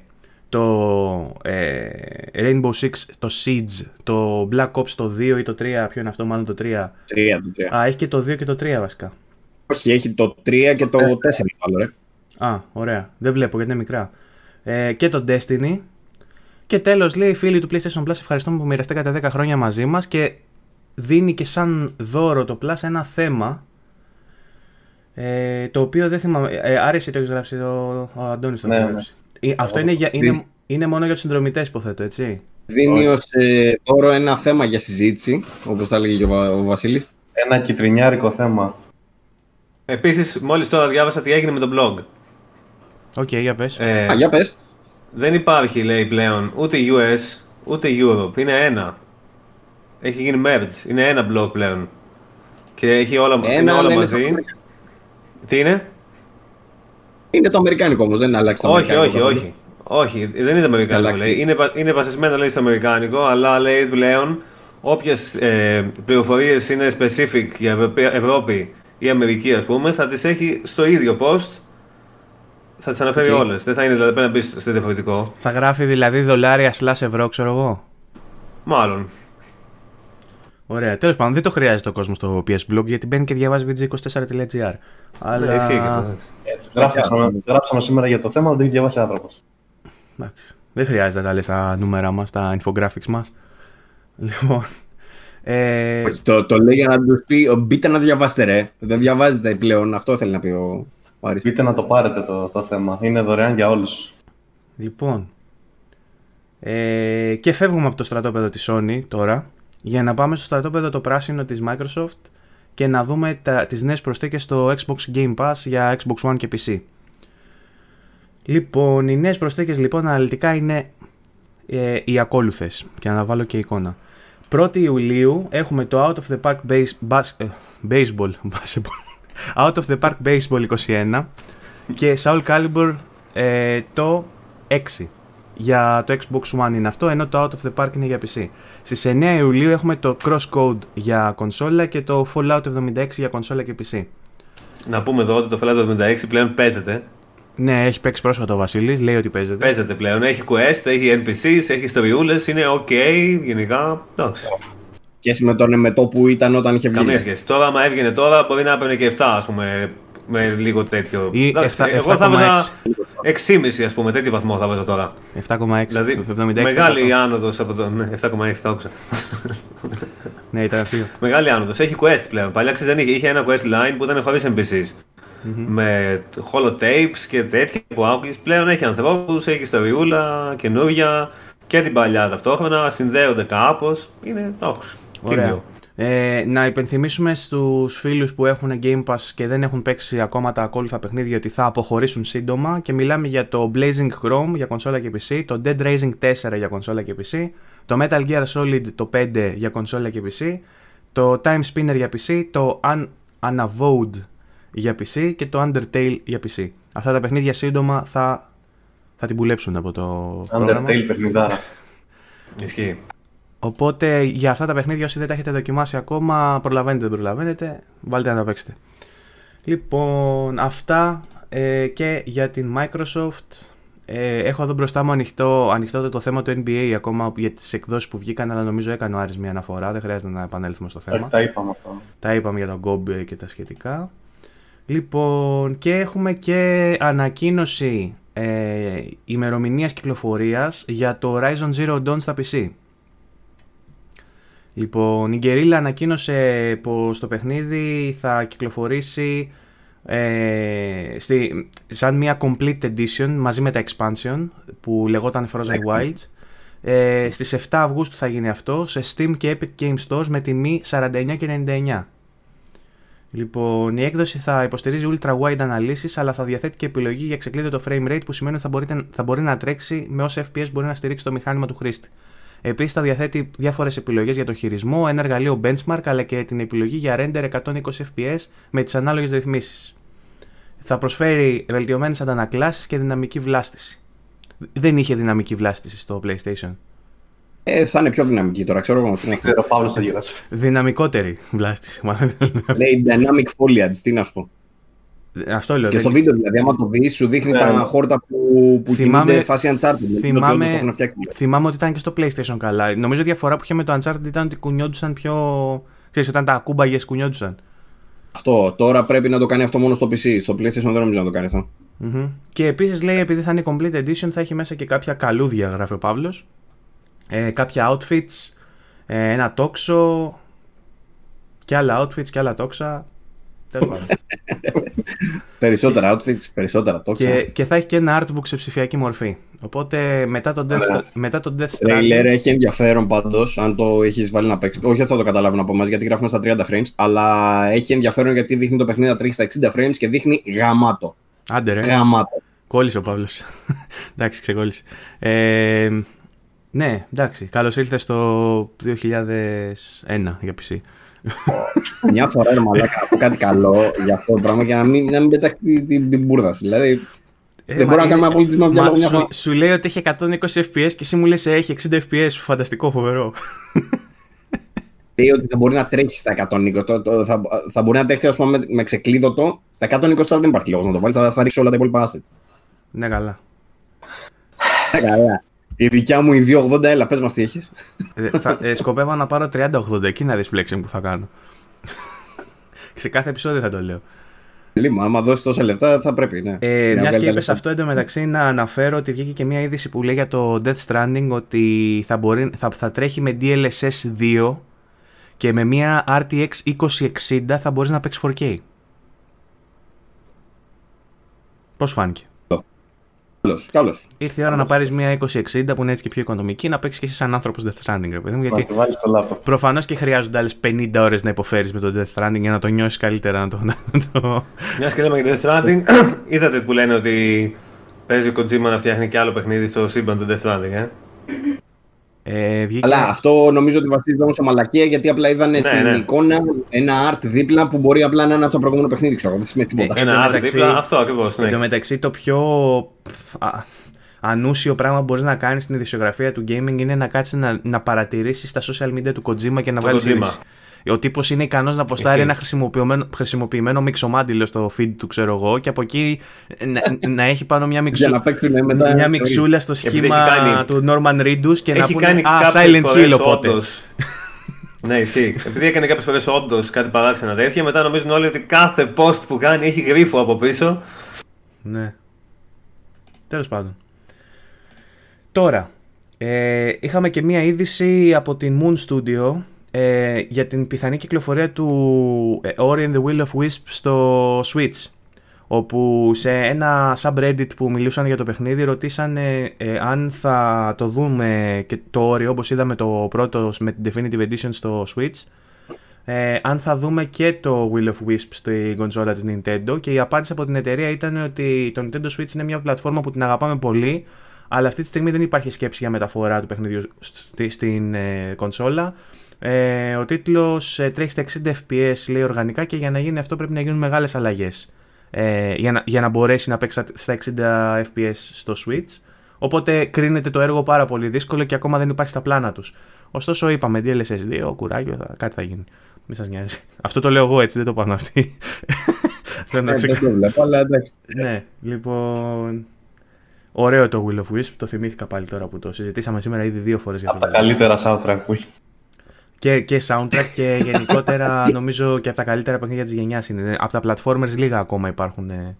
το ε, Rainbow Six, το Siege, το Black Ops το 2 ή το 3, ποιο είναι αυτό μάλλον το 3. 3 το 3. Α, έχει και το 2 και το 3 βασικά. Όχι, έχει το 3 και το 4 άλλο, ρε. Α, ωραία. Δεν βλέπω γιατί είναι μικρά. Ε, και το Destiny. Και τέλος λέει φίλοι του PlayStation Plus ευχαριστούμε που μοιραστήκατε 10 χρόνια μαζί μας και δίνει και σαν δώρο το Plus ένα θέμα ε, το οποίο δεν θυμάμαι. Ε, άρεσε το έχεις γράψει ο, ο Αντώνης. Ναι, ναι. Ε, αυτό είναι, για, είναι, είναι μόνο για τους συνδρομητές, υποθέτω, έτσι. Δίνει ως ε, όρο ένα θέμα για συζήτηση, όπως τα έλεγε και ο, ο Βασίλης. Ένα κιτρινιάρικο θέμα. Επίσης, μόλις τώρα διάβασα τι έγινε με το blog. OK, okay, για πες. Ε, Α, για πες. Δεν υπάρχει, λέει πλέον, ούτε US, ούτε Europe. Είναι ένα. Έχει γίνει merge. Είναι ένα blog πλέον. Και έχει όλα, ένα, είναι όλα μαζί. Τι είναι; Είναι το Αμερικάνικο όμως, δεν είναι αλλάξει το όχι, Αμερικάνικο. Όχι, όχι, όχι. Δεν είναι το Αμερικάνικο. Λέει. Είναι, είναι βασισμένο λέει, στο Αμερικάνικο, αλλά λέει πλέον όποιες ε, πληροφορίες είναι specific για Ευρώπη ή Αμερική, ας πούμε, θα τις έχει στο ίδιο post. Θα τις αναφέρει okay. όλες. Δεν θα είναι δηλαδή πρέπει να μπει στο διαφορετικό. Θα γράφει δηλαδή δολάρια slash ευρώ, ξέρω εγώ. Μάλλον. Ωραία. Τέλος πάντων, δεν το χρειάζεται ο κόσμος στο PS Blog γιατί μπαίνει και διαβάζει vg24.gr. Αλλά... Ναι, ισχύει Έτσι. Γράψαμε, γράψαμε σήμερα για το θέμα, δεν το έχει διαβάσει άνθρωπος. Δεν χρειάζεται να τα λες τα νούμερα μας, τα infographics μας. Λοιπόν. Ε... το, το λέει για να τους πει: Μπείτε να διαβάσετε, ρε. Δεν διαβάζετε πλέον. Αυτό θέλει να πει ο, ο Άρης. Μπείτε να το πάρετε το, το θέμα. Είναι δωρεάν για όλους. Λοιπόν. Ε, και φεύγουμε από το στρατόπεδο της Sony τώρα για να πάμε στο στρατόπεδο το πράσινο της Microsoft και να δούμε τα, τις νέες προσθήκες στο Xbox Game Pass για Xbox One και PC. Λοιπόν, οι νέες προσθήκες λοιπόν αναλυτικά είναι ε, οι ακόλουθες και να βάλω και εικόνα. 1η Ιουλίου έχουμε το Out of the Park base, bas, ε, Baseball, Out of the Park Baseball 21 και Soul Calibur ε, το 6 για το Xbox One είναι αυτό, ενώ το Out of the Park είναι για PC. Στις 9 Ιουλίου έχουμε το Crosscode για κονσόλα και το Fallout 76 για κονσόλα και PC. Να πούμε εδώ ότι το Fallout 76 πλέον παίζεται. Ναι, έχει παίξει πρόσφατα ο Βασίλης, λέει ότι παίζεται. Παίζεται πλέον. Έχει quest, έχει NPCs, έχει ιστοριούλε, είναι ok γενικά. Εντάξει. Σχέση με τον εμετό που ήταν όταν είχε βγει. Καμία σχέση. Τώρα, άμα έβγαινε τώρα, μπορεί να έπαιρνε και 7, ας πούμε, με λίγο τέτοιο. Ή Εντάξει, 7, εγώ θα βάζα 6,5 ας πούμε, τέτοιο βαθμό θα βάζα τώρα. 7,6. Δηλαδή, 76, μεγάλη άνοδος από το. Ναι, 7,6 τα άκουσα. ναι, ήταν αυτό. Μεγάλη άνοδος. Έχει quest πλέον. Παλιά ξέρεις δεν είχε. Είχε ένα quest line που ήταν χωρί NPCs. Mm-hmm. Με holotapes και τέτοια που άκουγες. Πλέον έχει ανθρώπους, έχει ιστοριούλα, καινούργια και την παλιά ταυτόχρονα. Συνδέονται κάπως. Είναι. Ωραία. Ε, να υπενθυμίσουμε στους φίλους που έχουν Game Pass και δεν έχουν παίξει ακόμα τα ακόλουθα παιχνίδια ότι θα αποχωρήσουν σύντομα και μιλάμε για το Blazing Chrome για κονσόλα και PC, το Dead Rising 4 για κονσόλα και PC, το Metal Gear Solid το 5 για κονσόλα και PC, το Time Spinner για PC, το Un Unavowed για PC και το Undertale για PC. Αυτά τα παιχνίδια σύντομα θα, θα την πουλέψουν από το Undertale παιχνιδάρα. Ισχύει. Οπότε για αυτά τα παιχνίδια όσοι δεν τα έχετε δοκιμάσει ακόμα, προλαβαίνετε δεν προλαβαίνετε, βάλτε να τα παίξετε. Λοιπόν, αυτά ε, και για την Microsoft. Ε, έχω εδώ μπροστά μου ανοιχτό, ανοιχτό το θέμα του NBA ακόμα για τις εκδόσεις που βγήκαν, αλλά νομίζω έκανε ο Άρης μια αναφορά, δεν χρειάζεται να επανέλθουμε στο θέμα. Τα είπαμε αυτό. Τα είπαμε για τον Gob και τα σχετικά. Λοιπόν, και έχουμε και ανακοίνωση ε, ημερομηνίας κυκλοφορίας για το Horizon Zero Dawn στα PC. Λοιπόν, η Guerrilla ανακοίνωσε πως το παιχνίδι θα κυκλοφορήσει ε, στη, σαν μια complete edition μαζί με τα expansion που λεγόταν Frozen Wilds. Ε, στις 7 Αυγούστου θα γίνει αυτό σε Steam και Epic Game Stores με τιμή 49 και 99. Λοιπόν, η έκδοση θα υποστηρίζει ultra wide αναλύσεις αλλά θα διαθέτει και επιλογή για ξεκλείδωτο frame rate που σημαίνει ότι θα, μπορείτε, θα μπορεί να τρέξει με όσα FPS μπορεί να στηρίξει το μηχάνημα του χρήστη. Επίσης θα διαθέτει διάφορες επιλογές για το χειρισμό, ένα εργαλείο benchmark αλλά και την επιλογή για render 120 fps με τις ανάλογες ρυθμίσεις. Θα προσφέρει βελτιωμένες αντανακλάσεις και δυναμική βλάστηση. Δεν είχε δυναμική βλάστηση στο PlayStation. Ε, θα είναι πιο δυναμική τώρα, ξέρω εγώ. Δεν ξέρω, Παύλος θα γυρίσει. Δυναμικότερη βλάστηση, μάλλον. Λέει dynamic foliage, τι να σου πω. Αυτό λέω. Και δεν- στο βίντεο δηλαδή, άμα το δεις, σου δείχνει Ναι. τα χόρτα που, που Θυμάμαι- κινούνται φάση Uncharted. δηλαδή, θυμάμαι- ότι όντως το έχουν φτιάξει. Θυμάμαι ότι ήταν και στο PlayStation καλά. Νομίζω η διαφορά που είχε με το Uncharted ήταν ότι κουνιόντουσαν πιο. Ξέρεις, όταν τα ακούμπαγες κουνιόντουσαν. Αυτό. Τώρα πρέπει να το κάνει αυτό μόνο στο PC. Στο PlayStation δεν νομίζω να το κάνει αυτό. Μμμ. Και επίσης λέει, επειδή θα είναι complete edition, θα έχει μέσα και κάποια καλούδια, γράφει ο Παύλος. Ε, κάποια outfits, ε, ένα τόξο. Και άλλα outfits και άλλα τόξα. Τέλος πάντων. Περισσότερα outfits, περισσότερα τόξα. και, και θα έχει και ένα artbook σε ψηφιακή μορφή. Οπότε μετά τον Death, Ωραία. μετά τον Death Τρέιλερ Stranding. έχει ενδιαφέρον πάντως, αν το έχεις βάλει να παίξεις. Όχι, δεν θα το καταλάβουν από εμάς γιατί γράφουμε στα 30 frames, αλλά έχει ενδιαφέρον γιατί δείχνει το παιχνίδι να τρέχει στα 60 frames και δείχνει γαμάτο. Άντε ρε. Γαμάτο. Κόλλησε ο Παύλος. εντάξει, ξεκόλλησε. Ε, ναι, εντάξει. Καλώς ήλθες στο 2001 για PC. Μια φορά ρε μαλάκα να πω κάτι καλό για αυτό το πράγμα και να μην, να μην πετάξει την, την, την μπουρδα σου. Δηλαδή, Ε, δεν μα μπορώ να είναι- κάνουμε ένα πολιτισμό διάλογο Μα μια σου, φορά. σου λέει ότι έχει 120 FPS και εσύ μου λες «Ε, έχει 60 FPS. Φανταστικό, φοβερό. Λέει ότι θα μπορεί να τρέχει στα 120. Το, το, θα, θα μπορεί να τρέχει ας πούμε, με, με ξεκλείδωτο. Στα 120 τώρα δεν υπάρχει λόγος να το βάλεις. Θα, θα ρίξει όλα τα υπόλοιπα assets. ναι, καλά. Ε, Καλά. Η δικιά μου η 280, έλα, πες μας τι έχεις. ε, θα, ε, σκοπεύω να πάρω 30-80 εκεί να δεις flexing που θα κάνω. Σε κάθε επεισόδιο θα το λέω. Λίμα, άμα δώσεις τόσα λεφτά θα πρέπει, ναι. Ε, Να Μιας βγάλει και τα είπες λεφτά. αυτό εντωμεταξύ να αναφέρω ότι βγήκε και μια είδηση που λέει για το Death Stranding ότι θα, μπορεί, θα, θα τρέχει με DLSS 2 και με μια RTX 2060 θα μπορείς να παίξεις 4K. Πώς φάνηκε; Καλώς, καλώς. Ήρθε η ώρα να πάρεις μια 2060 που είναι έτσι και πιο οικονομική να παίξεις και εσύ σαν άνθρωπος Death Stranding ρε παιδί μου Να γιατί το βάλεις στο λάπτοπ. προφανώς και χρειάζονται άλλες 50 ώρες να υποφέρεις με το Death Stranding για να το νιώσεις καλύτερα να το... Να το... Μιας και λέμε για Death Stranding, είδατε που λένε ότι παίζει ο Kojima να φτιάχνει και άλλο παιχνίδι στο σύμπαν του Death Stranding, ε; Ε, βγήκε... Αλλά αυτό νομίζω ότι βασίζεται όμως σε μαλακία γιατί απλά είδανε στην ναι. εικόνα ένα art δίπλα που μπορεί απλά να είναι από το προηγούμενο παιχνίδι, ξέρω. Δεν σημαίνει τίποτα. Ε, Εν τω Ένα άλλο μεταξύ- δίπλα, αυτό ακριβώς. Εν τω Ναι. μεταξύ το πιο α, ανούσιο πράγμα που μπορείς να κάνεις στην ειδησιογραφία του gaming είναι να κάτσεις να, να παρατηρήσεις τα social media του Kojima και να Το βάλεις Kojima. είδηση. Ο τύπος είναι ικανός να ποστάρει Ισχύει. ένα χρησιμοποιημένο, χρησιμοποιημένο μιξομάντιλο στο feed του, ξέρω εγώ, και από εκεί να, να έχει πάνω μια, Για μιξού, να παίξουν μετά. μια μιξούλα στο Επειδή σχήμα έχει κάνει- του Norman Reedus και να Έχει πούνε κάνει Α, κάποιες Silent φορές Hill οπότε. όντως- ναι, ισχύει. Επειδή έκανε κάποιες φορές όντως κάτι παράξενα τέτοια, μετά νομίζουν όλοι ότι κάθε post που κάνει έχει γρίφο από πίσω. Ναι. Τέλος πάντων. Τώρα, ε, είχαμε και μία είδηση από την Moon Studio ε, για την πιθανή κυκλοφορία του ε, Ori and the Will of Wisp στο Switch όπου σε ένα subreddit που μιλούσαν για το παιχνίδι ρωτήσανε ε, αν θα το δούμε και το Ori όπως είδαμε το πρώτο με την Definitive Edition στο Switch ε, αν θα δούμε και το Will of Wisp στην κονσόλα της Nintendo και η απάντηση από την εταιρεία ήταν ότι το Nintendo Switch είναι μια πλατφόρμα που την αγαπάμε πολύ αλλά αυτή τη στιγμή δεν υπάρχει σκέψη για μεταφορά του παιχνιδιού στη- στην ε, κονσόλα. Ε, ο τίτλος ε, τρέχει στα 60 fps λέει οργανικά και για να γίνει αυτό πρέπει να γίνουν μεγάλες αλλαγές ε, για, να, για να μπορέσει να παίξει στα 60 fps στο Switch οπότε κρίνεται το έργο πάρα πολύ δύσκολο και ακόμα δεν υπάρχει στα πλάνα τους ωστόσο είπαμε DLSS 2, κουράγιο, θα, κάτι θα γίνει μη σας νοιάζει. Αυτό το λέω εγώ έτσι, δεν το πάνε αυτοί. Θέλω να Δεν ξεκα- το βλέπω, αλλά εντάξει. ναι, λοιπόν. Ωραίο το Will of Wisp, το θυμήθηκα πάλι τώρα που το συζητήσαμε σήμερα ήδη δύο φορές για Από το τα καλύτερα soundtrack που έχει. Και, και soundtrack και γενικότερα νομίζω και από τα καλύτερα παιχνίδια της γενιάς είναι. Από τα platformers λίγα ακόμα υπάρχουν ε,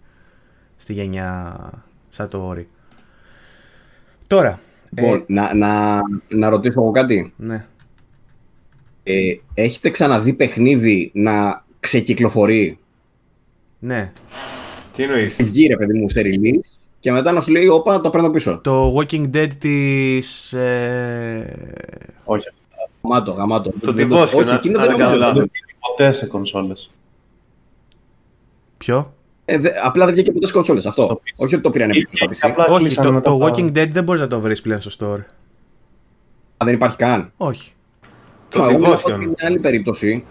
στη γενιά σαν το όρι. Τώρα, Λοιπόν, να, να, να ρωτήσω εγώ κάτι. ναι. Ε, έχετε ξαναδεί παιχνίδι να ξεκυκλοφορεί, Ναι, Τι εννοείς; βγει ρε παιδί μου σε release και μετά να σου λέει, όπα, το παίρνω πίσω. το Walking Dead της... Ε... Όχι. Γαμάτο, γαμάτο. Το Δεν Devotion, Όχι, αν- εκείνο αν δεν δεν κάνω νομίζω. λάθος. Δεν βγήκε ποτέ σε κονσόλες. Ποιο; Ε, δε- απλά δεν βγήκε ποτέ στι κονσόλες. Αυτό. Όχι ότι το πήραν πίσω στα Και PC. απλά Όχι, κλείσανε το, μετά το τα- Walking Dead δεν μπορείς να το βρεις πλέον στο store. Α, δεν υπάρχει καν. Όχι. Το Εγώ μιλάω Devotion. για μια άλλη περίπτωση.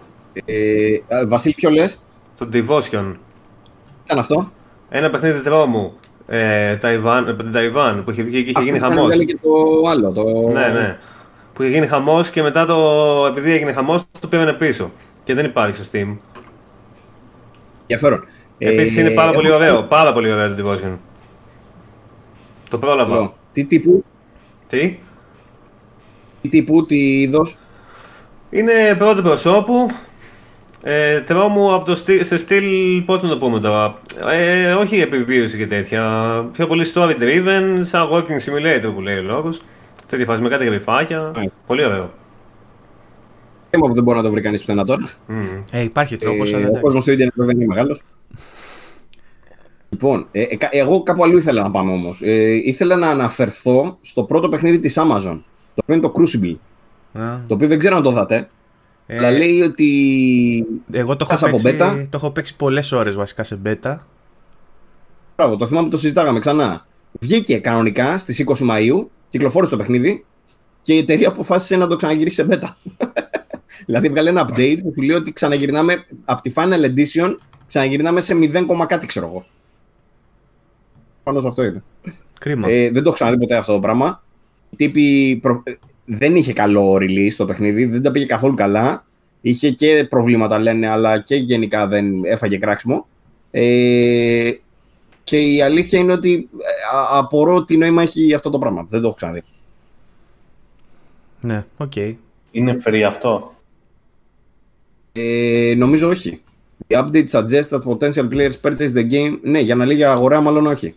Ε, α, Βασίλη, ποιο λες, Το Devotion. ήταν αυτό. Ένα παιχνίδι τρόμου. Ε, Ταϊβάν, από την Ταϊβάν που είχε βγει και είχε Αυτό γίνει που χαμός. βγάλε και το άλλο. Το... Ναι, ναι. Που είχε γίνει χαμός και μετά το. επειδή έγινε χαμός, το πήγανε πίσω. Και δεν υπάρχει στο Steam. Ενδιαφέρον. Επίσης Ε, είναι πάρα έχω- πολύ ωραίο. Πάρα πολύ ωραίο το Devotion. Το πρόλαβα. Καλό. Τι τύπου, Τι; τι τύπου, τι είδος; Είναι πρώτο προσώπου. Ε, τρόμου από το στυλ, σε στυλ, πώς να το πούμε τώρα, ε, όχι επιβίωση και τέτοια, πιο πολύ story driven, σαν walking simulator που λέει ο λόγος, τέτοια φάση με κάτι γρυφάκια, Ναι. πολύ ωραίο. Θέμα που δεν μπορεί να το βρει κανείς πουθενά τώρα. Μμμ. Ε, υπάρχει τρόπος, Ε, αλλά ο εντάξει. κόσμος του Ιντερνετ βέβαια είναι μεγάλος. Λοιπόν, ε, ε, κα- εγώ κάπου αλλού ήθελα να πάμε όμως. Ε, ήθελα να αναφερθώ στο πρώτο παιχνίδι της Amazon. Το οποίο είναι το Crucible. Α, Το οποίο δεν ξέρω αν το δάτε. ε, Αλλά λέει ότι. εγώ το έχω, Χάσα από παίξει, beta. το έχω παίξει πολλές ώρες βασικά σε beta. Μπράβο, το θυμάμαι που το συζητάγαμε ξανά. Βγήκε κανονικά στις 20 Μαου, κυκλοφόρησε το παιχνίδι και η εταιρεία αποφάσισε να το ξαναγυρίσει σε beta. δηλαδή βγάλε ένα update που σου λέει ότι ξαναγυρνάμε από τη Final Edition, ξαναγυρνάμε σε 0, κάτι ξέρω εγώ. Πάνω σε αυτό είναι. Κρίμα. Ε, δεν το έχω ξαναδεί ποτέ αυτό το πράγμα. Οι τύποι προ- ε, δεν είχε καλό release το παιχνίδι, δεν τα πήγε καθόλου καλά. Είχε και προβλήματα λένε, αλλά και γενικά δεν έφαγε κράξιμο. Ε, και η αλήθεια είναι ότι ε, α- απορώ τι νόημα έχει αυτό το πράγμα. Δεν το έχω ξαναδεί. Ναι, οκ. Είναι free αυτό; Ε, νομίζω όχι. The update suggests that potential players purchase the game. Ναι, για να λέει για αγορά, μάλλον όχι.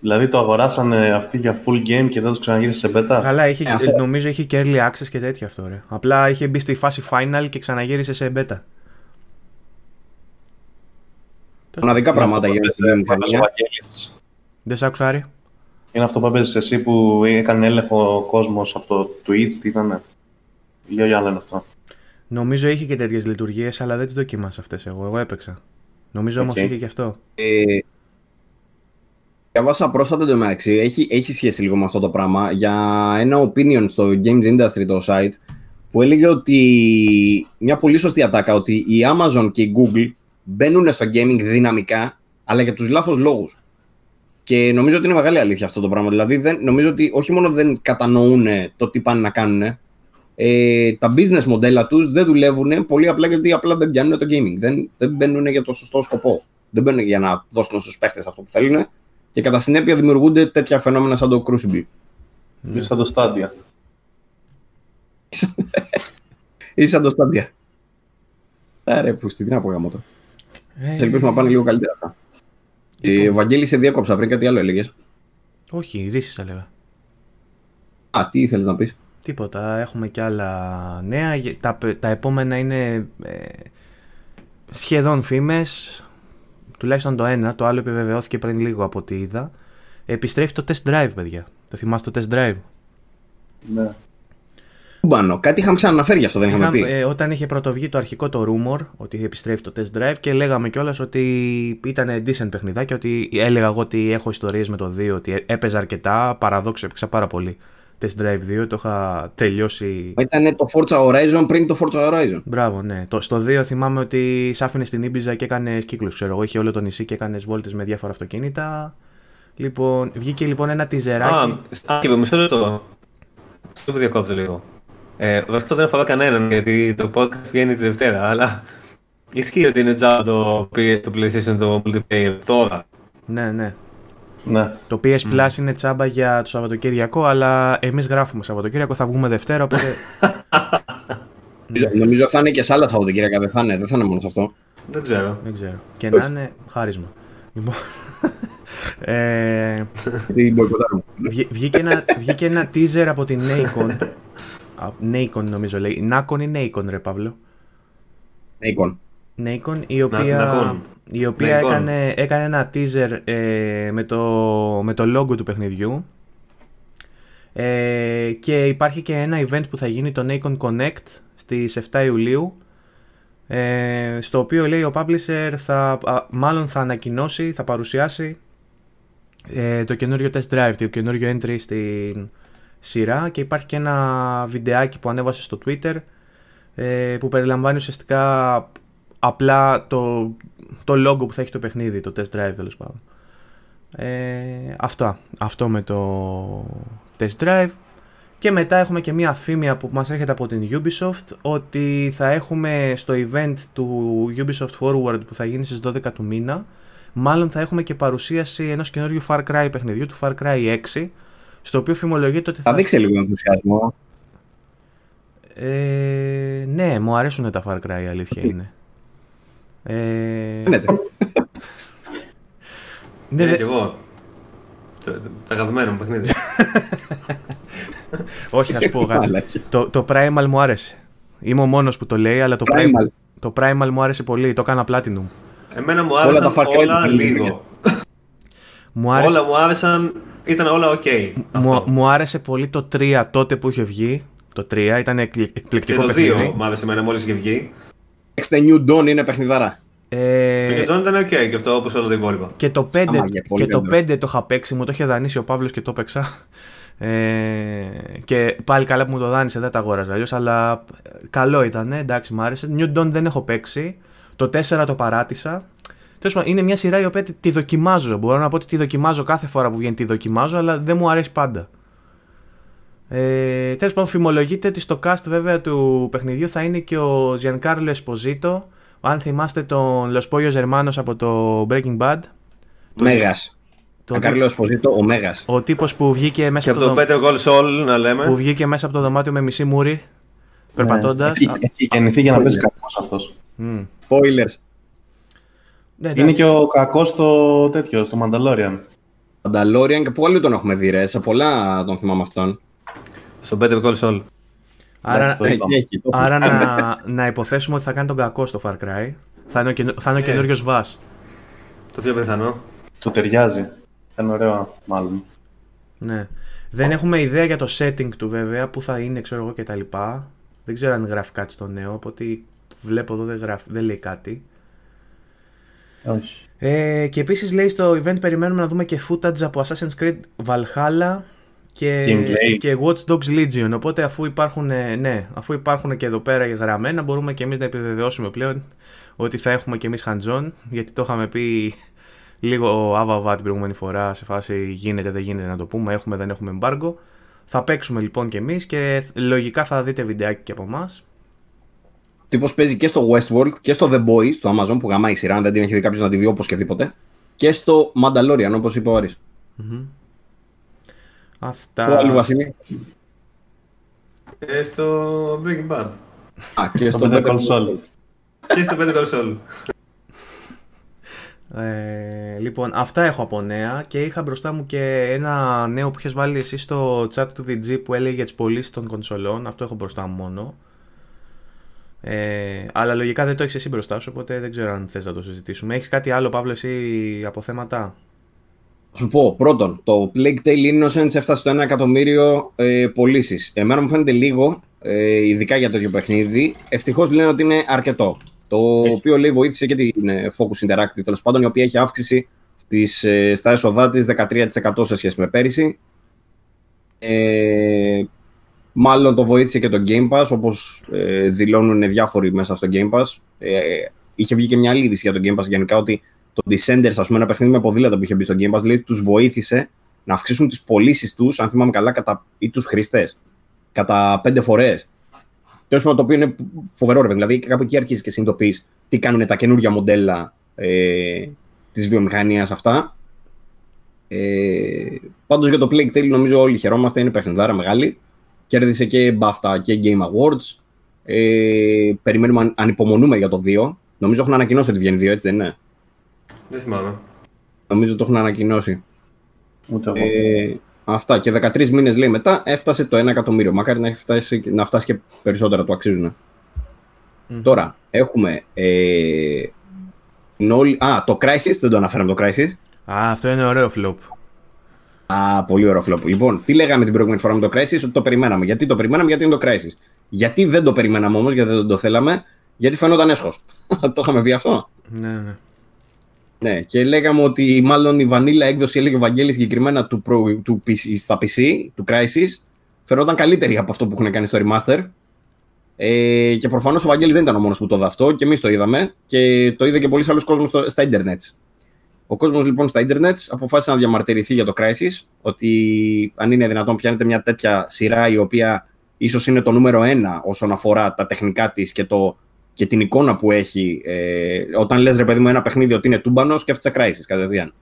Δηλαδή το αγοράσανε αυτοί για full game και δεν το ξαναγύρισε σε beta; Καλά, είχε, Ε, αυτό- νομίζω είχε και early access και τέτοια αυτό, ρε. Απλά είχε μπει στη φάση final και ξαναγύρισε σε beta. Μοναδικά πράγματα Είναι για αυτό να που μου έπαιζε ο χαμηλά. Βαγγέλης. Δεν σ' άκουσα, Άρη. Είναι αυτό που έπαιζες εσύ που έκανε έλεγχο ο κόσμος από το Twitch, τι ήταν. Λέω για άλλο είναι αυτό; Νομίζω είχε και τέτοιες λειτουργίες, αλλά δεν τις δοκίμασα αυτές εγώ. Εγώ έπαιξα. Νομίζω όμως Οκ. είχε και αυτό. Ε, διαβάσα πρόσφατα το μεταξύ, έχει, έχει σχέση λίγο με αυτό το πράγμα, για ένα opinion στο Games Industry το site, που έλεγε ότι μια πολύ σωστή ατάκα, ότι η Amazon και η Google μπαίνουν στο gaming δυναμικά, αλλά για τους λάθος λόγους. Και νομίζω ότι είναι μεγάλη αλήθεια αυτό το πράγμα. Δηλαδή, δεν, νομίζω ότι όχι μόνο δεν κατανοούν το τι πάνε να κάνουν, ε, τα business μοντέλα τους δεν δουλεύουν πολύ απλά γιατί απλά δεν πιάνουν το gaming. Δεν, δεν μπαίνουν για το σωστό σκοπό. Δεν μπαίνουν για να δώσουν στους παίχτες αυτό που θέλουν και κατά συνέπεια δημιουργούνται τέτοια φαινόμενα σαν το Crucible. Είναι σαν το Stadia. Ή σαν το Stadia. Άρα, που στη τι να πω γάμο το. Ε, Σε ελπίζουμε να πάνε λίγο καλύτερα αυτά. Ε, Βαγγέλη, σε διάκοψα πριν κάτι άλλο έλεγες. Όχι, ειδήσεις έλεγα. Α, τι ήθελες να πεις; Τίποτα. Έχουμε και άλλα νέα. Γε- Τα, πε- τα επόμενα είναι ε, σχεδόν φήμες. Τουλάχιστον το ένα. Το άλλο επιβεβαιώθηκε πριν λίγο από ό,τι είδα. Επιστρέφει το test drive, παιδιά. Το θυμάστε το test drive; Ναι. Κούμπανο. Κάτι είχαμε ξαναναφέρει γι' αυτό, δεν είχαμε Είχα- πει. ε, όταν είχε πρωτοβγεί το αρχικό το rumor ότι επιστρέφει το test drive και λέγαμε κιόλας ότι ήταν decent παιχνιδάκι. Ότι έλεγα εγώ ότι έχω ιστορίες με το 2, ότι έπαιζα αρκετά. Παραδόξω έπαιξα πάρα πολύ. Test Drive 2 το είχα τελειώσει. Ήταν το Forza Horizon πριν το Forza Horizon. Μπράβο, ναι. Το, στο 2 θυμάμαι ότι σ' άφηνες στην Ήμπιζα και έκανες κύκλους. Ξέρω εγώ, είχε όλο το νησί και έκανες βόλτες με διάφορα αυτοκίνητα. Λοιπόν, βγήκε λοιπόν ένα τιζεράκι. Α, Άκη, μισό λεπτό. Αυτό που διακόπτω λίγο. Ε, βασικά δεν αφορά κανέναν γιατί το podcast βγαίνει τη Δευτέρα, αλλά ισχύει ότι είναι τζάμπα το, P- το PlayStation το multiplayer τώρα. Ναι, ναι. Ναι. Το PS Plus είναι τσάμπα για το Σαββατοκύριακο, αλλά εμείς γράφουμε Σαββατοκύριακο, θα βγούμε Δευτέρα, οπότε. Νομίζω, νομίζω θα είναι και σε άλλα Σαββατοκύριακα, δεν θα είναι, δεν θα είναι μόνο σε αυτό. Δεν ξέρω. Δεν ξέρω. Και να είναι χάρισμα. Λοιπόν, ε, Τι μποϊκοτάρουμε. βγή- βγήκε, ένα, βγήκε ένα teaser από την Nacon. Α, Nacon νομίζω λέει. Nacon ή Nacon ρε Παύλο; Nikon. Nacon η οποία, Nacon. η οποία Nacon. έκανε, έκανε ένα teaser ε, με, το, με το logo του παιχνιδιού ε, και υπάρχει και ένα event που θα γίνει το Nacon Connect στις 7 Ιουλίου ε, στο οποίο λέει ο publisher θα, α, μάλλον θα ανακοινώσει, θα παρουσιάσει ε, το καινούριο test drive, το καινούριο entry στην σειρά και υπάρχει και ένα βιντεάκι που ανέβασε στο Twitter ε, που περιλαμβάνει ουσιαστικά απλά το, το logo που θα έχει το παιχνίδι, το test drive τέλος πάντων. Ε, αυτά. Αυτό με το test drive. Και μετά έχουμε και μία φήμη που μας έρχεται από την Ubisoft ότι θα έχουμε στο event του Ubisoft Forward που θα γίνει στις 12 του μήνα μάλλον θα έχουμε και παρουσίαση ενός καινούριου Far Cry παιχνιδιού του Far Cry 6 στο οποίο φημολογείται ότι Θα δείξει λίγο ενθουσιασμό. ε, ναι, μου αρέσουν τα Far Cry, η αλήθεια είναι. Ε, Φαίνεται. ναι, Ναι, δε- κι εγώ. Το, το, το αγαπημένο μου παιχνίδι. όχι, να σου πω κάτι. Μαλάκι. το, το Primal μου άρεσε. Είμαι ο μόνος που το λέει, αλλά το Primal. το Primal μου άρεσε πολύ. Το έκανα Platinum. Εμένα μου τα άρεσαν Far Cry όλα του λίγο. Μου άρεσε, Όλα μου άρεσαν, ήταν όλα οκ. μου, Αυτό. μου άρεσε πολύ το 3 τότε που είχε βγει. Το 3 ήταν εκπλη- Και εκπληκτικό το 2 παιχνίδι. μου άρεσε εμένα μόλις είχε βγει. Next New Dawn είναι παιχνιδάρα. Ε, Το Νιουντών ήταν οκ και αυτό όπως όλα τα υπόλοιπα. Και το 5, Σταμάγια, πολύ και το καλύτερο. 5 το είχα παίξει, μου το είχε δανείσει ο Παύλος και το έπαιξα. Ε, και πάλι καλά που μου το δάνεισε, δεν τα αγόραζα αλλιώς, αλλά ε, καλό ήταν, εντάξει, μου άρεσε. New Dawn δεν έχω παίξει. Το 4 το παράτησα. Τέλος πάντων, είναι μια σειρά η οποία τη, τη δοκιμάζω. Μπορώ να πω ότι τη δοκιμάζω κάθε φορά που βγαίνει, τη δοκιμάζω, αλλά δεν μου αρέσει πάντα. Ε, Τέλος πάντων, φημολογείται ότι στο cast βέβαια του παιχνιδιού θα είναι και ο Giancarlo Esposito. Αν θυμάστε τον Los Pollos Hermanos από το Breaking Bad. Μέγας. Το Το Καρλό Εσποζήτο, ο Μέγας. Ο τύπος που βγήκε μέσα, Και από από το, το δω- Better Call Saul να λέμε. που βγήκε μέσα από το δωμάτιο με μισή μούρη, περπατώντας. Έχει, έχει γεννηθεί για να παίζει κακός αυτός. Μμ. Spoilers. Ναι, Είναι εντάξει. και ο κακός στο τέτοιο, στο Mandalorian. Mandalorian και πού αλλού τον έχουμε δει, ρε; Σε πολλά τον θυμάμαι αυτόν. Στο Better Call Saul. Άρα, Εντάξει, το Έχει, είπαμε. έχει. το άρα έχουμε. να, να υποθέσουμε ότι θα κάνει τον κακό στο Far Cry. Θα είναι ο, καινο- θα είναι ο Ε. καινούριος Βας. Το πιο πιθανό. Του ταιριάζει. Είναι ωραίο, μάλλον. Ναι. Δεν έχουμε ιδέα για το setting του βέβαια, που θα είναι, ξέρω εγώ και τα λοιπά. Δεν ξέρω αν γράφει κάτι στο νέο, από ό,τι βλέπω εδώ δεν, γράφει, δεν λέει κάτι. Όχι. Ε, και επίσης λέει στο event περιμένουμε να δούμε και footage από Assassin's Creed Valhalla και, Gameplay. και Watch Dogs Legion. Οπότε αφού υπάρχουν, ε, ναι, αφού υπάρχουν και εδώ πέρα γραμμένα μπορούμε και εμείς να επιβεβαιώσουμε πλέον ότι θα έχουμε και εμείς hands-on γιατί το είχαμε πει λίγο άβαβα την προηγούμενη φορά σε φάση γίνεται δεν γίνεται να το πούμε, έχουμε δεν έχουμε embargo. Θα παίξουμε λοιπόν και εμείς και λογικά θα δείτε βιντεάκι και από εμάς. Τύπος παίζει και στο Westworld και στο The Boys, στο Amazon που γαμάει η σειρά, αν δεν την έχει δει κάποιος να τη δει οπωσδήποτε. Και στο Mandalorian, όπως είπε ο Άρης. Αυτά. Πού αλλού, Βασίλη; Ε, στο Breaking Bad. Α, και Στο στο Better Better Call Call Saul. Saul. και στο Better Call Saul. Ε, λοιπόν, αυτά έχω από νέα και είχα μπροστά μου και ένα νέο που είχες βάλει εσύ στο chat του VG που έλεγε για τις πωλήσεις των κονσολών. Αυτό έχω μπροστά μου μόνο. Ε, αλλά λογικά δεν το έχεις εσύ μπροστά σου, οπότε δεν ξέρω αν θες να το συζητήσουμε. Έχεις κάτι άλλο, Παύλο, εσύ από θέματα; Θα σου πω, πρώτον, το Plague Tale Innocence έφτασε στο 1 εκατομμύριο ε, πωλήσεις. Εμένα μου φαίνεται λίγο, ε, ειδικά για τέτοιο παιχνίδι. Ευτυχώς λένε ότι είναι αρκετό. Το οποίο λέει βοήθησε και την ε, Focus Interactive τέλος πάντων, η οποία έχει αύξηση στις, ε, στα έσοδά της 13% σε σχέση με πέρυσι. Ε, μάλλον το βοήθησε και το Game Pass, όπως ε, δηλώνουν διάφοροι μέσα στο Game Pass. Ε, είχε βγει και μια άλλη είδηση για το Game Pass γενικά ότι το Descenders, ας πούμε, ένα παιχνίδι με ποδήλατα που είχε μπει στο Game Pass, λέει ότι τους βοήθησε να αυξήσουν τις πωλήσεις τους, αν θυμάμαι καλά, κατά, ή τους χρηστές, κατά πέντε φορές. Τέλος πάντων, το οποίο είναι φοβερό, ρε, παιδί. δηλαδή κάπου εκεί αρχίζει και συνειδητοποιείς τι κάνουν τα καινούργια μοντέλα ε, της βιομηχανίας αυτά. Ε, Πάντως για το Plague Tale νομίζω όλοι χαιρόμαστε, είναι παιχνιδάρα μεγάλη. Κέρδισε και BAFTA και Game Awards. Ε, περιμένουμε, αν- ανυπομονούμε για το 2. Νομίζω έχουν ανακοινώσει ότι βγαίνει 2, έτσι δεν είναι; Δεν θυμάμαι. Νομίζω το έχουν ανακοινώσει. Ούτε εγώ. Ε, αυτά και 13 μήνες λέει μετά έφτασε το 1 εκατομμύριο. Μακάρι να, έχει φτάσει, να φτάσει και περισσότερα, το αξίζουν. Τώρα έχουμε. Ε, την όλη- Α, το Crisis, δεν το αναφέραμε το Crisis. Α, αυτό είναι ωραίο flop. Α, πολύ ωραίο φλόπ. Λοιπόν, τι λέγαμε την προηγούμενη φορά με το Crisis, ότι το περιμέναμε. Γιατί το περιμέναμε, γιατί είναι το Crisis; Γιατί δεν το περιμέναμε όμως, γιατί δεν το θέλαμε, γιατί φαινόταν έσχος. το είχαμε πει αυτό; Ναι, ναι. Ναι, και λέγαμε ότι μάλλον η βανίλα έκδοση, έλεγε ο Βαγγέλης συγκεκριμένα του, προ, του PC, στα PC, του Crisis, φαινόταν καλύτερη από αυτό που έχουν κάνει στο Remaster. Ε, και προφανώς ο Βαγγέλης δεν ήταν ο μόνος που το είδε αυτό, και εμείς το είδαμε και το είδε και πολλοί άλλοι κόσμος στα Ιντερνετ. Ο κόσμος λοιπόν στα Ιντερνετ αποφάσισε να διαμαρτυρηθεί για το Crisis, ότι αν είναι δυνατόν πιάνεται μια τέτοια σειρά η οποία ίσως είναι το νούμερο ένα όσον αφορά τα τεχνικά της και, το, και την εικόνα που έχει. Ε, όταν λες ρε παιδί μου ένα παιχνίδι ότι είναι τούμπανος, σκέφτεσαι Crisis κατευθείαν.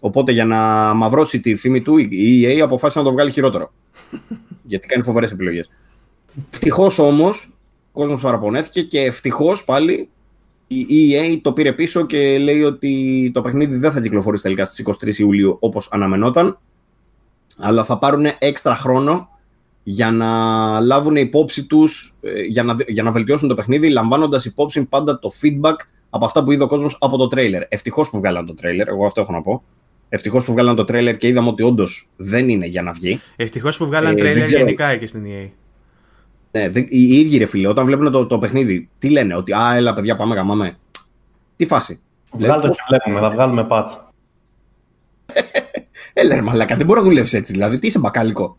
Οπότε για να μαυρώσει τη φήμη του, η EA αποφάσισε να το βγάλει χειρότερο. γιατί κάνει φοβερές επιλογές. Ευτυχώς όμως, ο κόσμος παραπονέθηκε και ευτυχώς πάλι η EA το πήρε πίσω και λέει ότι το παιχνίδι δεν θα κυκλοφορήσει τελικά στις 23 Ιουλίου όπως αναμενόταν αλλά θα πάρουν έξτρα χρόνο για να λάβουν υπόψη τους, ε, για να, για να βελτιώσουν το παιχνίδι λαμβάνοντας υπόψη πάντα το feedback από αυτά που είδε ο κόσμος από το τρέιλερ. Ευτυχώς που βγάλαν το τρέιλερ, εγώ αυτό έχω να πω. Ευτυχώς που βγάλαν το τρέιλερ και είδαμε ότι όντως δεν είναι για να βγει. Ευτυχώς που βγάλαν Ε, δεν τρέιλερ ξέρω. γενικά και στην EA. Ναι, δεν- οι οι ίδιοι ρε φίλε, όταν βλέπουν το, το παιχνίδι, τι λένε, ότι Α, έλα παιδιά, πάμε γαμάμε. Τι φάση. Βγάλτε πώς- και βλέπουμε, θα βγάλουμε πάτσα. Έλα ρε μαλάκα, δεν μπορεί να δουλεύει έτσι. Δηλαδή, τι είσαι μπακάλικο.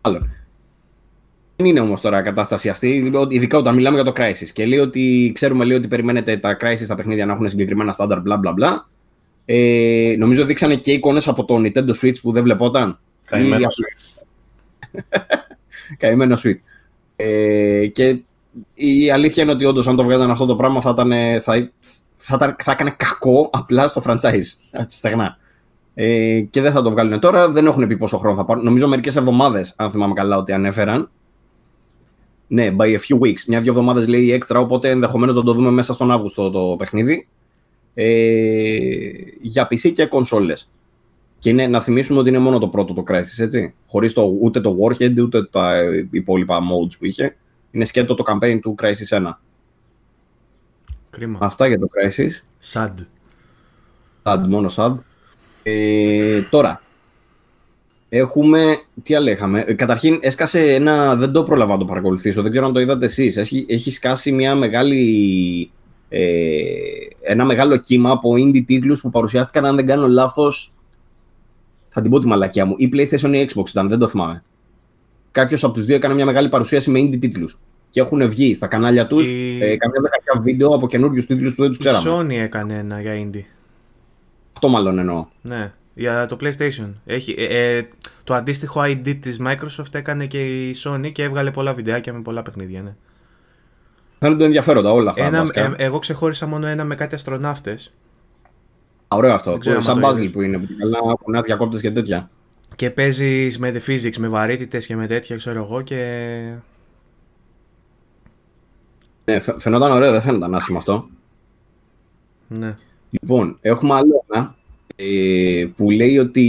Άλλο. Δεν είναι όμως τώρα η κατάσταση αυτή, ειδικά όταν μιλάμε για το Crisis. Και λέει ότι ξέρουμε λέει, ότι περιμένετε τα Crisis στα παιχνίδια να έχουν συγκεκριμένα στάνταρ, μπλα μπλα μπλα. Ε, νομίζω δείξανε και εικόνες από το Nintendo Switch που δεν βλεπόταν. Καημένο Ή- Switch. Καημένο Switch. Ε, και η αλήθεια είναι ότι όντως αν το βγάζανε αυτό το πράγμα θα, ήταν, θα, θα, ήταν- θα έκανε κακό απλά στο franchise. Έτσι, στεγνά. Ε, και δεν θα το βγάλουν τώρα. Δεν έχουν πει πόσο χρόνο θα πάρουν. Νομίζω μερικές εβδομάδες, αν θυμάμαι καλά, ότι ανέφεραν. Ναι, by a few weeks. Μια-δύο εβδομάδες λέει έξτρα, οπότε ενδεχομένως να το δούμε μέσα στον Αύγουστο το παιχνίδι. Ε, για PC και κονσόλες. Και είναι, να θυμίσουμε ότι είναι μόνο το πρώτο το Crisis, έτσι. Χωρίς ούτε το Warhead ούτε τα υπόλοιπα modes που είχε. Είναι σκέτο το campaign του Crisis 1. Κρίμα. Αυτά για το Crisis. Sad. Sad, μόνο sad. Ε, τώρα, έχουμε. Τι άλλο είχαμε; Ε, Καταρχήν, έσκασε ένα. Δεν το πρόλαβα να το παρακολουθήσω. Δεν ξέρω αν το είδατε εσείς. Έχει, έχει σκάσει μια μεγάλη. Ε, ένα μεγάλο κύμα από indie τίτλους που παρουσιάστηκαν, αν δεν κάνω λάθος, θα την πω τη μαλακιά μου, ή PlayStation ή Xbox ήταν, δεν το θυμάμαι. Κάποιος από τους δύο έκανε μια μεγάλη παρουσίαση με indie τίτλους. Και έχουν βγει στα κανάλια τους Η- ε, καμιά δεκαετία βίντεο από καινούριους τίτλους που δεν τους Η ξέραμε. Sony έκανε ένα για indie. Αυτό μάλλον εννοώ. Ναι, για το PlayStation. Έχει, ε, ε, το αντίστοιχο ID της Microsoft έκανε και η Sony και έβγαλε πολλά βιντεάκια με πολλά παιχνίδια. Ναι. Φαίνονται ενδιαφέροντα όλα αυτά. Ένα, βασικά. ε, εγώ ξεχώρισα μόνο ένα με κάτι αστροναύτες Α, Ωραίο αυτό. δεν ξέρω Σαν άμα το puzzle είδες. που είναι. Που καλά έχουν διακόπτε και τέτοια. και παίζεις με physics, με βαρύτητες και με τέτοια, ξέρω εγώ. Και Ναι, φαι- φαινόταν ωραίο, δεν φαίνονταν άσχημα αυτό. ναι. Λοιπόν, έχουμε άλλο ένα ε, που λέει ότι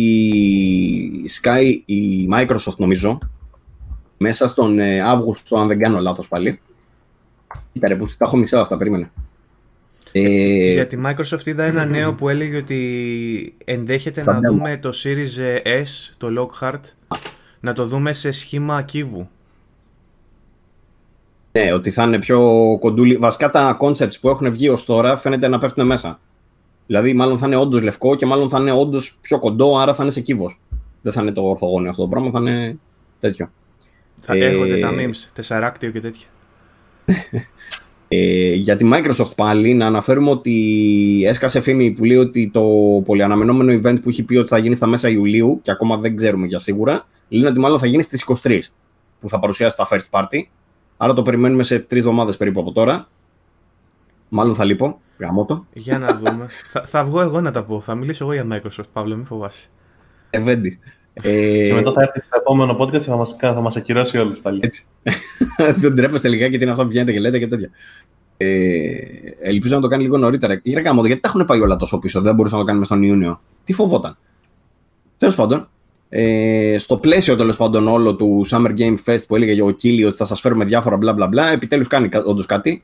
Sky η Microsoft νομίζω μέσα στον ε, Αύγουστο, αν δεν κάνω λάθος πάλι. Κοίτα ρε, που τα έχω μισά αυτά, περίμενε. Ε, Για τη Microsoft είδα ένα νέο που έλεγε ότι ενδέχεται Θα να μπαίνω. δούμε το Series S, το Lockhart, να το δούμε σε σχήμα κύβου. Ναι, ότι θα είναι πιο κοντούλι. Βασικά τα concepts που έχουν βγει ως τώρα φαίνεται να πέφτουν μέσα. Δηλαδή, μάλλον θα είναι όντως λευκό και μάλλον θα είναι όντως πιο κοντό, άρα θα είναι σε κύβο. Δεν θα είναι το ορθογώνιο αυτό το πράγμα, θα είναι τέτοιο. Θα Ε, έρχονται τα memes, τεσσαράκτιο και τέτοια. Ε, για τη Microsoft πάλι, να αναφέρουμε ότι έσκασε φήμη που λέει ότι το πολυαναμενόμενο event που έχει πει ότι θα γίνει στα μέσα Ιουλίου και ακόμα δεν ξέρουμε για σίγουρα, λένε ότι μάλλον θα γίνει στις 23 που θα παρουσιάσει τα first party. Άρα το περιμένουμε σε τρεις εβδομάδες περίπου από τώρα. Μάλλον θα λείπω. Γαμώ το. Για να δούμε. θα, θα βγω εγώ να τα πω. Θα μιλήσω εγώ για Microsoft, Παύλο, μην φοβάσαι. Ευέντη. Και Ε, μετά θα έρθει στο επόμενο podcast και θα μας, θα μας ακυρώσει όλους πάλι. έτσι. Δεν τρέπεστε λιγάκι γιατί είναι αυτό που βγαίνετε και λέτε και τέτοια. Ε, ελπίζω να το κάνει λίγο νωρίτερα. Ρε γάμο, γιατί τα έχουν πάει όλα τόσο πίσω. Δεν μπορούσαν να το κάνουμε στον Ιούνιο. Τι φοβόταν. Τέλος πάντων, ε, στο πλαίσιο τέλος πάντων όλο του Summer Game Fest που έλεγε ο Κίλι ότι θα σας φέρουμε διάφορα μπλα μπλα μπλα, επιτέλους κάνει όντως κάτι.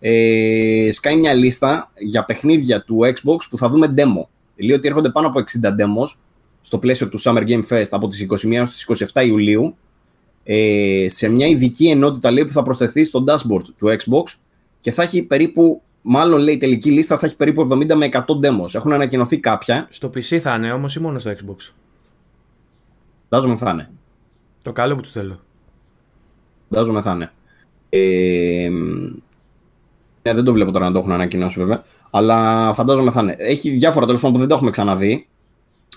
Ε, σκάει μια λίστα για παιχνίδια του Xbox που θα δούμε demo. Λέει ότι έρχονται πάνω από 60 demos στο πλαίσιο του Summer Game Fest από τις 21 έως τις 27 Ιουλίου ε, σε μια ειδική ενότητα λέει, που θα προσθεθεί στο dashboard του Xbox και θα έχει περίπου, μάλλον λέει η τελική λίστα θα έχει περίπου 70 με 100 demos. Έχουν ανακοινωθεί κάποια, Στο PC θα είναι όμως ή μόνο στο Xbox; φαντάζομαι θα είναι. Το καλό που του θέλω. Φαντάζομαι θα είναι. Ε, ναι, δεν το βλέπω τώρα να το έχουν ανακοινώσει βέβαια. Αλλά φαντάζομαι θα είναι. Έχει διάφορα τέλος πάντων που δεν τα έχουμε ξαναδεί.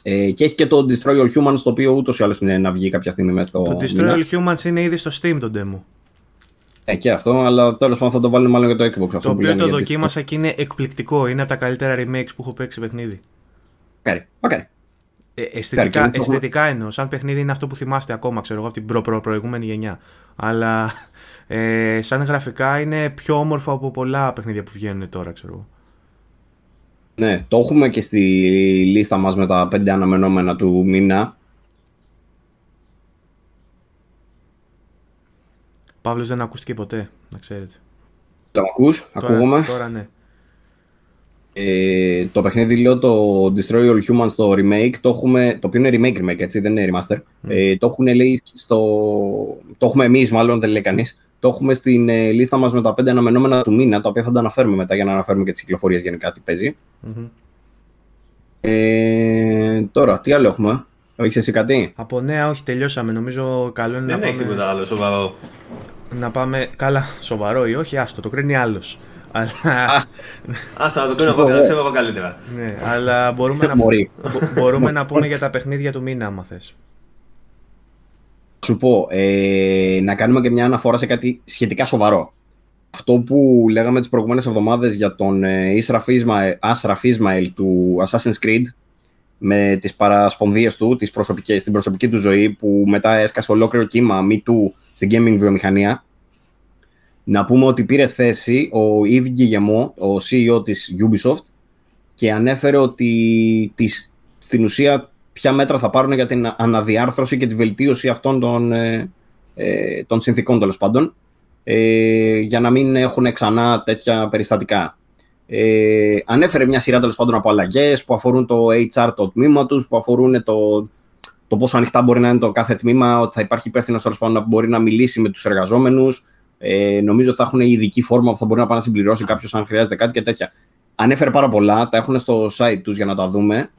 Ε, και έχει και το Destroy All Humans το οποίο ούτως ή άλλως είναι να βγει κάποια στιγμή μέσα στο. Το Destroy μήνα. All Humans είναι ήδη στο Steam το demo. Ε, και αυτό, αλλά τέλος πάντων θα το βάλουν μάλλον για το Xbox. Αυτό Το που οποίο λένε το για τη- δοκίμασα και είναι εκπληκτικό. Είναι από τα καλύτερα remakes που έχω παίξει παιχνίδι. Μακάρι, μακάρι. Ε, Κάνει, αισθητικά, και το έχουμε- αισθητικά εννοώ. Σαν παιχνίδι είναι αυτό που θυμάστε ακόμα, ξέρω εγώ, από την προ, προ, προηγούμενη γενιά. Αλλά ε, σαν γραφικά είναι πιο όμορφο από πολλά παιχνίδια που βγαίνουν τώρα, ξέρω εγώ. Ναι, το έχουμε και στη λίστα μας με τα πέντε αναμενόμενα του μήνα. Παύλος δεν ακούστηκε ποτέ, να ξέρετε. Το ακούς, ακούγομαι. Τώρα, τώρα ναι. Ε, το παιχνίδι λέω το Destroy All Humans το remake, το, έχουμε, το οποίο είναι remake remake έτσι, δεν είναι remaster. Ε, το, έχουν, λέει, στο, το έχουμε εμείς μάλλον, δεν λέει κανείς. Το έχουμε στην ε, λίστα μας με τα πέντε αναμενόμενα του μήνα, τα οποία θα τα αναφέρουμε μετά για να αναφέρουμε και τις κυκλοφορίες γενικά τι παίζει. Μμμ. Ε, τώρα, τι άλλο έχουμε, έχεις εσύ κάτι; Από νέα, όχι, τελειώσαμε. Νομίζω καλό είναι Δεν να έχει πάμε, τίποτα άλλο σοβαρό. να πάμε. Καλά, σοβαρό ή όχι, άστο, το κρίνει άλλος. Αλλά, Ας, Άστα να το Σου κρίνω πω εγώ, να εγώ. ξέρω εγώ καλύτερα. ναι, αλλά μπορούμε, να, Μπορεί. μπο- μπορούμε να πούμε για τα παιχνίδια του μήνα, άμα θες. Σου πω, ε, να κάνουμε και μια αναφορά σε κάτι σχετικά σοβαρό. Αυτό που λέγαμε τις προηγούμενες εβδομάδες για τον ε, Ashraf Ismail, Ashraf Ismail του Assassin's Creed με τις παρασπονδίες του, τις προσωπικές, στην προσωπική του ζωή που μετά έσκασε ολόκληρο κύμα Me Too στην gaming βιομηχανία να πούμε ότι πήρε θέση ο Yves Guillemot, ο CEO της Ubisoft και ανέφερε ότι τις, στην ουσία ποια μέτρα θα πάρουν για την αναδιάρθρωση και τη βελτίωση αυτών των, ε, ε, των συνθήκων τέλος πάντων ε, για να μην έχουν ξανά τέτοια περιστατικά. Ε, ανέφερε μια σειρά τέλος πάντων από αλλαγές που αφορούν το HR το τμήμα τους, που αφορούν το, το πόσο ανοιχτά μπορεί να είναι το κάθε τμήμα, ότι θα υπάρχει υπεύθυνος τέλος πάντων να μπορεί να μιλήσει με τους εργαζόμενους. Ε, νομίζω ότι θα έχουν ειδική φόρμα που θα μπορεί να πάει να συμπληρώσει κάποιος αν χρειάζεται κάτι και τέτοια. Ανέφερε πάρα πολλά, τα έχουν στο site τους για να τα δούμε.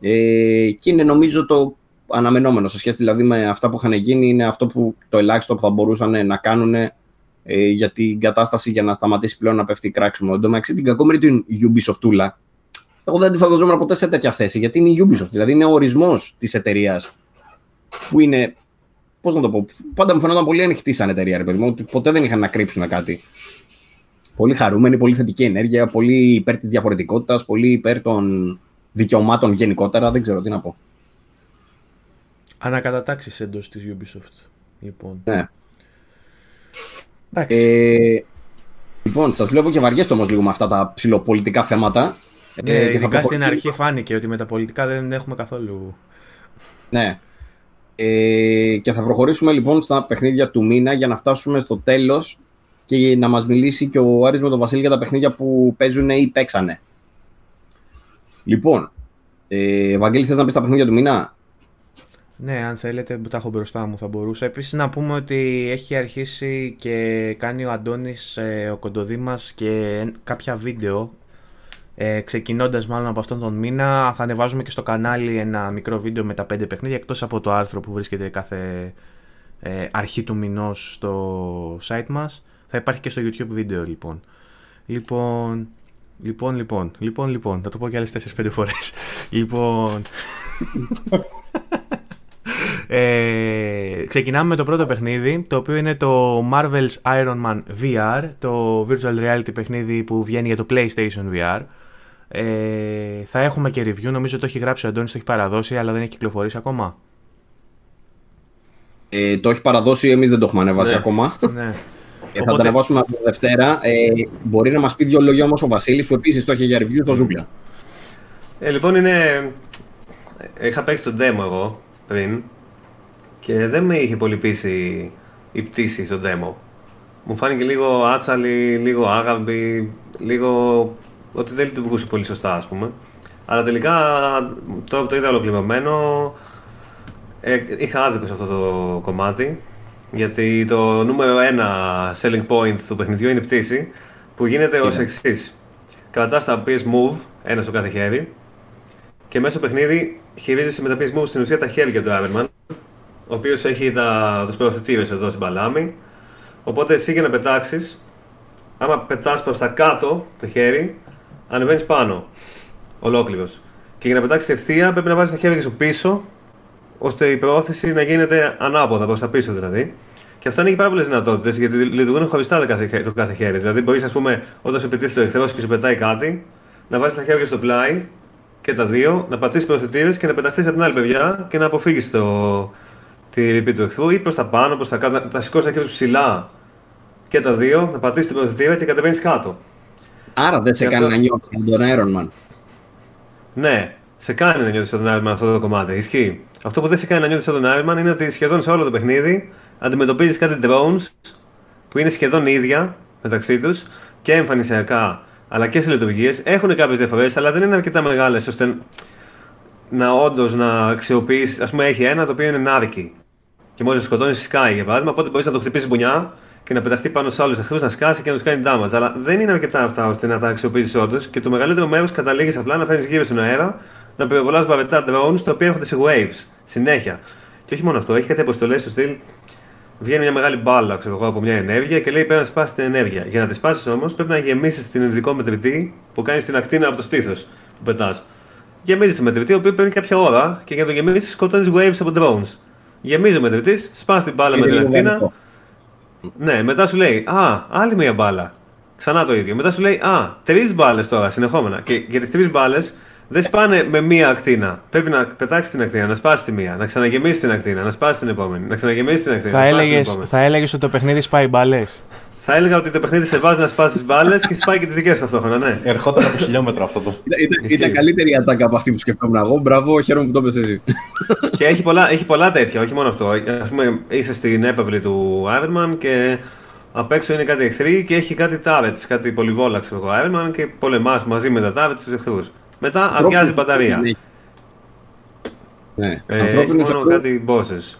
Ε, και είναι νομίζω το αναμενόμενο σε σχέση δηλαδή με αυτά που είχαν γίνει. Είναι αυτό που το ελάχιστο που θα μπορούσαν να κάνουν ε, για την κατάσταση για να σταματήσει πλέον να πέφτει κράξιμο. Εν τω μεταξύ την κακόμερη του Ubisoft τούλα, εγώ δεν τη φανταζόμουν ποτέ σε τέτοια θέση γιατί είναι η Ubisoft. Δηλαδή είναι ο ορισμός της εταιρείας που είναι. Πώς να το πω, πάντα μου φαινόταν πολύ ανοιχτή σαν εταιρεία, ρε παιδί μου, ότι ποτέ δεν είχαν να κρύψουν κάτι. Πολύ χαρούμενη, πολύ θετική ενέργεια, πολύ υπέρ της διαφορετικότητας, πολύ υπέρ των δικαιωμάτων γενικότερα. Δεν ξέρω τι να πω. Ανακατατάξεις εντός της Ubisoft. Λοιπόν. Ναι. Εντάξει. Ε, λοιπόν, σας βλέπω και βαριέστε όμως λίγο με αυτά τα ψηλοπολιτικά θέματα. ναι, Ε, και θα ειδικά προχω- στην αρχή φάνηκε ότι με τα πολιτικά δεν έχουμε καθόλου. Ναι. Ε, και θα προχωρήσουμε λοιπόν στα παιχνίδια του μήνα για να φτάσουμε στο τέλος και να μας μιλήσει και ο Άρης με τον Βασίλη για τα παιχνίδια που παίζουν ή παίξανε. Λοιπόν, ε, Βαγγέλη θες να πεις τα παιχνίδια του μήνα; Ναι, αν θέλετε, που τα έχω μπροστά μου θα μπορούσα. Επίσης να πούμε ότι έχει αρχίσει και κάνει ο Αντώνης, ε, ο Κοντοδήμας και κάποια βίντεο ε, ξεκινώντας μάλλον από αυτόν τον μήνα. Θα ανεβάζουμε και στο κανάλι ένα μικρό βίντεο με τα πέντε παιχνίδια εκτός από το άρθρο που βρίσκεται κάθε ε, αρχή του μηνός στο site μας. Θα υπάρχει και στο YouTube βίντεο λοιπόν. Λοιπόν λοιπόν λοιπόν λοιπόν λοιπόν θα το πω και άλλες 4-5 φορές λοιπόν Ε, ξεκινάμε με το πρώτο παιχνίδι, το οποίο είναι το Marvel's Iron Man VR, το virtual reality παιχνίδι που βγαίνει για το PlayStation VR. Ε, θα έχουμε και review, νομίζω το έχει γράψει ο Αντώνης, το έχει παραδώσει, αλλά δεν έχει κυκλοφορήσει ακόμα. Ε, το έχει παραδώσει, εμείς δεν το έχουμε ανεβάσει Ναι. ακόμα. ναι. Ε, θα το ανεβάσουμε από Δευτέρα. Ε, μπορεί να μας πει δύο λόγια όμως ο Βασίλης που επίσης το έχει για review στο Ζούγκλα. Ε, λοιπόν, είναι. Είχα παίξει το demo εγώ πριν και δεν με είχε πολύ πείσει η πτήση στο demo. Μου φάνηκε λίγο άτσαλη, λίγο άγαμπη, λίγο ότι δεν λειτουργούσε πολύ σωστά, ας πούμε. Αλλά τελικά το, το είδα ολοκληρωμένο. Ε, είχα άδικο σε αυτό το κομμάτι. Γιατί το νούμερο ένα selling point του παιχνιδιού είναι η πτήση που γίνεται ως εξής. Κρατάς τα PS Move, ένα στο κάθε χέρι, και μέσα στο παιχνίδι χειρίζεσαι με τα PS Move στην ουσία τα χέρια του Iron Man, ο οποίος έχει τα, τους προωθητήρες εδώ στην παλάμη. Οπότε εσύ για να πετάξεις, άμα πετάς προς τα κάτω το χέρι, ανεβαίνεις πάνω. Ολόκληρος. Και για να πετάξεις ευθεία πρέπει να βάλεις τα χέρια σου πίσω, ώστε η προώθηση να γίνεται ανάποδα, προς τα πίσω δηλαδή. Και αυτά έχει πάρα πολλές δυνατότητες γιατί λειτουργούν χωριστά το κάθε, το κάθε χέρι. Δηλαδή, μπορείς, ας πούμε, όταν σου επιτίθεται ο εχθρός και σου πετάει κάτι, να βάλει τα χέρια στο πλάι και τα δύο, να πατήσεις προθετήρες και να πεταχθείς από την άλλη παιδιά και να αποφύγεις το... τη ρηπή του εχθρού ή προς τα πάνω, προς τα κάτω, να- να σηκώσεις τα χέρια σου ψηλά και τα δύο, να πατήσεις την προθετήρα και κατεβαίνεις κάτω. Άρα δεν σε Γι' κάνει αυτό- να νιώθεις τον Iron Man. Ναι, σε κάνει να νιώθεις σαν τον Iron Man αυτό το κομμάτι. Ισχύει. Αυτό που δεν σε κάνει να νιώθεις σαν τον Iron Man είναι ότι σχεδόν σε όλο το παιχνίδι αντιμετωπίζεις κάτι drones που είναι σχεδόν ίδια μεταξύ τους και εμφανισιακά αλλά και σε λειτουργίες. Έχουν κάποιες διαφορές, αλλά δεν είναι αρκετά μεγάλες ώστε να όντως να αξιοποιήσει. Α πούμε, έχει ένα το οποίο είναι νάρκι. Και μόλις σκοτώνεις, σκάει για παράδειγμα. Οπότε μπορείς να το χτυπήσεις μπουνιά και να πεταχτεί πάνω σε άλλου εχθρού, να σκάσει και να τους κάνει damage. Αλλά δεν είναι αρκετά αυτά ώστε να τα αξιοποιήσεις όντως. Και το μεγαλύτερο μέρος καταλήγεις απλά να φέρνεις γύρω στον αέρα, να πυροβολάς βαρετά drones τα οποία έρχονται σε waves συνέχεια. Και όχι μόνο αυτό, έχει κάτι αποστολές στο στυλ. Βγαίνει μια μεγάλη μπάλα ξέρω εγώ, από μια ενέργεια και λέει πρέπει να σπάσεις την ενέργεια. Για να τη σπάσεις όμως πρέπει να γεμίσεις την ειδικό μετρητή που κάνει την ακτίνα από το στήθος που πετάς. Γεμίζεις το μετρητή, ο οποίος παίρνει κάποια ώρα και για να το γεμίσεις σκοτώνεις waves από drones. Γεμίζει ο μετρητής, σπάς την μπάλα με Είναι την λίγο ακτίνα. βαρετό. Ναι, μετά σου λέει Α, άλλη μία μπάλα. Ξανά το ίδιο. Μετά σου λέει Α, τρεις μπάλες τώρα συνεχόμενα. Και για τις τρεις μπάλες δεν σπάνε με μία ακτίνα. Πρέπει να πετάξεις την ακτίνα, να σπάσει τη μία, να ξαναγεμίσεις την ακτίνα, να σπάσει την επόμενη, να ξαναγεμίσεις την ακτίνα. Θα να σπάσει την έλεγες, επόμενη. θα έλεγες ότι το παιχνίδι σπάει μπάλες. Θα έλεγα ότι το παιχνίδι σε βάζει να σπάσεις μπάλες και σπάει και τις δικές σου ταυτόχρονα, ναι. Ερχόταν από χιλιόμετρα αυτό το. Ήταν, ήταν, Ισχύει. ήταν καλύτερη η ατάκα από αυτή που σκεφτόμουν εγώ. Μπράβο, χαίρομαι που το πες εσύ. και έχει πολλά, έχει πολλά τέτοια, όχι μόνο αυτό. Α πούμε, είσαι στην έπαυλη του Iron Man και απ' έξω είναι κάτι εχθροί και έχει κάτι turrets, κάτι πολυβόλα ξέρω εγώ Iron Man και πολεμάς μαζί με τα turrets τους εχθρούς. Μετά αδειάζει η μπαταρία. Ναι. Ε, έχει Ανθρώπινους μόνο εχθρούς. κάτι bosses.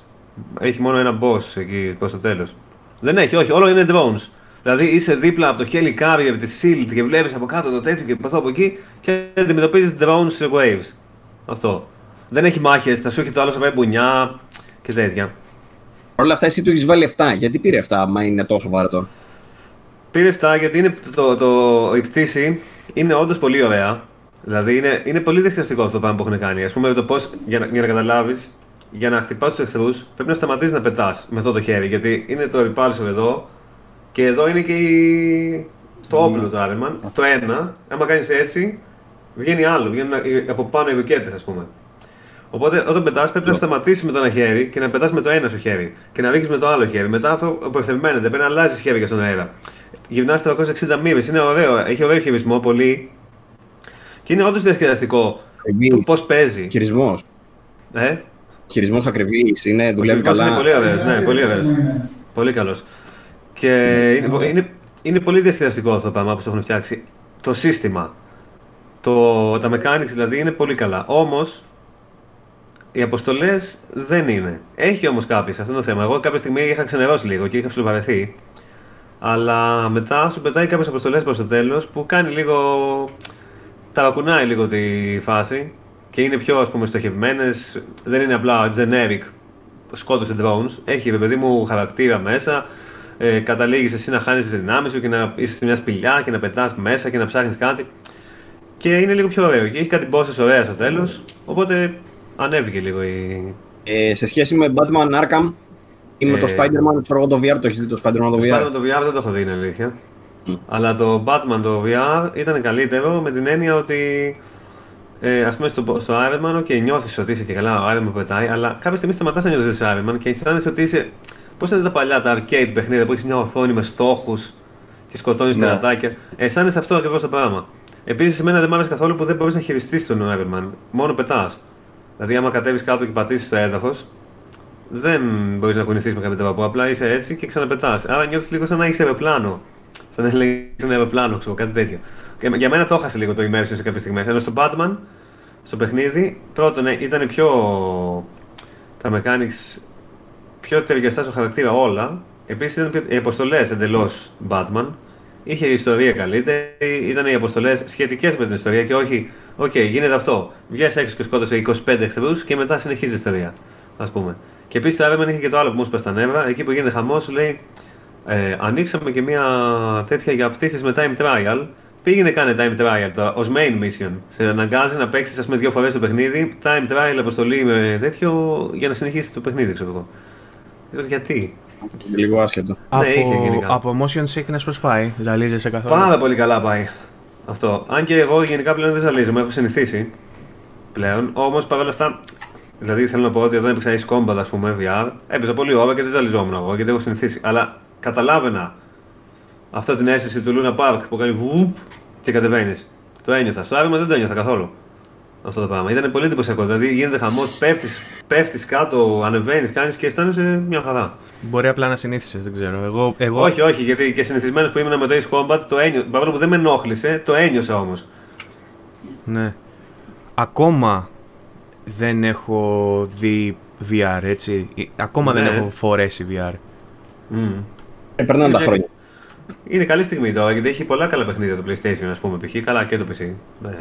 Έχει μόνο ένα boss εκεί προς το τέλος. Δεν έχει, όχι, όλο είναι drones. Δηλαδή είσαι δίπλα από το heli carrier τη shield και βλέπεις από κάτω το τέτοιο και από εδώ από εκεί και αντιμετωπίζεις drones σε waves. Αυτό. Δεν έχει μάχες, θα σου έχει το άλλο σε μπουνιά και τέτοια. Παρ' όλα αυτά, εσύ του έχεις βάλει 7. Γιατί πήρε 7, άμα είναι τόσο βαρετό; Πήρε 7 γιατί είναι το, το, η πτήση είναι όντως πολύ ωραία. Δηλαδή είναι, είναι πολύ διασκεδαστικό αυτό το πράγμα που έχουν κάνει. Α πούμε, το πώς, για, να, για να καταλάβεις, για να χτυπάς τους εχθρούς πρέπει να σταματήσεις να πετάς με αυτό το χέρι. Γιατί είναι το repulsor εδώ και εδώ είναι και η... το όπλο του Iron Man. Το ένα, άμα κάνεις έτσι, βγαίνει άλλο. Βγαίνουν οι- από πάνω οι ρουκέτες, ας πούμε. Οπότε όταν πετάς πρέπει να σταματήσεις με το ένα χέρι και να πετάς με το ένα σου χέρι και να ρίξεις με το άλλο χέρι. Μετά αυτό αποευθευμένεται, πρέπει να αλλάζεις χέρια στον αέρα. Γυρνά 360 μοίρες, είναι ωραίο, έχει ωραίο χειρισμό πολύ. Και είναι όντως διασκεδαστικό το πώς παίζει. Χειρισμός. Ε; Χειρισμός ακριβής. Είναι, Ο δουλεύει χειρισμός καλά. είναι πολύ ωραίος, ναι, πολύ ωραίος. Πολύ καλός. Και είναι, είναι, είναι πολύ διασκεδαστικό αυτό το πράγμα που το έχουν φτιάξει. Το σύστημα. Το, τα mechanics δηλαδή είναι πολύ καλά. Όμως, οι αποστολές δεν είναι. Έχει όμως κάποιες, αυτό είναι το θέμα. Εγώ κάποια στιγμή είχα ξενερώσει λίγο και είχα ψιλοβαρεθεί. Αλλά μετά σου πετάει κάποιες αποστολές προς το τέλος που κάνει λίγο. Ταρακουνάει λίγο τη φάση και είναι πιο ας πούμε στοχευμένες. Δεν είναι απλά generic σκότωσε drones. Έχει ρε παιδί μου χαρακτήρα μέσα. Ε, Καταλήγεις εσύ να χάνεις τις δυνάμεις σου και να είσαι σε μια σπηλιά και να πετάς μέσα και να ψάχνεις κάτι. Και είναι λίγο πιο ωραίο. Και έχει κάτι bosses ωραία στο τέλος. Οπότε ανέβηκε λίγο η, Ε, σε σχέση με Batman Arkham ή με Ε, το Spider-Man, ξέρω εγώ το VR, το έχεις δει το Spider-Man το Το VR. Spider-Man το VR δεν το έχω δει, είναι αλήθεια. Αλλά το Batman το VR ήταν καλύτερο με την έννοια ότι. Ε, Α πούμε στο, στο Iron Man, okay, νιώθεις ότι είσαι και καλά, ο Iron Man πετάει, αλλά κάποια στιγμή σταματάς να νιώθεις ότι είσαι Iron Man και αισθάνεσαι ότι είσαι. Πώς είναι τα παλιά, τα arcade παιχνίδια που έχεις μια οθόνη με στόχους και σκοτώνεις Ναι. τερατάκια. Αισθάνεσαι αυτό ακριβώς το πράγμα. Επίσης, εμένα δεν μ' άρεσε καθόλου που δεν μπορείς να χειριστείς τον Iron Man. Μόνο πετάς. Δηλαδή, άμα κατέβεις κάτω και πατήσεις το έδαφος, δεν μπορείς να κουνηθείς με κάποιο τρόπο. Απλά είσαι έτσι και ξαναπετάς. Άρα νιώθεις λίγο σαν να έχεις αεροπλάνο. Σαν να έχει ένα αεροπλάνο, ξέρω, κάτι τέτοιο. Και για μένα το έχασε λίγο το immersion σε κάποιες στιγμές. Ενώ στο Batman, στο παιχνίδι, πρώτον ε, ήταν πιο. τα mechanics πιο ταιριαστά στο χαρακτήρα όλα. Επίσης ήταν πιο- οι αποστολές εντελώς Batman. Είχε ιστορία καλύτερη, ήταν οι αποστολές σχετικές με την ιστορία και όχι, οκ, γίνεται αυτό. Βγες έξω και σκότωσε 25 εχθρούς και μετά συνεχίζει η ιστορία. Α πούμε. Και επίσης το Iron Man είχε και το άλλο που μου είπε στα νεύρα, εκεί που γίνεται χαμός, σου λέει ε, ανοίξαμε και μια τέτοια για πτήσεις με time trial. Πήγαινε κάνε time trial τώρα, ως main mission. Σε αναγκάζει να παίξεις, ας πούμε, δύο φορές το παιχνίδι, time trial αποστολή με τέτοιο για να συνεχίσεις το παιχνίδι, ξέρω εγώ. Δεν ξέρω γιατί. Λίγο άσχετο. Από, είχε γενικά. από motion sickness πώς πάει, ζαλίζεσαι καθόλου; Πάρα πολύ καλά πάει αυτό. Αν και εγώ γενικά πλέον δεν ζαλίζομαι, έχω συνηθίσει πλέον. Όμως παρόλα αυτά, δηλαδή θέλω να πω ότι όταν έπαιξα Ace Combat, ας πούμε, VR, έπαιζα πολύ ώρα και δεν ζαλιζόμουν εγώ γιατί έχω συνηθίσει. Αλλά καταλάβαινα αυτή την αίσθηση του Luna Park που κάνει βουπ και κατεβαίνεις. Το ένιωθα. Στο Iron Man δεν το ένιωθα καθόλου. Αυτό το πράγμα. Ήταν πολύ εντυπωσιακό. Δηλαδή γίνεται χαμός, πέφτεις πέφτεις κάτω, ανεβαίνεις, κάνεις και αισθάνεσαι μια χαρά. Μπορεί απλά να συνήθισες, δεν ξέρω. Εγώ, εγώ Όχι, όχι, γιατί και συνηθισμένος που ήμουν με το Ace Combat, το ένιωσα. Παρόλο που δεν με ενόχλησε, το ένιωσα όμως. Ναι. Ακόμα δεν έχω δει VR, έτσι. Ε, Ακόμα δεν Ναι. έχω φορέσει VR. Ε, περνάνε τα Είναι- χρόνια. Είναι καλή στιγμή τώρα γιατί έχει πολλά καλά παιχνίδια το PlayStation, ας πούμε, π.χ. καλά και το PC. Ναι.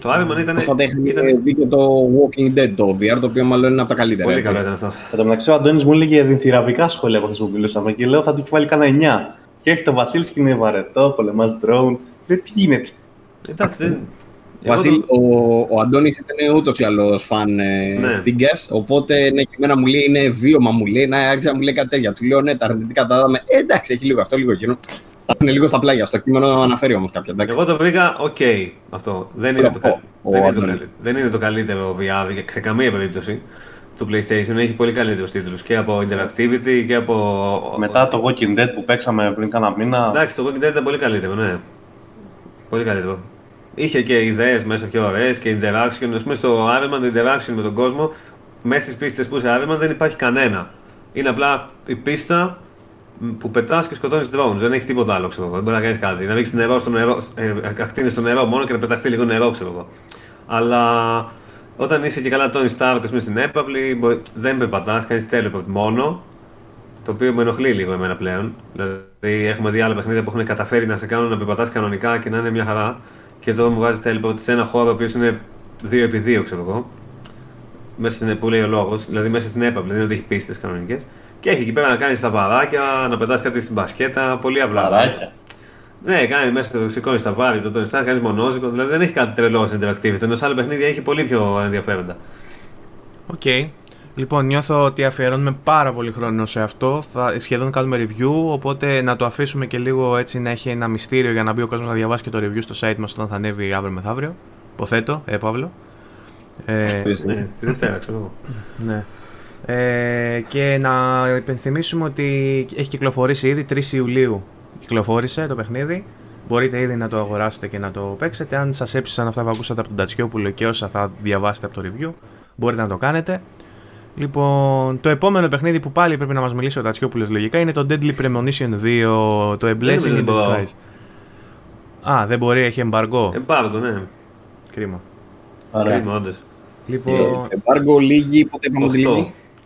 Το Iron Man ήταν. Πρόσφατα είχαμε ήταν δει και το Walking Dead το VR, το οποίο μάλλον είναι από τα καλύτερα. πολύ έτσι. καλό ήταν αυτό. Εν τω μεταξύ, ο Αντώνης μου έλεγε ενθυραπικά σχόλια από αυτό που μιλούσαμε και λέω θα του έχει βάλει κανένα 9. Και έχει το Βασίλης και είναι βαρετό, πολεμάς drone. Λέει τι γίνεται; Εντάξει, δεν. Εγώ Βασίλη, το- ο, ο Αντώνης ήταν ούτως ή άλλως φαν ε, Ναι. Tinkers, οπότε ναι, και εμένα μου λέει είναι βίωμα, μου λέει, να άρχισα να μου λέει κάτι τέτοια. Του λέω ναι, τα αρνητικά τα είδαμε. Ε, εντάξει, έχει λίγο αυτό, λίγο εκείνο. Τα είναι λίγο στα πλάγια. Στο κείμενο αναφέρει όμως κάποια. Εντάξει. Εγώ το βρήκα οκ αυτό. Δεν είναι, το, Ο- κα- ο δεν, είναι το Αντώνης. καλύτερο, δεν είναι το καλύτερο VR για- σε καμία περίπτωση του PlayStation. Έχει πολύ καλύτερους τίτλους και από interactivity και από. Μετά το Walking Dead που παίξαμε πριν κάνα μήνα. Εντάξει, το Walking Dead ήταν πολύ καλύτερο, ναι. Πολύ καλύτερο. Είχε και ιδέες μέσα πιο ωραίες και interaction. Α πούμε στο Iron Man το interaction με τον κόσμο, μέσα στις πίστες που είσαι Iron Man δεν υπάρχει κανένα. Είναι απλά η πίστα μ, που πετάς και σκοτώνεις drones. Δεν έχει τίποτα άλλο, ξέρω εγώ. Δεν μπορεί να κάνεις κάτι. Να ρίξεις νερό στο νερό, ε, ακτίνες στο νερό μόνο και να πεταχτεί λίγο νερό, ξέρω εγώ. Αλλά όταν είσαι και καλά Tony Stark, ας πούμε στην έπαυλη, μπορεί- δεν περπατάς, κάνεις teleport μόνο. Το οποίο με ενοχλεί λίγο εμένα πλέον. Δηλαδή, έχουμε δει άλλα παιχνίδια που έχουν καταφέρει να σε κάνουν να περπατάς κανονικά και να είναι μια χαρά. Και εδώ μου βγάζει teleport σε ένα χώρο ο οποίος είναι 2x2, ξέρω εγώ. Μέσα στην, που λέει ο λόγος, δηλαδή μέσα στην έπαυλη, δεν είναι ότι έχει πίστες κανονικές. Και έχει εκεί πέρα να κάνει τα βαράκια, να πετάς κάτι στην μπασκέτα, πολύ απλά. Βαράκια. Ναι, κάνει μέσα το σηκώνεις τα βάρη, το τονιστά, κάνεις μονόζυγο, δηλαδή δεν έχει κάτι τρελό interactivity. Ενώ σε άλλα παιχνίδια έχει πολύ πιο ενδιαφέροντα. Οκ. Λοιπόν, νιώθω ότι αφιερώνουμε πάρα πολύ χρόνο σε αυτό. Θα σχεδόν κάνουμε review, οπότε να το αφήσουμε και λίγο έτσι να έχει ένα μυστήριο για να μπει ο κόσμος να διαβάσει και το review στο site μας όταν θα ανέβει αύριο μεθαύριο. Υποθέτω, ε, Παύλο. Ε, Ναι, τη Δευτέρα, ξέρω εγώ. ναι. Ε, και να υπενθυμίσουμε ότι έχει κυκλοφορήσει ήδη 3 Ιουλίου. Κυκλοφόρησε το παιχνίδι. Μπορείτε ήδη να το αγοράσετε και να το παίξετε. Αν σας έψησαν αυτά που ακούσατε από τον Τατσιόπουλο και όσα θα διαβάσετε από το review, μπορείτε να το κάνετε. Λοιπόν, το επόμενο παιχνίδι που πάλι πρέπει να μας μιλήσει ο Τατσιόπουλος λογικά είναι το Deadly Premonition 2, το A Blessing νομίζω in δεν μπορώ. Disguise. Α, δεν μπορεί, έχει εμπαργό. Εμπάργκο, ναι. Κρίμα. Ωραία. Κρίμα, όντως. Λοιπόν, Εμπάργκο λίγη, πότε είπαμε ότι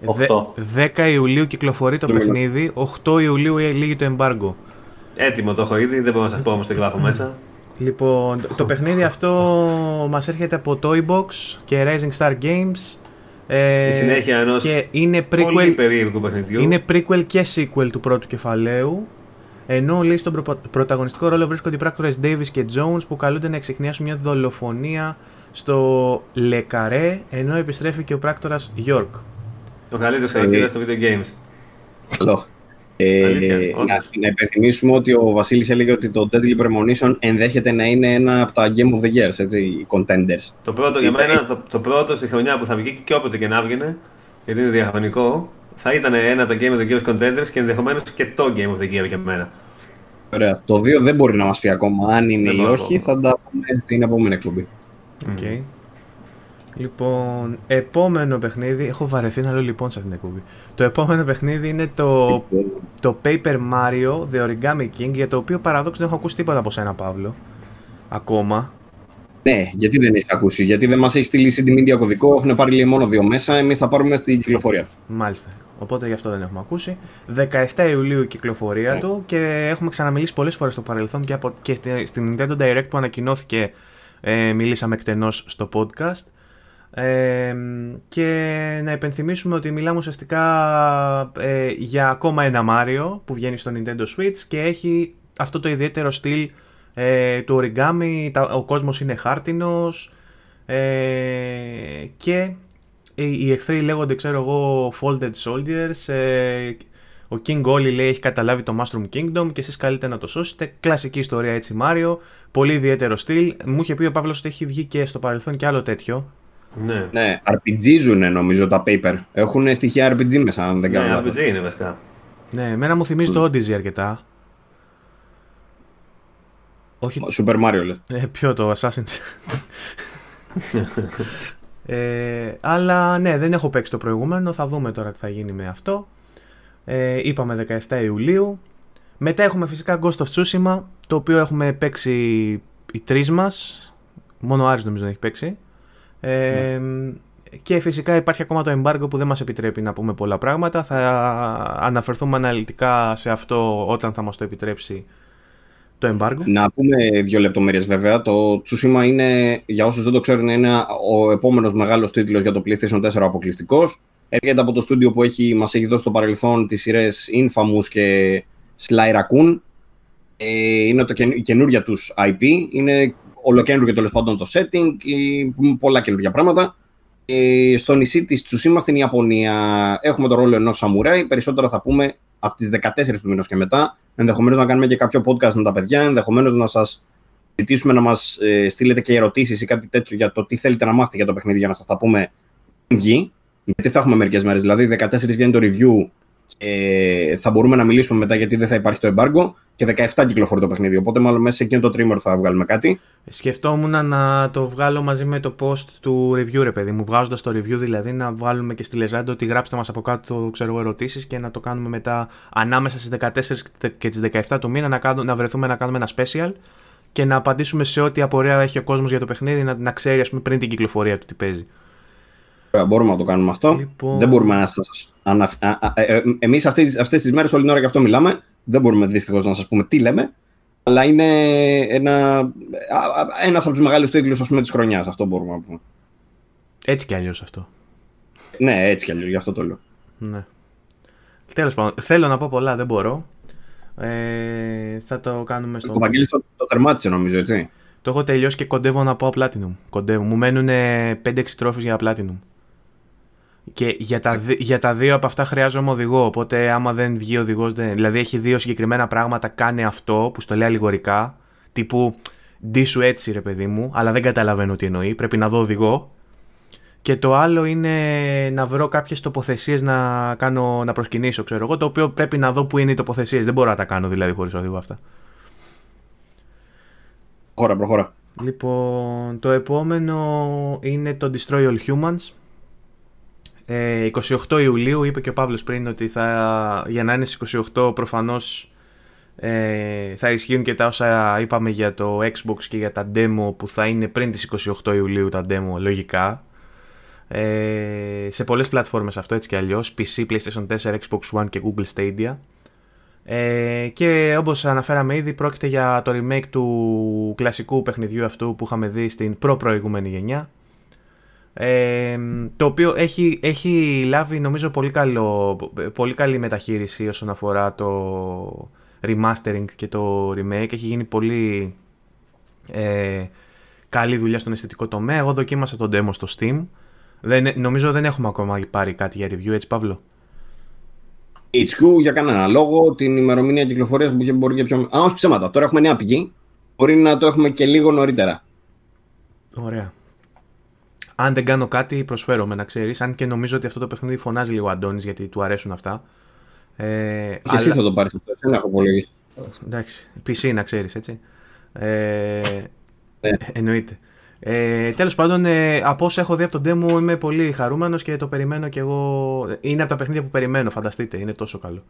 Οχτώ. λίγη. δε- 10 Ιουλίου κυκλοφορεί το Κρίμα. παιχνίδι, 8 Ιουλίου λύγει το εμπάργο. Έτοιμο το έχω ήδη, δεν μπορώ να σας πω όμως το γράφω μέσα. Λοιπόν, το- το παιχνίδι αυτό μας έρχεται από Toybox και Rising Star Games. Ε, Η συνέχεια ενός και είναι πολύ prequel, περίεργου παιχνιδιού. είναι prequel και sequel του πρώτου κεφαλαίου. Ενώ λέει στον προπα- πρωταγωνιστικό ρόλο βρίσκονται οι πράκτορες Davis και Jones που καλούνται να εξηχνιάσουν μια δολοφονία στο Λεκαρέ ενώ επιστρέφει και ο πράκτορας York. Το καλύτερο χαρακτήρα στο video games. Καλό. Ε, Αλήθεια, να, όντως. να υπενθυμίσουμε ότι ο Βασίλης έλεγε ότι το Deadly Premonition ενδέχεται να είναι ένα από τα Game of the Years, έτσι, οι contenders. Το πρώτο για Ήταν- μένα, το, το πρώτο στη χρονιά που θα βγει και όποτε και να βγαινε, γιατί είναι διαχρονικό, θα ήταν ένα από τα Game of the Year contenders και ενδεχομένως και το Game of the Year για μένα. Ωραία. Το 2 δεν μπορεί να μας πει ακόμα αν είναι Δεν ή μπορώ όχι, ακόμα. θα τα πούμε στην επόμενη εκπομπή. Οκ. Λοιπόν, επόμενο παιχνίδι. Έχω βαρεθεί να λέω λοιπόν σε αυτήν την εκπομπή. Το επόμενο παιχνίδι είναι το, το Paper Mario The Origami King για το οποίο παραδόξως δεν έχω ακούσει τίποτα από σένα, Παύλο. Ακόμα. Ναι, γιατί δεν έχεις ακούσει, γιατί δεν μας έχεις στείλει CD Media κωδικό, έχουν πάρει λέει, μόνο δύο μέσα, εμείς θα πάρουμε στην κυκλοφορία. Μάλιστα. Οπότε γι' αυτό δεν έχουμε ακούσει. 17 Ιουλίου η κυκλοφορία Ναι. του και έχουμε ξαναμιλήσει πολλές φορές στο παρελθόν και, από, και στη, στην Nintendo Direct που ανακοινώθηκε ε, μιλήσαμε εκτενώς στο podcast. Ε, και να υπενθυμίσουμε ότι μιλάμε ουσιαστικά ε, για ακόμα ένα Mario που βγαίνει στο Nintendo Switch και έχει αυτό το ιδιαίτερο στυλ ε, του origami, τα- ο κόσμος είναι χάρτινος ε, και οι, οι εχθροί λέγονται ξέρω εγώ Folded Soldiers ε, ο King Oli λέει έχει καταλάβει το Mushroom Kingdom και εσείς καλείτε να το σώσετε. Κλασική ιστορία έτσι Mario πολύ ιδιαίτερο στυλ. Μου είχε πει ο Παύλος ότι έχει βγει και στο παρελθόν και άλλο τέτοιο Ναι, Ναι, RPGίζουν νομίζω τα paper. Έχουν στοιχεία RPG μέσα, αν δεν κάνω ναι λάθος. RPG είναι βασικά. ναι εμένα μου θυμίζει το Odyssey αρκετά. Όχι Super Mario λες. Ε, ποιο το Assassin's ε, αλλά ναι δεν έχω παίξει το προηγούμενο. Θα δούμε τώρα τι θα γίνει με αυτό. Ε, είπαμε 17 Ιουλίου. Μετά έχουμε φυσικά Ghost of Tsushima το οποίο έχουμε παίξει οι τρεις μας. Μόνο ο Άρης νομίζω δεν έχει παίξει ε, και φυσικά υπάρχει ακόμα το embargo που δεν μας επιτρέπει να πούμε πολλά πράγματα θα αναφερθούμε αναλυτικά σε αυτό όταν θα μας το επιτρέψει το embargo Να πούμε δύο λεπτομέρειες βέβαια. Το Tsushima είναι, για όσους δεν το ξέρουν, είναι ο επόμενος μεγάλος τίτλος για το PlayStation 4 αποκλειστικός. Έρχεται από το στούντιο που έχει, μας έχει δώσει στο παρελθόν τις σειρές Infamous και Sly Raccoon. Ε, είναι το, καινου- η καινούρια τους IP. Είναι ολοκένουργιο τέλος πάντων το setting, ε, πολλά καινούργια πράγματα. Ε, στο νησί της Τσουσίμα στην Ιαπωνία έχουμε το ρόλο ενός σαμουράι. Περισσότερα θα πούμε από τις 14 του μήνος και μετά. Ενδεχομένως να κάνουμε και κάποιο podcast με τα παιδιά. Ενδεχομένως να σας ζητήσουμε να μας ε, στείλετε και ερωτήσεις ή κάτι τέτοιο για το τι θέλετε να μάθετε για το παιχνίδι για να σας τα πούμε πριν βγει. Γιατί θα έχουμε μερικές μέρες. Δηλαδή 14 βγαίνει το review και θα μπορούμε να μιλήσουμε μετά γιατί δεν θα υπάρχει το embargo και 17 κυκλοφορεί το παιχνίδι. Οπότε μάλλον μέσα σε εκείνο το τρίμηνο θα βγάλουμε κάτι. Σκεφτόμουν να το βγάλω μαζί με το post του review, ρε παιδί μου. Βγάζοντας το review, δηλαδή να βάλουμε και στη λεζάντα ότι γράψτε μας από κάτω ξέρω, ερωτήσεις και να το κάνουμε μετά ανάμεσα στις 14 και τις 17 του μήνα να, κάνουμε, να βρεθούμε να κάνουμε ένα special και να απαντήσουμε σε ό,τι απορία έχει ο κόσμος για το παιχνίδι, να, να ξέρει ας πούμε, πριν την κυκλοφορία του τι παίζει. Ωραία, μπορούμε να το κάνουμε αυτό. Λοιπόν- Δεν μπορούμε να σας. Ανα... Ε, Εμείς αυτές τι μέρες όλη την ώρα και αυτό μιλάμε. Δεν μπορούμε δυστυχώς να σας πούμε τι λέμε. Αλλά είναι ένα ένας από τους μεγάλους τίτλους της χρονιάς. Αυτό μπορούμε να πούμε. Έτσι κι αλλιώς αυτό. Ναι, έτσι κι αλλιώς, γι' αυτό το λέω. Ναι. Τέλος πάντων, θέλω να πω πολλά, δεν μπορώ. Ε, θα το κάνουμε στο. Ο Βαγγέλης το, το τερμάτισε νομίζω, έτσι. Το έχω τελειώσει και κοντεύω να πάω Platinum. Κοντεύω. Μου μένουν 5-6 τρόφες για Platinum. Και για τα, δι- για τα δύο από αυτά χρειάζομαι οδηγό. Οπότε άμα δεν βγει οδηγός. Δεν... Δηλαδή έχει δύο συγκεκριμένα πράγματα. Κάνε αυτό που στο λέει αλληγορικά. Τύπου ντύ σου έτσι ρε παιδί μου. Αλλά δεν καταλαβαίνω τι εννοεί. Πρέπει να δω οδηγό. Και το άλλο είναι να βρω κάποιες τοποθεσίες να, κάνω, να προσκυνήσω, ξέρω εγώ. Το οποίο πρέπει να δω που είναι οι τοποθεσίες. Δεν μπορώ να τα κάνω δηλαδή χωρίς οδηγό αυτά. Προχώρα, προχώρα. Λοιπόν, το επόμενο είναι το Destroy All Humans. Ε, 28 Ιουλίου είπε και ο Παύλος πριν ότι θα, για να είναι στις 28 προφανώς ε, θα ισχύουν και τα όσα είπαμε για το Xbox και για τα demo που θα είναι πριν τις 28 Ιουλίου τα demo λογικά. Ε, σε πολλές πλατφόρμες αυτό έτσι και αλλιώς PC, PlayStation 4, Xbox One και Google Stadia. Ε, και όπως αναφέραμε ήδη πρόκειται για το remake του κλασικού παιχνιδιού αυτού που είχαμε δει στην προ-προηγούμενη γενιά ε, το οποίο έχει, έχει λάβει νομίζω πολύ, καλό, πολύ καλή μεταχείριση όσον αφορά το remastering και το remake έχει γίνει πολύ ε, καλή δουλειά στον αισθητικό τομέα. Εγώ δοκίμασα τον demo στο Steam. Δεν, νομίζω δεν έχουμε ακόμα πάρει κάτι για review, έτσι Παύλο; HQ για κανένα λόγο, την ημερομηνία κυκλοφορίας μπορεί και πιο. Α, όχι ψέματα. Τώρα έχουμε νέα πηγή. Μπορεί να το έχουμε και λίγο νωρίτερα. Ωραία. Αν δεν κάνω κάτι, προσφέρομαι να ξέρεις. Αν και νομίζω ότι αυτό το παιχνίδι φωνάζει λίγο ο Αντώνης γιατί του αρέσουν αυτά. Ε, και αλλά... εσύ θα το πάρεις αυτό. Δεν έχω πολύ. Εντάξει. PC να ξέρεις, έτσι. Ε, ναι. Εννοείται. Ε, Τέλος πάντων, ε, από όσο έχω δει από τον demo είμαι πολύ χαρούμενος και το περιμένω κι εγώ. Είναι από τα παιχνίδια που περιμένω, φανταστείτε. Είναι τόσο καλό.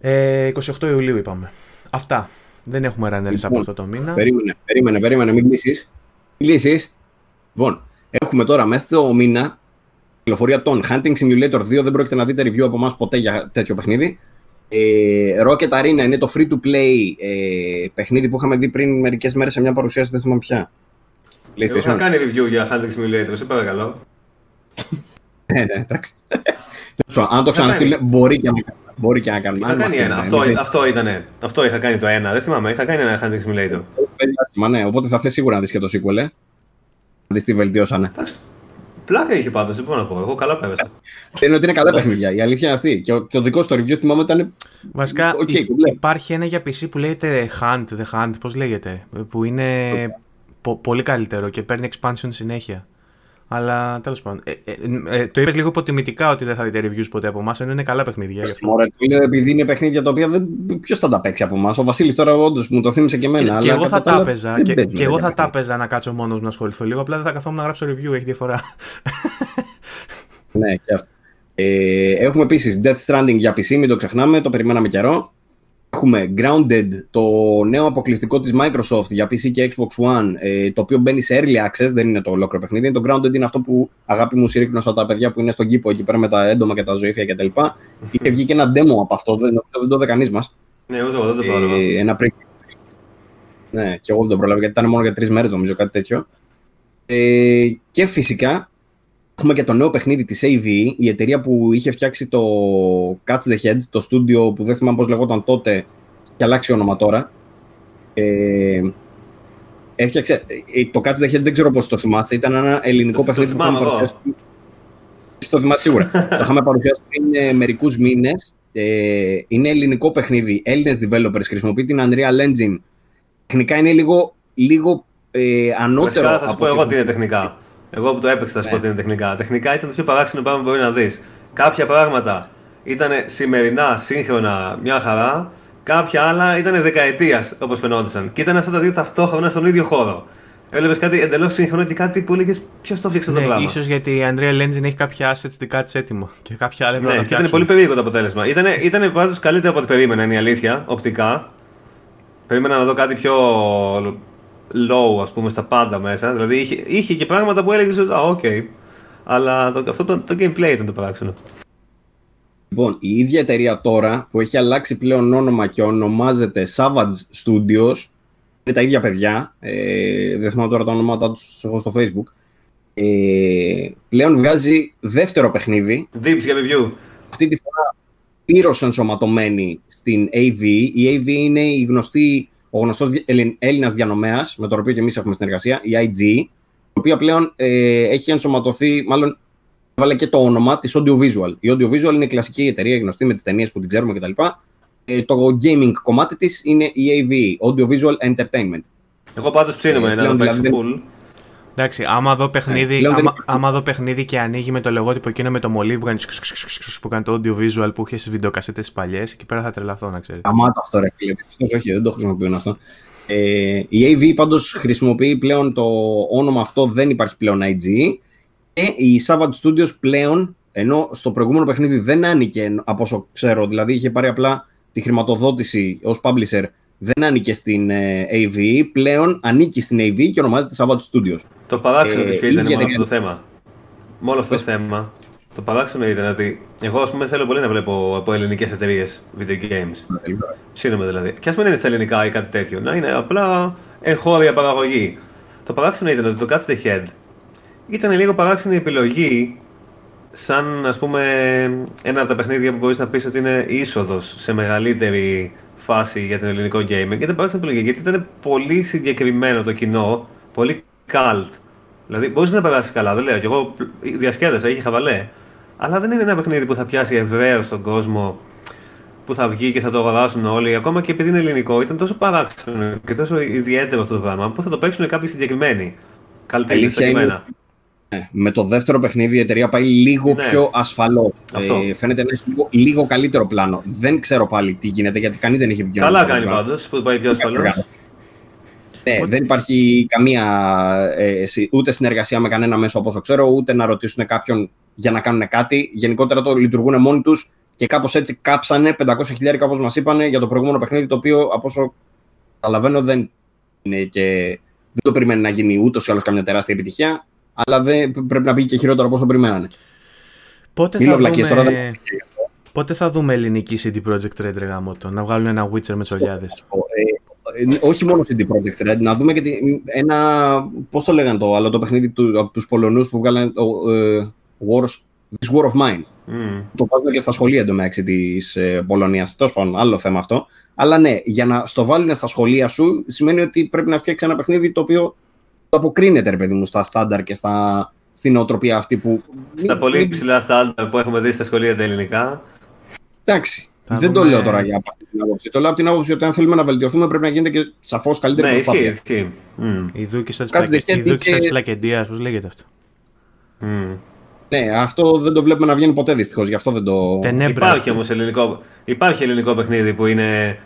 Ε, 28 Ιουλίου είπαμε. Αυτά. Δεν έχουμε runners λοιπόν, από αυτό το μήνα. Περίμενε, περίμενε, περίμενε, μην κλείσεις. Λύσει. Λοιπόν, έχουμε τώρα μέσα στο μήνα κυκλοφορία των Hunting Simulator 2. Δεν πρόκειται να δείτε review από εμάς ποτέ για τέτοιο παιχνίδι. Ε, Rocket Arena είναι το free to play ε, παιχνίδι που είχαμε δει πριν μερικές μέρες σε μια παρουσίαση, δεν θυμάμαι πια. Εγώ θα κάνει review για Hunting Simulator, σε παρακαλώ. ναι, ναι, εντάξει. Αν το ξαναστείλω, μπορεί και να κάνει. Μπορεί και να κάνουμε. Είχα κάνει ένα. Αυτό, αυτό, ήταν, αυτό είχα κάνει το ένα. Δεν θυμάμαι. Είχα κάνει ένα Hunting Simulator. Μα ναι, οπότε θα θες σίγουρα να δεις και το sequel. Ε. Να δεις τι βελτιώσανε. Πλάκα είχε πάντως, δεν μπορώ να πω. Εγώ καλά πέβασα. Δεν είναι ότι είναι καλά παιχνίδια. Η αλήθεια είναι αυτή. Και ο, και ο δικός στο review θυμάμαι ήταν. Βασικά okay, υπάρχει ένα για PC που λέγεται Hunt, The Hunt, πώς λέγεται. Που είναι πολύ καλύτερο και παίρνει expansion συνέχεια. Αλλά τέλος πάντων. Ε, ε, ε, το είπες λίγο υποτιμητικά ότι δεν θα δείτε reviews ποτέ από εμάς, ενώ είναι καλά παιχνίδια. Ωραία, το λέω επειδή είναι παιχνίδια τα οποία δεν. Ποιος θα τα παίξει από εμάς. Ο Βασίλης τώρα όντως μου το θύμισε και εμένα. Και, και εγώ θα τα έπαιζα. Και, και εγώ θα τα έπαιζα να κάτσω μόνος μου να ασχοληθώ λίγο. Απλά δεν θα καθόμουν να γράψω review, έχει διαφορά. ναι, και αυτό. Ε, έχουμε επίσης Death Stranding για PC, μην το ξεχνάμε, το περιμέναμε καιρό. Έχουμε Grounded, το νέο αποκλειστικό της Microsoft για PC και Xbox One, ε, το οποίο μπαίνει σε Early Access, δεν είναι το ολόκληρο παιχνίδι. Το Grounded είναι αυτό που αγάπη μου συρρήκνωσα τα παιδιά που είναι στον κήπο εκεί πέρα με τα έντομα και τα ζωήφια κτλ. Είχε βγει και ένα demo από αυτό, δεν, δεν το είδε κανείς μας. Ναι, ούτε εγώ δεν το πρόλαβα. Ε, ένα πριν. Ναι, και εγώ δεν το πρόλαβα γιατί ήταν μόνο για τρεις μέρες νομίζω κάτι τέτοιο. Ε, και φυσικά Έχουμε και το νέο παιχνίδι της AVE, η εταιρεία που είχε φτιάξει το Catch the Head, το στούντιο που δεν θυμάμαι πώς λεγόταν τότε και αλλάξει όνομα τώρα. Ε, έφτιαξε, ε, το Catch the Head δεν ξέρω πώς το θυμάστε, ήταν ένα ελληνικό το παιχνίδι που είχαμε παρουσιάσει. Το θυμάσαι σίγουρα. το είχαμε παρουσιάσει πριν ε, μερικούς μήνες. Ε, είναι ελληνικό παιχνίδι, Έλληνες developers, χρησιμοποιεί την Unreal Engine. Τεχνικά είναι λίγο, λίγο ε, ανώτερο. θα σου πω εγώ τι είναι τεχνικά. Εγώ που το έπαιξα, θα σου πω ότι είναι τεχνικά. Τεχνικά ήταν το πιο παράξενο πράγμα που μπορεί να δεις. Κάποια πράγματα ήταν σημερινά, σύγχρονα, μια χαρά. Κάποια άλλα ήταν δεκαετίας όπως φαινόντουσαν. Και ήταν αυτά τα δύο ταυτόχρονα στον ίδιο χώρο. Έβλεπες κάτι εντελώς σύγχρονο και κάτι που έλεγες Ποιος το φτιάξε ναι, το πράγμα; σω γιατί η Unreal Engine έχει κάποια assets δικά της έτοιμο και κάποια άλλα ναι, και ήταν πολύ περίεργο το αποτέλεσμα. Ήταν, ήταν πάντως καλύτερο από ό,τι περίμενα, είναι η αλήθεια, οπτικά. Περίμενα να δω κάτι πιο low, ας πούμε, στα πάντα μέσα. Δηλαδή είχε, είχε και πράγματα που έλεγες ότι, α, OK. Okay. Αλλά το, αυτό το, το gameplay ήταν το παράξενο. Λοιπόν, η ίδια εταιρεία τώρα που έχει αλλάξει πλέον όνομα και ονομάζεται Savage Studios, είναι τα ίδια παιδιά, ε, δεν θυμάμαι τώρα τα ονόματά τους έχω στο facebook, ε, πλέον βγάζει δεύτερο παιχνίδι. Dibs για review. Αυτή τη φορά πλήρω ενσωματωμένη στην AV. Η AV είναι η γνωστή ο γνωστός Έλληνας διανομέας, με τον οποίο και εμείς έχουμε συνεργασία, η IG, η οποία πλέον ε, έχει ενσωματωθεί, μάλλον έβαλε και το όνομα της Audiovisual. Η Audiovisual είναι η κλασική εταιρεία γνωστή με τις ταινίες που την ξέρουμε κτλ. Ε, το gaming κομμάτι της είναι η AV, Audiovisual Entertainment. Εγώ πάντως ψήνομαι ε, να το παίξω full. Εντάξει, άμα δω παιχνίδι, ε, άμα, άμα δω παιχνίδι και ανοίγει με το λογότυπο εκείνο με το μολύβι που κάνει, που κάνει το audio visual που είχε στι βιντεοκασέτες παλιές, εκεί πέρα θα τρελαθώ να ξέρεις. Αμά το αυτό ρε φίλε. όχι, δεν το χρησιμοποιούν αυτό. Ε, η AV πάντως χρησιμοποιεί πλέον το όνομα αυτό, δεν υπάρχει πλέον IG. Και η Savage Studios πλέον, ενώ στο προηγούμενο παιχνίδι δεν άνοικε από όσο ξέρω, δηλαδή είχε πάρει απλά τη χρηματοδότηση ως publisher δεν ανήκε στην ε, AV, πλέον ανήκει στην AV και ονομάζεται Savage Studios. Το παράξενο ε, της ποιο ήταν μόνο αυτό το θέμα. Μόνο αυτό το θέμα. Το παράξενο ήταν ότι εγώ ας πούμε, θέλω πολύ να βλέπω από ελληνικές εταιρείες video games. Σύνομαι δηλαδή. Και ας μην είναι στα ελληνικά ή κάτι τέτοιο, να είναι απλά εγχώρια παραγωγή. Το παράξενο ήταν ότι το Catch the Head ήταν λίγο παράξενη επιλογή σαν ας πούμε ένα από τα παιχνίδια που μπορείς να πεις ότι είναι είσοδος σε μεγαλύτερη φάση για την ελληνικό gaming. Ήταν παράξενη επιλογή γιατί ήταν πολύ συγκεκριμένο το κοινό πολύ cult. Δηλαδή μπορείς να περάσεις καλά, δεν λέω. Και εγώ διασκέδασα, είχε χαβαλέ. Αλλά δεν είναι ένα παιχνίδι που θα πιάσει ευρέω τον κόσμο, που θα βγει και θα το αγοράσουν όλοι. Ακόμα και επειδή είναι ελληνικό, ήταν τόσο παράξενο και τόσο ιδιαίτερο αυτό το πράγμα που θα το παίξουν κάποιοι συγκεκριμένοι. Καλλιτέχνε συγκεκριμένα. Ναι, με το δεύτερο παιχνίδι η εταιρεία πάει λίγο ναι. πιο ασφαλώς. Ε, φαίνεται να έχει λίγο, λίγο, καλύτερο πλάνο. Δεν ξέρω πάλι τι γίνεται γιατί κανείς δεν έχει βγει. Καλά κάνει πάντως που πάει πιο ασφαλώς. Ναι, δεν υπάρχει καμία ε, ούτε συνεργασία με κανένα μέσο όπω ξέρω, ούτε να ρωτήσουν κάποιον για να κάνουν κάτι. Γενικότερα το λειτουργούν μόνοι τους και κάπως έτσι κάψανε 500 χιλιάρικα όπως μας είπαν για το προηγούμενο παιχνίδι. Το οποίο από όσο καταλαβαίνω δεν είναι και δεν το περιμένει να γίνει ούτως ή άλλως καμιά τεράστια επιτυχία αλλά δεν, πρέπει να πει και χειρότερο από όσο περιμένανε. Πότε θα, δούμε... τώρα, δεν... Πότε θα δούμε ελληνική CD Projekt Red Regamoto, να βγάλουν ένα Witcher με τσολιάδες. Ε, ε, όχι μόνο CD Projekt Red, να δούμε και ένα, πώς το λέγανε το άλλο, το παιχνίδι του, από τους Πολωνούς που βγάλανε το ε, Wars, This War of Mine. Mm. Το βάζουν και στα σχολεία εντωμεταξύ της ε, Πολωνίας. Τέλος πάντων, άλλο θέμα αυτό. Αλλά ναι, για να στο βάλει στα σχολεία σου σημαίνει ότι πρέπει να φτιάξει ένα παιχνίδι το οποίο αποκρίνεται, ρε παιδί μου, στα στάνταρ και στα, στην νοοτροπία αυτή που. Στα πολύ υψηλά στάνταρ που έχουμε δει στα σχολεία τα ελληνικά. Εντάξει. δεν δούμε... το λέω τώρα για αυτή την άποψη. Το λέω από την άποψη ότι αν θέλουμε να βελτιωθούμε πρέπει να γίνεται και σαφώς καλύτερη ναι, προσπάθεια. Ισχύει, Η δούκισσα της πλακεντίας, πώς λέγεται αυτό; Mm. Ναι, αυτό δεν το βλέπουμε να βγαίνει ποτέ δυστυχώς, γι' αυτό δεν το. Υπάρχει όμως ελληνικό, υπάρχει ελληνικό παιχνίδι που είναι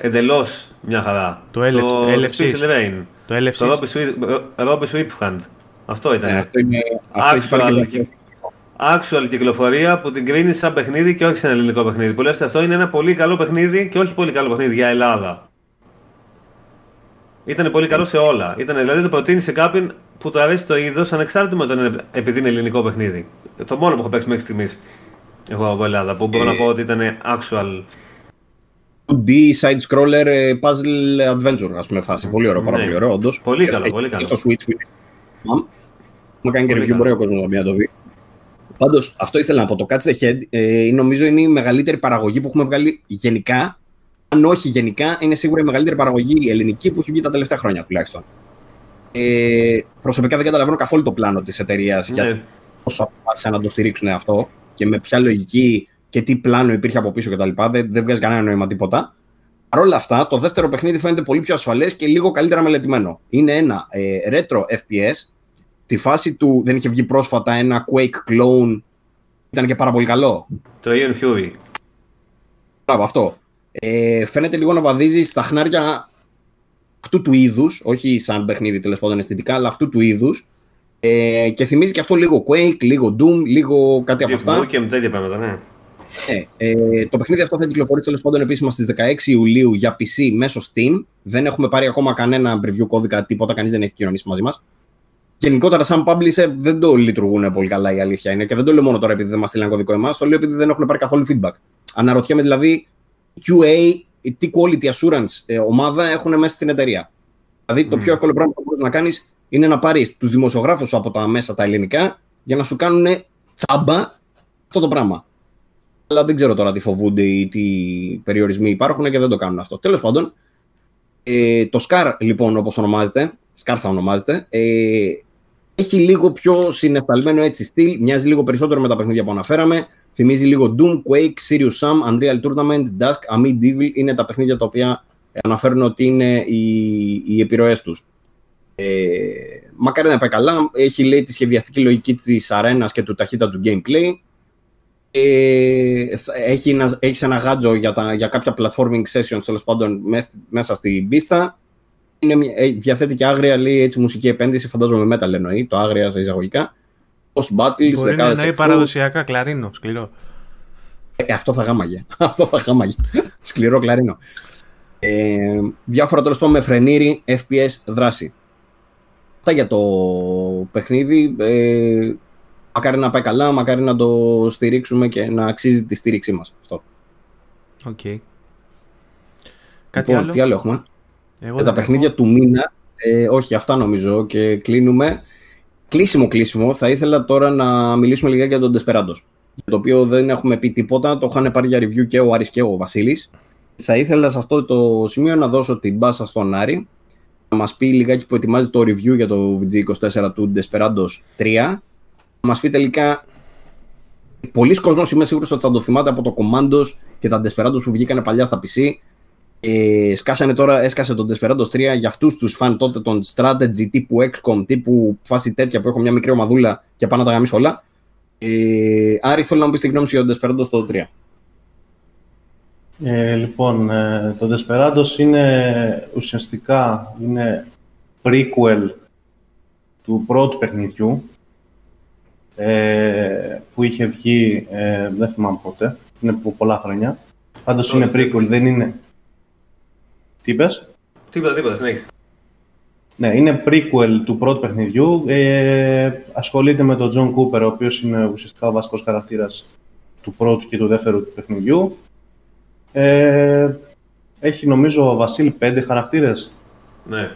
εντελώς μια χαρά. Το, LFC. Το LFC. Το Robbie Swift Αυτό ήταν. Ναι, αυτό είναι. Αυτό actual, actual κυκλοφορία που την κρίνει σαν παιχνίδι και όχι σαν ελληνικό παιχνίδι. Που λες αυτό είναι ένα πολύ καλό παιχνίδι και όχι πολύ καλό παιχνίδι για Ελλάδα. Ήταν πολύ καλό σε όλα. Ήτανε, δηλαδή το προτείνει σε κάποιον που του αρέσει το είδος ανεξάρτητα με το είναι επειδή είναι ελληνικό παιχνίδι. Το μόνο που έχω παίξει μέχρι στιγμής εγώ από Ελλάδα που μπορώ να πω ότι ήταν actual 2D side-scroller ε, puzzle adventure, ας πούμε, φάση. Πολύ ωραίο, πάρα ναι. πολύ ωραίο, όντως. Πολύ καλό, πολύ καλό. Στο Switch. Μου κάνει και review, μπορεί ο κόσμος να το δει. Πάντως, αυτό ήθελα να πω. Το Catch the Head ε, νομίζω είναι η μεγαλύτερη παραγωγή που έχουμε βγάλει γενικά. Αν όχι γενικά, είναι σίγουρα η μεγαλύτερη παραγωγή ελληνική που έχει βγει τα τελευταία χρόνια τουλάχιστον. Ε, προσωπικά δεν καταλαβαίνω καθόλου το πλάνο της εταιρείας ναι. για πόσο αποφάσισαν να το στηρίξουν αυτό και με ποια λογική και τι πλάνο υπήρχε από πίσω κτλ. Δεν, δεν βγάζει κανένα νόημα τίποτα. Παρ' όλα αυτά, το δεύτερο παιχνίδι φαίνεται πολύ πιο ασφαλές και λίγο καλύτερα μελετημένο. Είναι ένα ε, retro FPS. Στη φάση του δεν είχε βγει πρόσφατα ένα Quake clone. Ήταν και πάρα πολύ καλό. Το Ian Fury. Μπράβο, αυτό. Ε, φαίνεται λίγο να βαδίζει στα χνάρια αυτού του είδους, όχι σαν παιχνίδι τέλος πάντων αισθητικά, αλλά αυτού του είδους. Ε, και θυμίζει και αυτό λίγο Quake, λίγο Doom, λίγο κάτι από αυτά. Και με τέτοια πράγματα, ναι. Ε, ε, το παιχνίδι αυτό θα κυκλοφορήσει τέλος πάντων επίσημα στις 16 Ιουλίου για PC μέσω Steam. Δεν έχουμε πάρει ακόμα κανένα preview κώδικα, τίποτα, κανείς δεν έχει κοινωνήσει μαζί μας. Γενικότερα, σαν publisher, δεν το λειτουργούν πολύ καλά η αλήθεια είναι. Και δεν το λέω μόνο τώρα επειδή δεν μας στείλαν κωδικό εμάς, το λέω επειδή δεν έχουν πάρει καθόλου feedback. Αναρωτιέμαι δηλαδή, QA, τι quality assurance ε, ομάδα έχουν μέσα στην εταιρεία. Δηλαδή, το πιο εύκολο πράγμα που μπορείς να κάνεις είναι να πάρεις τους δημοσιογράφους από τα μέσα τα ελληνικά για να σου κάνουν τσάμπα αυτό το πράγμα αλλά δεν ξέρω τώρα τι φοβούνται ή τι περιορισμοί υπάρχουν και δεν το κάνουν αυτό. Τέλος πάντων, ε, το Scar λοιπόν όπως ονομάζεται, Scar θα ονομάζεται, ε, έχει λίγο πιο συνεφθαλμένο έτσι στυλ, μοιάζει λίγο περισσότερο με τα παιχνίδια που αναφέραμε, θυμίζει λίγο Doom, Quake, Serious Sam, Unreal Tournament, Dusk, Amid Devil, είναι τα παιχνίδια τα οποία αναφέρουν ότι είναι οι, οι επιρροές τους. Ε, μακάρι να πάει καλά, έχει λέει τη σχεδιαστική λογική της αρένας και του ταχύτητα του gameplay, ε, έχει ένα, έχεις ένα γάτζο για, τα, για κάποια platforming sessions τέλος πάντων μέσα, στην πίστα. Είναι, ε, διαθέτει και άγρια λέει, έτσι, μουσική επένδυση, φαντάζομαι metal εννοεί, το άγρια σε εισαγωγικά. Post battles, Μπορεί να εννοεί παραδοσιακά κλαρίνο, σκληρό. Ε, αυτό θα γάμαγε. αυτό θα γάμαγε. Σκληρό κλαρίνο. Ε, διάφορα τέλος πάντων με φρενήρη, FPS, δράση. Αυτά για το παιχνίδι. Ε, μακάρι να πάει καλά, μακάρι να το στηρίξουμε και να αξίζει τη στήριξή μας. Αυτό. OK. Okay. Κάτι λοιπόν, άλλο; Τι άλλο έχουμε; Εγώ ε, τα παιχνίδια του μήνα, ε, όχι αυτά νομίζω και κλείνουμε. Κλείσιμο κλείσιμο, θα ήθελα τώρα να μιλήσουμε λιγάκι για τον Desperados. Για το οποίο δεν έχουμε πει τίποτα, το είχαν πάρει για review και ο Άρης και ο Βασίλης. Θα ήθελα σε αυτό το σημείο να δώσω την μπάσα στον Άρη να μας πει λιγάκι που ετοιμάζει το review για το VG24 του Desperados 3. Να μας πει τελικά Πολλοί κόσμος είμαι σίγουρος ότι θα το θυμάται από το Commandos και τα Desperados που βγήκανε παλιά στα PC. Ε, σκάσανε τώρα, έσκασε τον Desperados 3 για αυτούς τους φαν τότε τον strategy τύπου XCOM, τύπου φάση τέτοια που έχω μια μικρή ομαδούλα και πάω να τα γαμίσω όλα. Ε, Άρη, θέλω να μου πεις την γνώμη σου για τον Desperados το 3. Ε, λοιπόν, ε, το Desperados είναι ουσιαστικά είναι prequel του πρώτου παιχνιδιού ε, που είχε βγει, ε, δεν θυμάμαι πότε, είναι από πολλά χρόνια. Πάντως είναι prequel, δεν είναι... Τι είπες; Τίποτα, τίποτα, συνέχισε. Ναι, είναι prequel του πρώτου παιχνιδιού. Ε, ασχολείται με τον John Cooper, ο οποίος είναι ουσιαστικά ο βασικός χαρακτήρας του πρώτου και του δεύτερου του παιχνιδιού. Ε, έχει νομίζω ο Βασίλη πέντε χαρακτήρες. Ναι,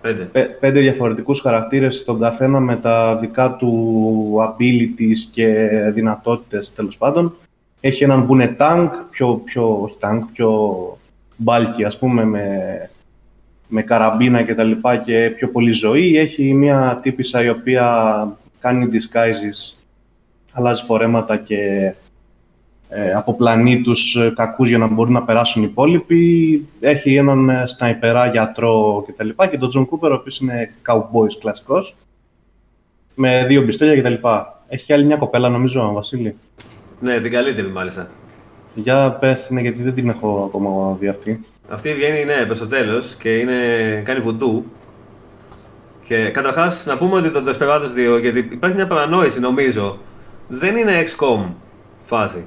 πέντε. Πέ- πέντε διαφορετικούς χαρακτήρες, τον καθένα με τα δικά του abilities και δυνατότητες τέλος πάντων. Έχει έναν που είναι tank, πιο, πιο, όχι tank, πιο bulky ας πούμε με, με καραμπίνα και τα λοιπά και πιο πολύ ζωή. Έχει μια τύπησα η οποία κάνει disguises, αλλάζει φορέματα και ε, αποπλανεί τους ε, κακούς για να μπορούν να περάσουν οι υπόλοιποι. Έχει έναν ε, σναϊπερά γιατρό κτλ. Και, και τον Τζον Κούπερ, ο οποίος είναι καουμπόης κλασικός, με δύο πιστόλια κτλ. Έχει και άλλη μια κοπέλα νομίζω, Βασίλη. Ναι, την καλύτερη μάλιστα. Για πες την, γιατί δεν την έχω ακόμα δει αυτή. Αυτή βγαίνει, ναι, πες στο τέλος και είναι, κάνει βουντού. Και καταρχάς να πούμε ότι το Desperados 2, γιατί υπάρχει μια παρανόηση νομίζω, δεν είναι XCOM φάση.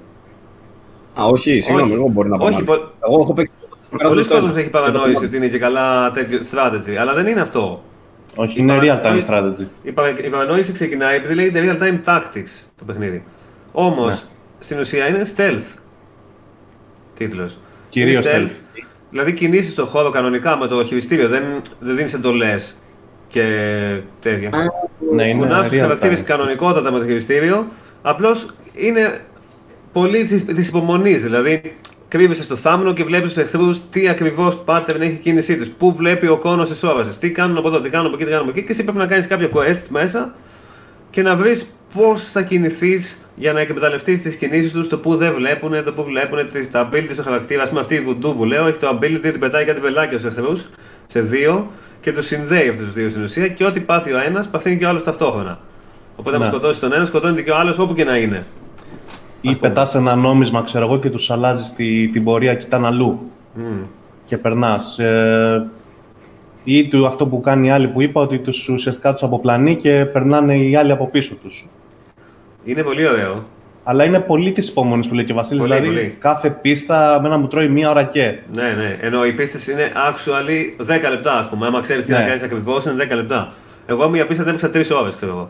Α, όχι, συγγνώμη, Όχι. εγώ μπορεί να πω. Όχι, μάλλον. πο- Εγώ έχω παίξει. Πολλοί Desperados κόσμοι το- έχει και το παρανόηση Command. ότι είναι και καλά τέτοιο strategy, αλλά δεν είναι αυτό. Όχι, είναι παρα- real time όχι. strategy. Η, παρα... η παρανόηση ξεκινάει επειδή λέγεται real time tactics το παιχνίδι. Όμως Ναι. στην ουσία είναι stealth τίτλος. Κυρίως stealth. Δηλαδή κινήσεις στον χώρο κανονικά με το χειριστήριο, δεν, δεν δίνεις εντολές και τέτοια. Ναι, είναι Κουνάς τους real χαρακτήρε time. κανονικότατα με το χειριστήριο. Απλώς είναι πολύ της υπομονής. Δηλαδή, κρύβεσαι στο θάμνο και βλέπεις τους εχθρούς τι ακριβώς pattern έχει η κίνησή τους. Πού βλέπει ο κόνος της όβαση. Τι κάνουν από εδώ, τι κάνουν από εκεί, τι κάνουν από εκεί. Και εσύ πρέπει να κάνεις κάποιο quest μέσα και να βρεις πώς θα κινηθείς για να εκμεταλλευτείς τις κινήσεις τους, το που δεν βλέπουν, το που βλέπουν, τις- τα abilities του χαρακτήρα. Α πούμε, αυτή η βουντού που λέω έχει το ability ότι πετάει κάτι βελάκια στους εχθρούς σε δύο και του συνδέει αυτούς τους δύο στην ουσία και ό,τι πάθει ο ένας παθαίνει και ο άλλος ταυτόχρονα. Οπότε, αν Ναι. σκοτώσεις τον ένα, σκοτώνεται και ο άλλος όπου και να είναι. Ή πετάς ένα νόμισμα, ξέρω εγώ, και τους αλλάζεις τη, την πορεία, κοιτάνε αλλού. Και περνάς. Ε, ή του, αυτό που κάνει οι άλλοι που είπα, ότι τους ουσιαστικά τους αποπλανεί και περνάνε οι άλλοι από πίσω τους. Είναι πολύ ωραίο. Αλλά είναι πολύ της υπομονής που λέει και ο Βασίλης. Πολύ, Δηλαδή, πολύ. κάθε πίστα μένα μου τρώει μία ώρα και. Ναι, ναι. Ενώ οι πίστες είναι actually 10 λεπτά, ας πούμε. Άμα ξέρεις τι Ναι. να κάνεις ακριβώς, είναι 10 λεπτά. Εγώ μία πίστα δεν έπαιξα 3 ώρες, ξέρω εγώ.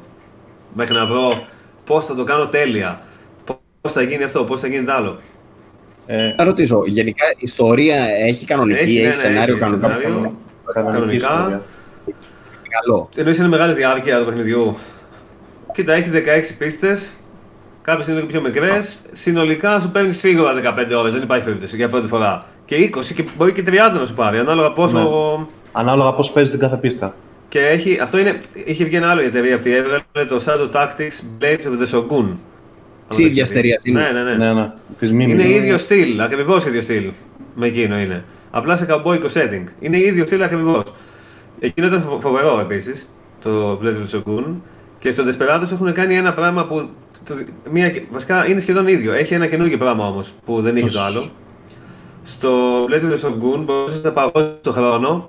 Μέχρι να βρω πώς θα το κάνω τέλεια. Πώς θα γίνει αυτό, πώς θα γίνει το άλλο. Ε, Θα ρωτήσω, γενικά η ιστορία έχει κανονική, Έχει, έχει, ναι, ναι, σενάριο έχει κανονικά. σενάριο. κανονική Κανονικά. ιστορία. Καλό. Εννοείς είναι μεγάλη διάρκεια του παιχνιδιού. Κοίτα, έχει 16 πίστες. Κάποιες είναι λίγο πιο μικρές. Συνολικά σου παίρνει σίγουρα 15 ώρες, δεν υπάρχει περίπτωση για πρώτη φορά. Και 20 και μπορεί και 30 να σου πάρει, ανάλογα πόσο. Ναι. Ανάλογα πώς παίζεις την κάθε πίστα. Και έχει, αυτό είναι, είχε βγει ένα άλλο η εταιρεία αυτή, έβγαλε το Shadow Tactics Blades of the Shogun. Της ίδιας εταιρείας είναι. Ναι, ναι, ναι. Ναι, ναι. Της Mimik. Είναι ίδιο στυλ, ακριβώς ίδιο στυλ. Με εκείνο είναι. Απλά σε καμπόικο setting. Είναι ίδιο στυλ ακριβώς. Εκείνο ήταν φο- φοβερό επίσης, το Blades of the Shogun. Και στο Desperados έχουν κάνει ένα πράγμα που. Το, μία, βασικά είναι σχεδόν ίδιο. Έχει ένα καινούργιο πράγμα όμως που δεν είχε το άλλο. Στο Blades of the Shogun μπορούσες να παγώσει το χρόνο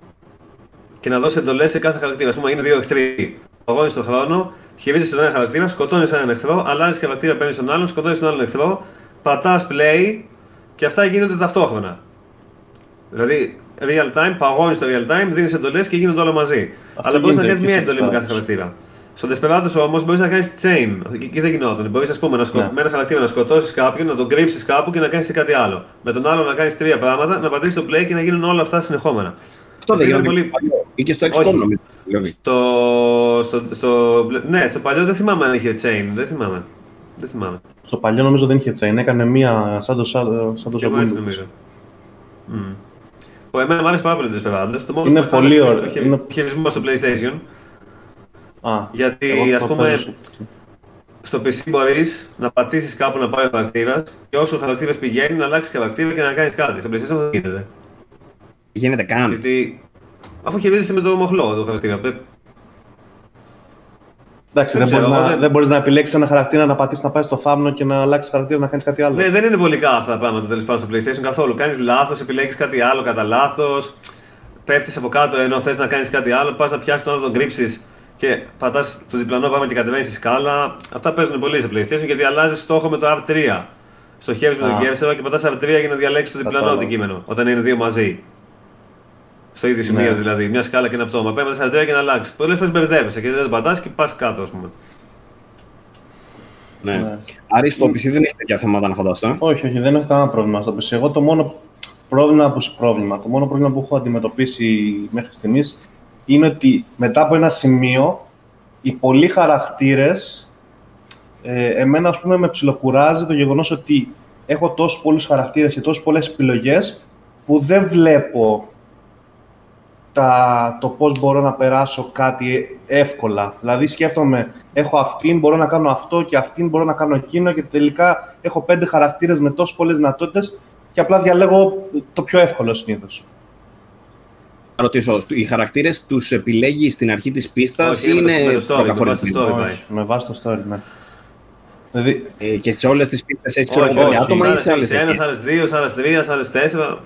και να δώσεις εντολές σε κάθε χαρακτήρα. Α πούμε, είναι δύο εχθροί. Παγώνεις τον χρόνο, χειρίζεσαι τον ένα χαρακτήρα, σκοτώνεις έναν εχθρό, αλλάζεις χαρακτήρα, παίρνεις τον άλλον, σκοτώνεις τον άλλον εχθρό, πατάς play και αυτά γίνονται ταυτόχρονα. Δηλαδή, real time, παγώνεις το real time, δίνεις εντολές και γίνονται όλα μαζί. Αυτό Αλλά μπορείς να γίνεται κάνεις και μία στο εντολή με κάθε Desperados. χαρακτήρα. Στο Desperados όμως μπορείς να κάνεις chain. Εκεί δεν γινόταν. Μπορείς να σκο... Ναι. με ένα χαρακτήρα να σκοτώσεις κάποιον, να τον κρύψεις κάπου και να κάνεις κάτι άλλο. Με τον άλλο να κάνεις τρία πράγματα, να πατήσεις το play και να γίνουν όλα αυτά συνεχόμενα. Αυτό δεν Είναι γίνεται πολύ- πολύ... παλιό. Ή και στο Όχι. XCOM νομίζω. δηλαδή. Στο, στο, στο, ναι, στο παλιό δεν θυμάμαι αν είχε chain. Δεν θυμάμαι. Δεν θυμάμαι. Στο παλιό νομίζω δεν είχε chain. Έκανε μία σαν το, σαν, σαν το Και εγώ έτσι Shogun. νομίζω. Μμ. που εμένα μου άρεσε πάρα πολύ το Desperados. Το μόνο Είναι που με πολύ χάλασε ωραίο. το Είναι- χειρισμό στο PlayStation. Α, Γιατί, εγώ ας το πούμε, παίζω στο- Στο PC μπορείς να πατήσεις κάπου να πάει ο χαρακτήρα και όσο ο χαρακτήρας πηγαίνει να αλλάξεις χαρακτήρα και να κάνεις κάτι. Στο PlayStation δεν γίνεται. Γίνεται καν. Γιατί αφού χειρίζεσαι με το μοχλό το χαρακτήρα. πρέπει- Εντάξει, Δεν δεν, μπορείς ξέρω, να, δεν- δεν μπορείς να επιλέξεις ένα χαρακτήρα να πατήσεις να πάει στο θάμνο και να αλλάξεις χαρακτήρα να κάνεις κάτι άλλο. Ναι, δεν είναι βολικά αυτά τα πράγματα τέλος πάντων στο PlayStation καθόλου. Κάνεις λάθος, επιλέγεις κάτι άλλο κατά λάθος. Πέφτεις από κάτω ενώ θες να κάνεις κάτι άλλο. Πας να πιάσεις τον άλλο, τον κρύψεις και πατάς το διπλανό πράγμα και κατεβαίνεις στη σκάλα. Αυτά παίζουν πολύ στο PlayStation γιατί αλλάζεις στόχο με το R3. Στοχεύεις με Α. τον κέρσερα και πατάς R3 για να διαλέξεις το διπλανό Κατάλαβα. αντικείμενο. Όταν είναι δύο μαζί. Στο ίδιο σημείο Ναι. δηλαδή, μια σκάλα και ένα πτώμα. Πρέπει να πατάς R3 και να αλλάξεις. Πολλές φορές μπερδεύεσαι και δεν το πατάς και πας κάτω, ας πούμε. Ναι. Ναι. Άρα στο PC δεν έχεις τέτοια θέματα να φανταστώ. ε; Όχι, όχι, δεν έχω κανένα πρόβλημα στο PC. Εγώ το μόνο πρόβλημα που, πρόβλημα, το μόνο πρόβλημα που έχω αντιμετωπίσει μέχρι στιγμής είναι ότι μετά από ένα σημείο οι πολλοί χαρακτήρες. Ε, εμένα, ας πούμε, με ψιλοκουράζει το γεγονός ότι έχω τόσους πολλούς χαρακτήρες και τόσες πολλές επιλογές που δεν βλέπω τα, το πώς μπορώ να περάσω κάτι εύκολα. Δηλαδή σκέφτομαι, έχω αυτήν, μπορώ να κάνω αυτό και αυτήν, μπορώ να κάνω εκείνο και τελικά έχω πέντε χαρακτήρες με τόσες πολλές δυνατότητες και απλά διαλέγω το πιο εύκολο συνήθως. Να ρωτήσω, οι χαρακτήρες τους επιλέγεις στην αρχή της πίστας Όχι, ή είναι είναι με το story, με βάση το προκαθορισμένοι; story. πάει. Όχι, με βάση το story, ναι. Δηλαδή, Ε, και σε όλες τις πίστες έχεις Όχι, ξέρω όχι, άτομα ή σε άλλες σε ένα, σε άλλε δύο, σε άλλε τρία, σε άλλε τέσσερα.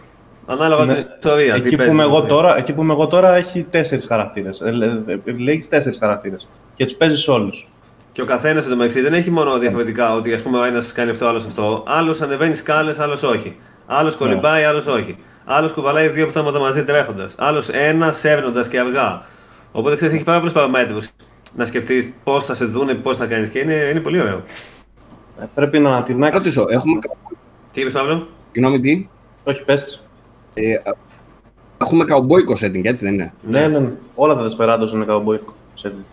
Ανάλογα Ναι. την ιστορία. τι εκεί, που παίζει είμαι στην εγώ ιστορία. τώρα, εκεί που είμαι εγώ τώρα έχει τέσσερις χαρακτήρες. Ε, ε, Επιλέγεις τέσσερις χαρακτήρες και τους παίζεις όλους. Και ο καθένας εντωμεταξύ δεν έχει μόνο διαφορετικά ότι ας πούμε, ο ένας κάνει αυτό, ο άλλος αυτό. Άλλος ανεβαίνει σκάλες, άλλος όχι. Άλλος κολυμπάει, άλλος όχι. Άλλος κουβαλάει δύο πτώματα μαζί τρέχοντας. Άλλος ένα σέρνοντας και αργά. Οπότε ξέρεις, έχει πάρα πολλούς παραμέτρους να σκεφτείς πώς θα σε δούνε, πώς θα κάνεις και είναι, είναι πολύ ωραίο. Ε, Πρέπει να την Να ρωτήσω, έχουμε. Τι είπες, Παύλο; Συγγνώμη, τι; Όχι, πες τις. Ε, α- έχουμε καουμπόικο setting, έτσι δεν είναι; Ναι, ναι, ναι. Όλα τα Desperados είναι cowboy. setting.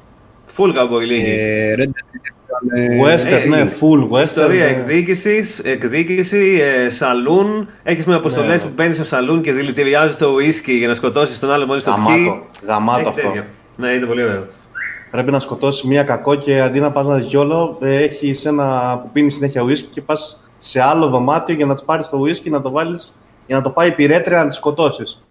Full cowboy λίγη. Ε, Red Dead Redemption, ε, Western, ε, ναι, είναι full western. Ιστορία ναι. εκδίκησης, εκδίκηση, ε, σαλούν. Έχεις με αποστολές Ναι. που μπαίνει στο σαλούν και δηλητηριάζεις το ουίσκι για να σκοτώσεις τον άλλο μόλις το πιει. Γαμάτο. Γαμάτο Έχει αυτό. τέτοια. Ναι, είναι πολύ ωραίο. Πρέπει να σκοτώσεις μία κακό και αντί να πας να διόλο, έχεις ένα που πίνει συνέχεια ουίσκι και πας σε άλλο δωμάτιο για να τη πάρει το ουίσκι να το βάλεις για να το πάει πυρέτρια να τη σκοτώσεις.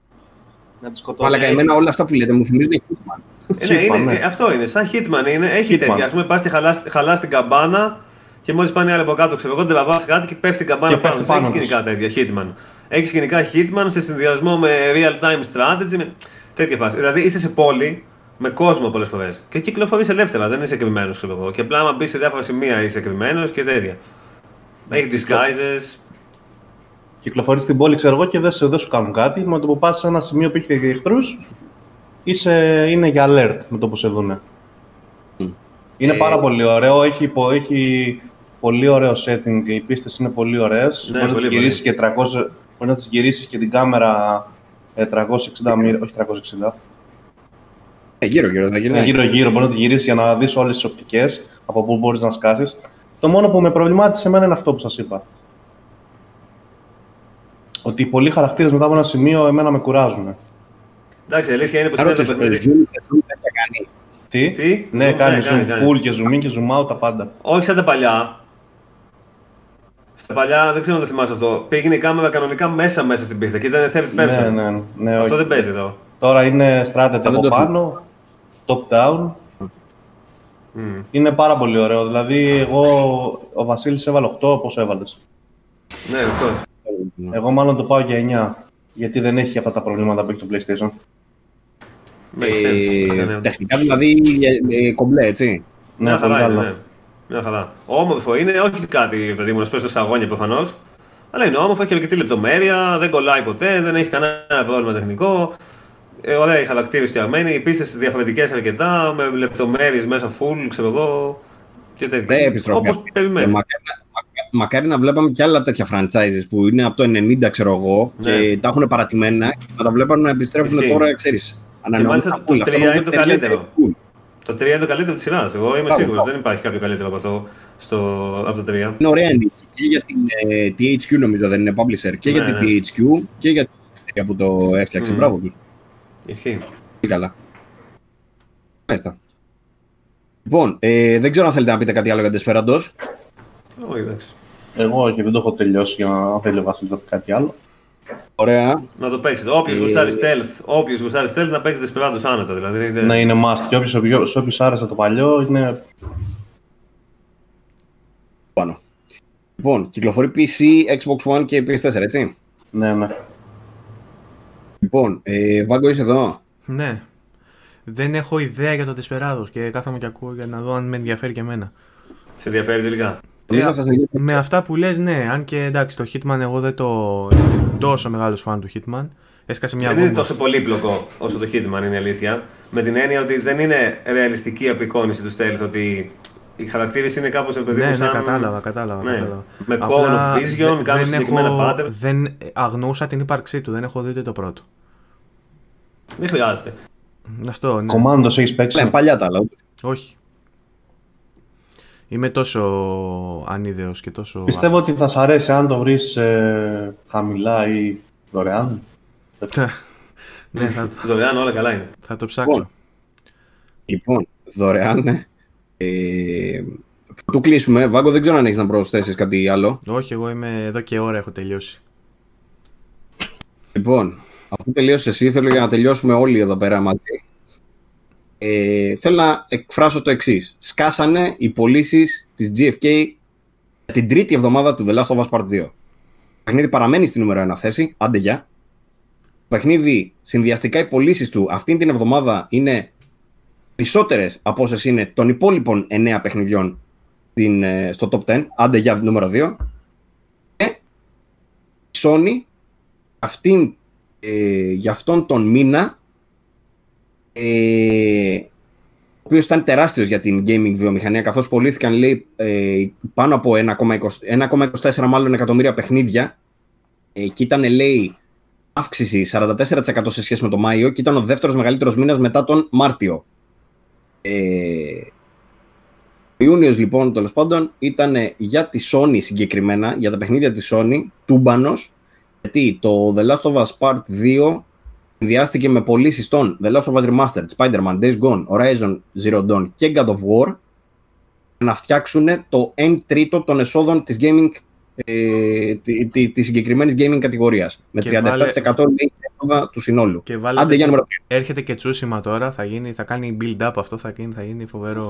Να τη σκοτώσεις. Μαλάκα, εμένα όλα αυτά που λέτε μου θυμίζουν Hitman. Ε, ναι, Hitman, είναι, ναι. ε, αυτό είναι. Σαν Hitman είναι. Έχει Hitman. τέτοια. Α πούμε, πας και χαλά την καμπάνα και μόλις πάνε άλλοι από κάτω, ξέρω εγώ, δεν βαβά κάτι και πέφτει η καμπάνα Και πάνω. πέφτει Έχεις πάνω σκηνικά τέτοια. Hitman. Έχεις σκηνικά Hitman σε συνδυασμό με real time strategy. Με... Τέτοια φάση. Δηλαδή είσαι σε πόλη με κόσμο πολλές φορές και κυκλοφορείς ελεύθερα. Δεν είσαι κρυμμένος, ξέρω εγώ. Και απλά, άμα μπεις σε διάφορα σημεία, είσαι κρυμμένος και τέτοια. Έχει disguises. Κυκλοφορεί στην πόλη, ξέρω εγώ, και δεν, σε- δεν σου κάνουν κάτι. Με το που πας σε ένα σημείο που έχει εχθρούς, είναι για alert με το που σε δούνε. Είναι Ε, πάρα πολύ ωραίο. Έχει, πο- έχει πολύ ωραίο setting. Οι πίστες είναι πολύ ωραίες. Ναι, μπορεί να πολύ, τις γυρίσεις και 300. Μπορεί να τις γυρίσεις και την κάμερα ε, 360 μοίρα, όχι 360. Ε, γύρω γύρω, θα Ναι, γυρνάει. γύρω-γύρω μπορεί να τη γυρίσεις για να δεις όλες τις οπτικές από πού μπορείς να σκάσεις. Το μόνο που με προβλημάτισε εμένα είναι αυτό που σας είπα. Ότι οι πολλοί χαρακτήρες μετά από ένα σημείο εμένα με κουράζουν. Εντάξει, η αλήθεια είναι πως Να είναι το ρωτήσω, ε, παιχνίδι. zoom, zoom τέτοια κάνει. Τι, Τι; ναι, Zoom, κάνει ναι, zoom κάνει, κάνει. full και zoom in και zoom out τα πάντα. Όχι σαν τα παλιά. Στα παλιά δεν ξέρω αν το θυμάσαι αυτό. Πήγαινε η κάμερα κανονικά μέσα μέσα στην πίστα και ήταν third person. Ναι, ναι, ναι. Αυτό όχι. δεν παίζει εδώ. Τώρα είναι strategy δεν από το πάνω, top down. Μμ. Είναι πάρα πολύ ωραίο. Δηλαδή, εγώ ο Βασίλης έβαλε 8, πόσο έβαλες. Ναι, αυτό. Εγώ μάλλον το πάω για 9. Γιατί δεν έχει αυτά τα προβλήματα που έχει το PlayStation. Makes sense. Ε, Ναι, ναι. τεχνικά δηλαδή ε, ε, κομπλέ, έτσι. Ναι, Μια πολύ χαρά είναι. καλό. ναι. Μια χαρά. Όμορφο είναι, όχι κάτι παιδί μου να σπέσει στα αγώνια προφανώς. Αλλά είναι όμορφο, έχει αρκετή λεπτομέρεια, δεν κολλάει ποτέ, δεν έχει κανένα πρόβλημα τεχνικό. Ε, ωραία οι χαρακτήρες φτιαγμένοι, οι πίστες διαφορετικές αρκετά, με λεπτομέρειες μέσα full, ξέρω εγώ. Και τέτοια. Δεν επιστροφή. Όπως Ε, περιμένει. Μακάρι, να- μακά- μακάρι να βλέπαμε και άλλα τέτοια franchises που είναι από το 90, ξέρω εγώ, Ναι. και τα έχουν παρατημένα και να τα βλέπαμε να επιστρέφουν Ισχύει. τώρα, ξέρεις. μάλιστα το τρία είναι το καλύτερο. Cool. Το 3 είναι το καλύτερο της σειράς. Εγώ είμαι Μπράβο, σίγουρος. μπράβο. Δεν υπάρχει κάποιο καλύτερο από αυτό στο, από το 3. Είναι ωραία νίκη και για την ε, THQ νομίζω δεν είναι publisher και για Ναι, την ναι. THQ και για την που το έφτιαξε. Μμμ. Μπράβο τους. Ισχύει. Τι καλά. Μάλιστα. Λοιπόν, ε, δεν ξέρω αν θέλετε να πείτε κάτι άλλο για Desperados. Όχι, εντάξει. Εγώ όχι, δεν το έχω τελειώσει για να θέλει ο Βασίλης να πει κάτι άλλο. Ωραία. Να το παίξετε. Όποιος Ε, γουστάρει stealth, όποιος γουστάρει stealth να παίξει Desperados άνετα. Δηλαδή, δεν- Ναι, είναι must. Και όποιος, όποιος, όποιος άρεσε το παλιό είναι Πάνω. Λοιπόν, κυκλοφορεί PC, Xbox One και PS4, έτσι; Ναι, ναι. Λοιπόν, ε, Βάγκο είσαι εδώ; Ναι. Δεν έχω ιδέα για το Desperados και κάθομαι και ακούω για να δω αν με ενδιαφέρει και εμένα. Σε ενδιαφέρει τελικά; Νομίζω Ε, θα σας Με αυτά που λες, ναι. Αν και εντάξει, το Hitman εγώ δεν το. είμαι τόσο μεγάλος φαν του Hitman. Έσκασε μια Δεν είναι βόμβα. τόσο πολύπλοκο όσο το Hitman είναι η αλήθεια. Με την έννοια ότι δεν είναι ρεαλιστική απεικόνηση του stealth. Ότι οι χαρακτήρες είναι κάπως επειδή Ναι, μου ναι, σαν... κατάλαβα, κατάλαβα. Ναι. κατάλαβα. Με Απλά cone of vision, δεν- κάνουν δεν συγκεκριμένα έχω- patterns. Δεν αγνούσα την ύπαρξή του, δεν έχω δει ούτε το πρώτο. Δεν χρειάζεται. Αυτό, ναι. Κομμάντος έχεις παίξει. Ναι, παλιά τα άλλα. ούτως. Όχι. Είμαι τόσο ανίδεος και τόσο... Πιστεύω ότι θα σ' αρέσει αν το βρεις ε, χαμηλά ή δωρεάν. ναι, θα, Δωρεάν όλα καλά είναι. θα το ψάξω. Λοιπόν, λοιπόν δωρεάν. ναι. Ε, του κλείσουμε. Βάγκο, δεν ξέρω αν έχεις να προσθέσεις κάτι άλλο. Όχι, εγώ είμαι εδώ και ώρα έχω τελειώσει. Λοιπόν, αφού τελείωσες εσύ, θέλω για να τελειώσουμε όλοι εδώ πέρα μαζί. Ε, θέλω να εκφράσω το εξής. Σκάσανε οι πωλήσεις της GFK για την τρίτη εβδομάδα του The Last of Us Part 2. Το παιχνίδι παραμένει στην νούμερο 1 θέση. Άντε γεια. Το παιχνίδι, συνδυαστικά οι πωλήσεις του αυτήν την εβδομάδα είναι περισσότερες από όσες είναι των υπόλοιπων 9 παιχνιδιών στην, ε, στο top 10. Άντε για νούμερο 2. Και η Sony αυτήν, ε, για αυτόν τον μήνα ε, ο οποίος ήταν τεράστιος για την gaming βιομηχανία καθώς πωλήθηκαν λέει ε, πάνω από 1,20 1,24 μάλλον εκατομμύρια παιχνίδια ε, και ήταν λέει αύξηση 44% σε σχέση με το Μάιο και ήταν ο δεύτερος μεγαλύτερος μήνας μετά τον Μάρτιο. Ε, ο Ιούνιος λοιπόν τέλος πάντων ήταν για τη Sony συγκεκριμένα, για τα παιχνίδια της Sony, τούμπανος γιατί το The Last of Us Part 2 συνδυάστηκε με πωλήσει των The Last of Us Remastered, Spider-Man, Days Gone, Horizon Zero Dawn και God of War να φτιάξουν το 1 τρίτο των εσόδων της gaming ε, τη, τη, της συγκεκριμένης gaming κατηγορίας με 37% Και βάλε- λέει έσοδα του συνόλου. Και βάλετε Άντε για και- νούμερο Έρχεται και τσούσιμα τώρα, θα, γίνει, θα κάνει build-up αυτό, θα γίνει, θα γίνει φοβερό.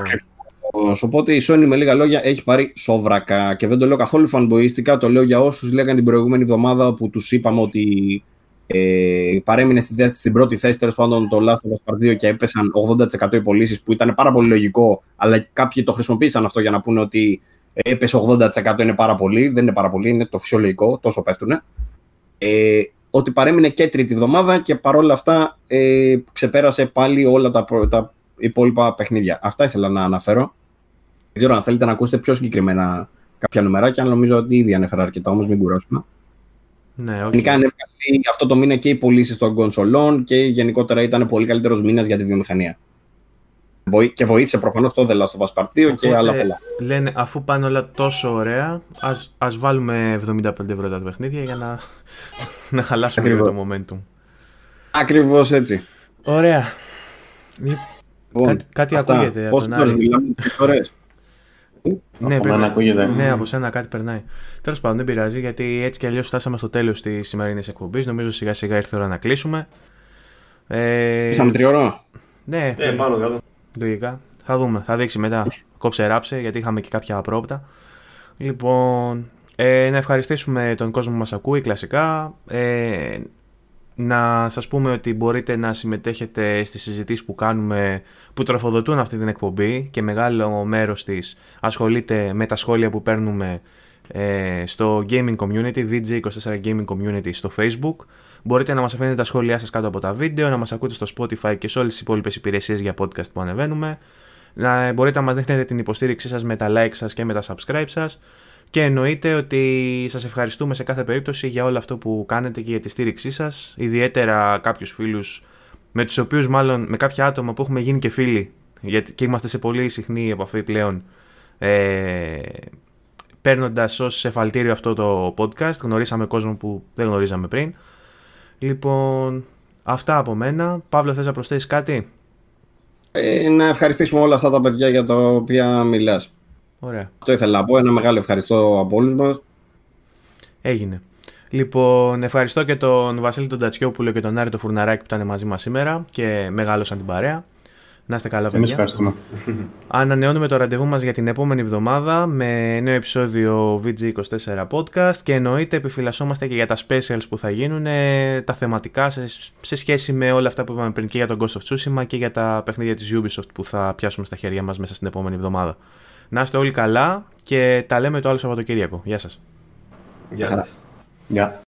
Οπότε η Sony με λίγα λόγια έχει πάρει σόβρακα και δεν το λέω καθόλου φανμποϊστικά, το λέω για όσους λέγανε την προηγούμενη εβδομάδα που τους είπαμε ότι ε, παρέμεινε στη, θέση- στην πρώτη θέση τέλος πάντων το Last of Us Part 2 και έπεσαν 80% οι πωλήσεις που ήταν πάρα πολύ λογικό, αλλά κάποιοι το χρησιμοποίησαν αυτό για να πούνε ότι έπεσε 80% είναι πάρα πολύ. Δεν είναι πάρα πολύ, είναι το φυσιολογικό, τόσο πέφτουνε. Ε, ότι παρέμεινε και τρίτη εβδομάδα και παρόλα αυτά ε, ξεπέρασε πάλι όλα τα, προ- τα υπόλοιπα παιχνίδια. Αυτά ήθελα να αναφέρω. Δεν ξέρω αν θέλετε να ακούσετε πιο συγκεκριμένα κάποια νούμεράκια, αλλά νομίζω ότι ήδη ανέφερα αρκετά, όμως μην κουράσουμε. Ναι, όχι. Γενικά είναι καλή αυτό το μήνα και οι πωλήσεις των κονσολών και γενικότερα ήταν πολύ καλύτερος μήνας για τη βιομηχανία. Βοή- Και βοήθησε προφανώς το The Last of Us Part 2 και Οπότε, άλλα πολλά. Λένε, αφού πάνε όλα τόσο ωραία, ας, ας βάλουμε 75 ευρώ τα παιχνίδια για να, να χαλάσουμε λίγο το momentum. Ακριβώς έτσι. Ωραία. Λοιπόν, Κάτι- κάτι αυτά. ακούγεται από Πόσες τον ώρες Άρη. μιλάμε, τρεις ώρες; Ναι, Από πρέπει- μένα ακούγεται. Ναι, από σένα κάτι περνάει. Τέλος πάντων, δεν πειράζει γιατί έτσι κι αλλιώς φτάσαμε στο τέλος της σημερινής εκπομπής. Νομίζω σιγά σιγά ήρθε η ώρα να κλείσουμε. Ε, Ήσαμε τριώρο. ναι, Ε, πάνω κάτω. λογικά. Θα δούμε. Θα δείξει μετά. Κόψε ράψε γιατί είχαμε και κάποια απρόπτα. Λοιπόν, ε, να ευχαριστήσουμε τον κόσμο που μας ακούει κλασικά. Ε, να σας πούμε ότι μπορείτε να συμμετέχετε στις συζητήσεις που κάνουμε που τροφοδοτούν αυτή την εκπομπή και μεγάλο μέρος της ασχολείται με τα σχόλια που παίρνουμε ε, στο gaming community, VG24 Gaming Community στο Facebook. Μπορείτε να μας αφήνετε τα σχόλιά σας κάτω από τα βίντεο, να μας ακούτε στο Spotify και σε όλες τις υπόλοιπες υπηρεσίες για podcast που ανεβαίνουμε. Να, μπορείτε να μας δείχνετε την υποστήριξή σας με τα like σας και με τα subscribe σας. Και εννοείται ότι σας ευχαριστούμε σε κάθε περίπτωση για όλο αυτό που κάνετε και για τη στήριξή σας. Ιδιαίτερα κάποιους φίλους με τους οποίους μάλλον με κάποια άτομα που έχουμε γίνει και φίλοι γιατί, και είμαστε σε πολύ συχνή επαφή πλέον ε, παίρνοντας ως εφαλτήριο αυτό το podcast. Γνωρίσαμε κόσμο που δεν γνωρίζαμε πριν. Λοιπόν, αυτά από μένα. Παύλο, θες να προσθέσεις κάτι; Ε, να ευχαριστήσουμε όλα αυτά τα παιδιά για τα οποία μιλάς. Ωραία. Αυτό ήθελα να πω. Ένα μεγάλο ευχαριστώ από όλους μας. Έγινε. Λοιπόν, ευχαριστώ και τον Βασίλη τον Τατσιόπουλο και τον Άρη τον Φουρναράκη που ήταν μαζί μας σήμερα και μεγάλωσαν την παρέα. Να είστε καλά, Εμείς παιδιά. ευχαριστούμε. Ανανεώνουμε το ραντεβού μας για την επόμενη εβδομάδα με νέο επεισόδιο VG24 Podcast και εννοείται επιφυλασσόμαστε και για τα specials που θα γίνουν, ε, τα θεματικά σε, σε σχέση με όλα αυτά που είπαμε πριν και για τον Ghost of Tsushima και για τα παιχνίδια της Ubisoft που θα πιάσουμε στα χέρια μας μέσα στην επόμενη εβδομάδα. Να είστε όλοι καλά και τα λέμε το άλλο Σαββατοκύριακο. Γεια σας. Γεια σας. Γεια.